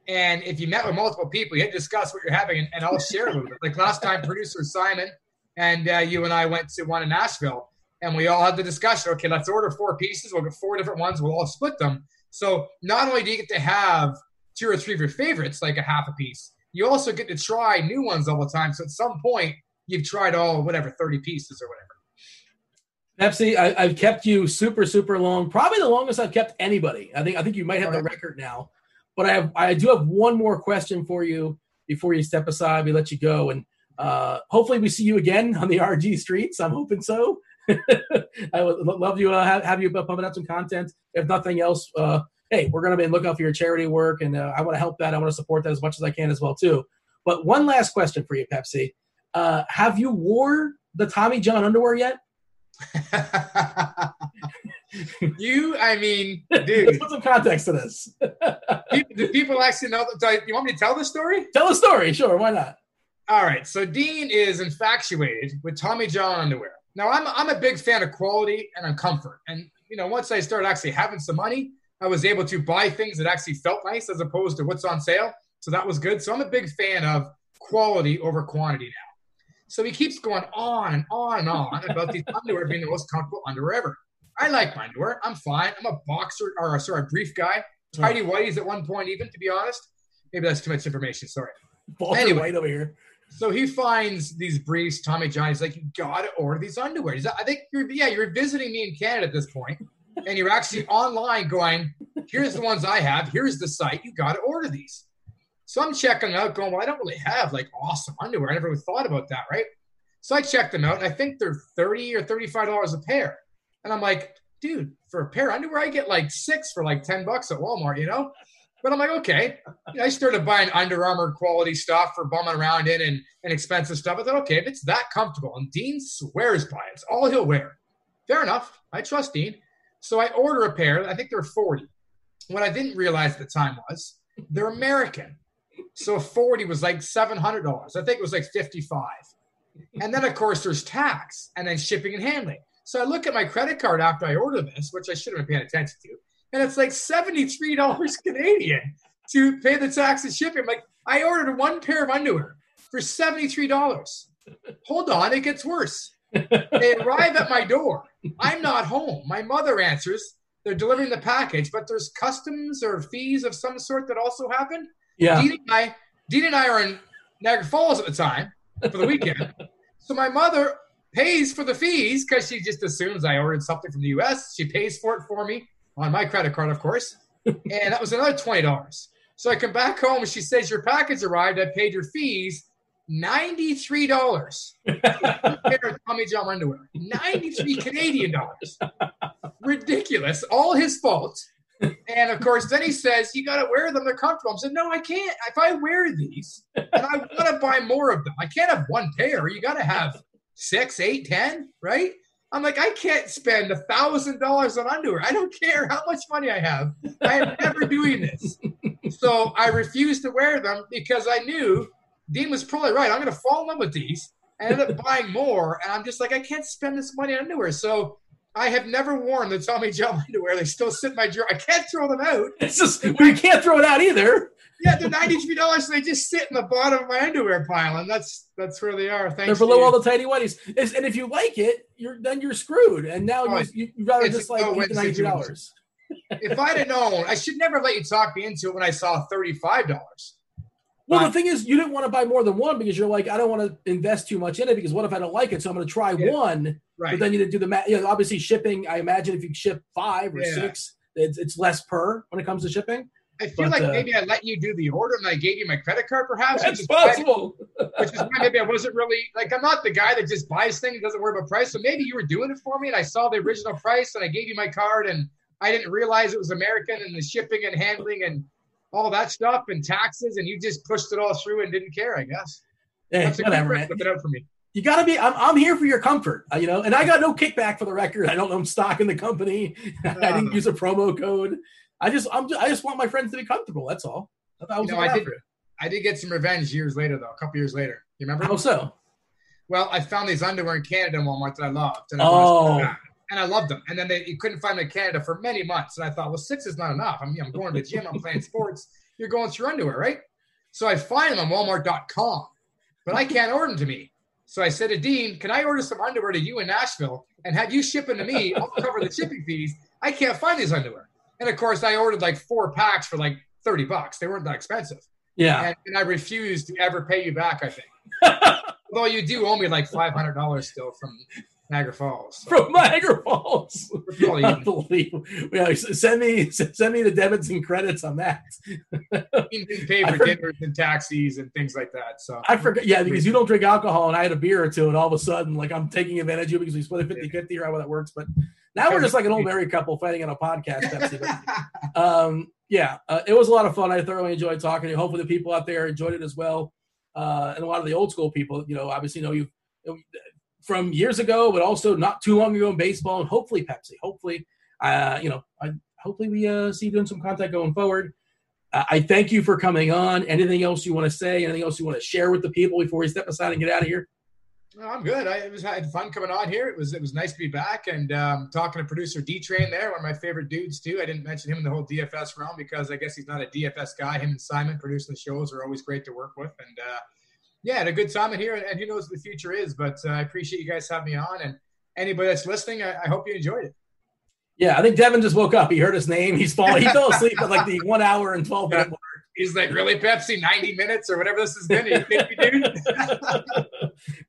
B: And if you met with multiple people, you had to discuss what you're having, and, and I'll share a little bit. Like last time, producer Simon and uh, you and I went to one in Nashville, and we all had the discussion. Okay, let's order four pieces. We'll get four different ones. We'll all split them. So not only do you get to have two or three of your favorites, like a half a piece, you also get to try new ones all the time. So at some point, you've tried all whatever thirty pieces or whatever.
A: Pepsi, I, I've kept you super, super long. Probably the longest I've kept anybody. I think I think you might have the record now. But I have I do have one more question for you before you step aside. We let you go, and uh, hopefully we see you again on the RG streets. I'm hoping so. I would love you uh, have, have you pumping out some content. If nothing else, uh, hey, we're gonna be looking out for your charity work, and uh, I want to help that. I want to support that as much as I can as well too. But one last question for you, Pepsi. Uh, have you wore the Tommy John underwear yet?
B: you, I mean,
A: Let's
B: dude,
A: put some context to this.
B: people, do people actually know? Do I- you want me to tell the story?
A: Tell the story, sure. Why not?
B: All right. So Dean is infatuated with Tommy John underwear. Now I'm I'm a big fan of quality and on comfort. And you know, once I started actually having some money, I was able to buy things that actually felt nice as opposed to what's on sale. So that was good. So I'm a big fan of quality over quantity now. So he keeps going on and on and on about these underwear being the most comfortable underwear ever. I like my underwear. I'm fine. I'm a boxer or sorry, a brief guy. Tidy whities at one point, even to be honest. Maybe that's too much information. Sorry.
A: Balls anyway, white over here.
B: So he finds these briefs, Tommy John. He's like, you gotta order these underwear. He's, I think you're yeah, you're visiting me in Canada at this point, and you're actually online going, here's the ones I have, here's the site, you gotta order these. So I'm checking them out, going, well, I don't really have like awesome underwear. I never really thought about that, right? So I checked them out, and I think they're 30 or $35 a pair. And I'm like, dude, for a pair of underwear, I get like six for like 10 bucks at Walmart, you know? But I'm like, okay. I started buying Under Armour quality stuff for bumming around in and, and expensive stuff. I thought, okay, if it's that comfortable, and Dean swears by it, it's all he'll wear. Fair enough. I trust Dean. So I order a pair. I think they're 40. What I didn't realize at the time was they're American. So 40 was like $700. I think it was like 55. And then, of course, there's tax and then shipping and handling. So I look at my credit card after I order this, which I should have been paying attention to and it's like $73 Canadian to pay the tax and shipping. I'm like, I ordered one pair of underwear for $73. Hold on, it gets worse. They arrive at my door. I'm not home. My mother answers. They're delivering the package, but there's customs or fees of some sort that also happen.
A: Yeah.
B: Dean and I, Dean and I are in Niagara Falls at the time for the weekend. so my mother pays for the fees because she just assumes I ordered something from the US. She pays for it for me on my credit card, of course. and that was another $20. So I come back home and she says, Your package arrived. I paid your fees. $93 pair of Tommy John underwear. 93 Canadian dollars. Ridiculous. All his fault. And of course, then he says, You got to wear them. They're comfortable. I said, No, I can't. If I wear these and I want to buy more of them, I can't have one pair. You got to have six, eight, ten, right? I'm like, I can't spend a thousand dollars on underwear. I don't care how much money I have. I am never doing this. So I refused to wear them because I knew Dean was probably right. I'm going to fall in love with these. I ended up buying more, and I'm just like, I can't spend this money on underwear. So I have never worn the Tommy John underwear. They still sit in my drawer. I can't throw them out.
A: It's just we can't throw it out either.
B: Yeah, they're ninety three dollars. They just sit in the bottom of my underwear pile, and that's that's where they are. Thanks.
A: They're below all the tidy whities. And if you like it, you're then you're screwed. And now oh, you you rather just like eat the ninety three dollars.
B: if I'd have known, I should never let you talk me into it when I saw thirty five dollars.
A: Well, but, the thing is, you didn't want to buy more than one because you're like, I don't want to invest too much in it because what if I don't like it? So I'm going to try yeah, one. Right. But then you didn't do the math. You know, obviously shipping. I imagine if you ship five or yeah. six, it's, it's less per when it comes to shipping.
B: I feel but, like uh, maybe I let you do the order and I gave you my credit card, perhaps.
A: That's which possible.
B: Why, which is why maybe I wasn't really like I'm not the guy that just buys things doesn't worry about price. So maybe you were doing it for me, and I saw the original price, and I gave you my card, and I didn't realize it was American and the shipping and handling and all that stuff and taxes, and you just pushed it all through and didn't care. I guess.
A: Hey, That's whatever, man. it out for me. You got to be. I'm, I'm here for your comfort, uh, you know. And I got no kickback for the record. I don't own stock in the company. I didn't use a promo code. I just I'm I just want my friends to be comfortable. That's all.
B: I, you know, I did. I did get some revenge years later, though. A couple years later. You remember?
A: How so?
B: Well, I found these underwear in Canada in Walmart that I loved, and I
A: oh.
B: and I loved them. And then they, you couldn't find them in Canada for many months, and I thought, well, six is not enough. I mean, I'm going to the gym, I'm playing sports. You're going through underwear, right? So I find them on Walmart.com, but I can't order them to me. So I said to Dean, "Can I order some underwear to you in Nashville and have you ship them to me? I'll cover the shipping fees. I can't find these underwear." And of course, I ordered like four packs for like 30 bucks. They weren't that expensive.
A: Yeah.
B: And, and I refused to ever pay you back, I think. Although you do owe me like $500 still from Niagara Falls.
A: So. From Niagara Falls. Unbelievable. Yeah, send me send me the debits and credits on that.
B: you didn't pay for dinners and taxis and things like that. So
A: I forget. Yeah, because you don't drink alcohol, and I had a beer or two, and all of a sudden, like I'm taking advantage of you because we split it 50 50 or how that works. But now we're just like an old married couple fighting on a podcast. Pepsi. um, yeah, uh, it was a lot of fun. I thoroughly enjoyed talking to you. Hopefully, the people out there enjoyed it as well. Uh, and a lot of the old school people, you know, obviously know you from years ago, but also not too long ago in baseball, and hopefully Pepsi. Hopefully, uh, you know, I, hopefully we uh, see you doing some content going forward. Uh, I thank you for coming on. Anything else you want to say? Anything else you want to share with the people before we step aside and get out of here?
B: I'm good. I, it was I had fun coming on here. It was it was nice to be back and um, talking to producer D Train there, one of my favorite dudes too. I didn't mention him in the whole DFS realm because I guess he's not a DFS guy. Him and Simon producing the shows are always great to work with, and uh, yeah, had a good time in here. And, and who knows what the future is, but uh, I appreciate you guys having me on. And anybody that's listening, I, I hope you enjoyed it.
A: Yeah, I think Devin just woke up. He heard his name. He's falling. He fell asleep at like the one hour and twelve minute mark
B: he's like, really, Pepsi, 90 minutes or whatever this has been. You think we do?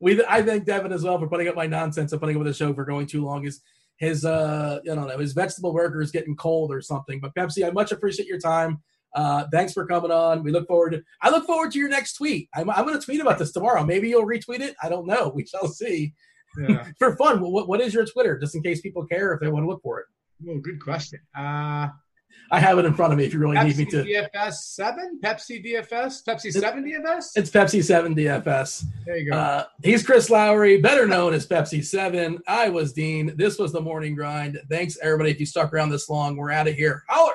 A: we, I thank Devin as well for putting up my nonsense and putting up with the show for going too long. His, his, uh, I don't know, his vegetable burger is getting cold or something. But Pepsi, I much appreciate your time. Uh, thanks for coming on. We look forward to, I look forward to your next tweet. I'm, I'm going to tweet about this tomorrow. Maybe you'll retweet it. I don't know. We shall see. Yeah. for fun, what, what is your Twitter? Just in case people care if they want to look for it.
B: Well, good question. Uh,
A: I have it in front of me if you really
B: Pepsi
A: need me to.
B: DFS seven, Pepsi DFS, Pepsi seven DFS.
A: It's Pepsi seven DFS.
B: There you go. Uh,
A: he's Chris Lowery, better known as Pepsi seven. I was Dean. This was the morning grind. Thanks everybody. If you stuck around this long, we're out of here. Holler.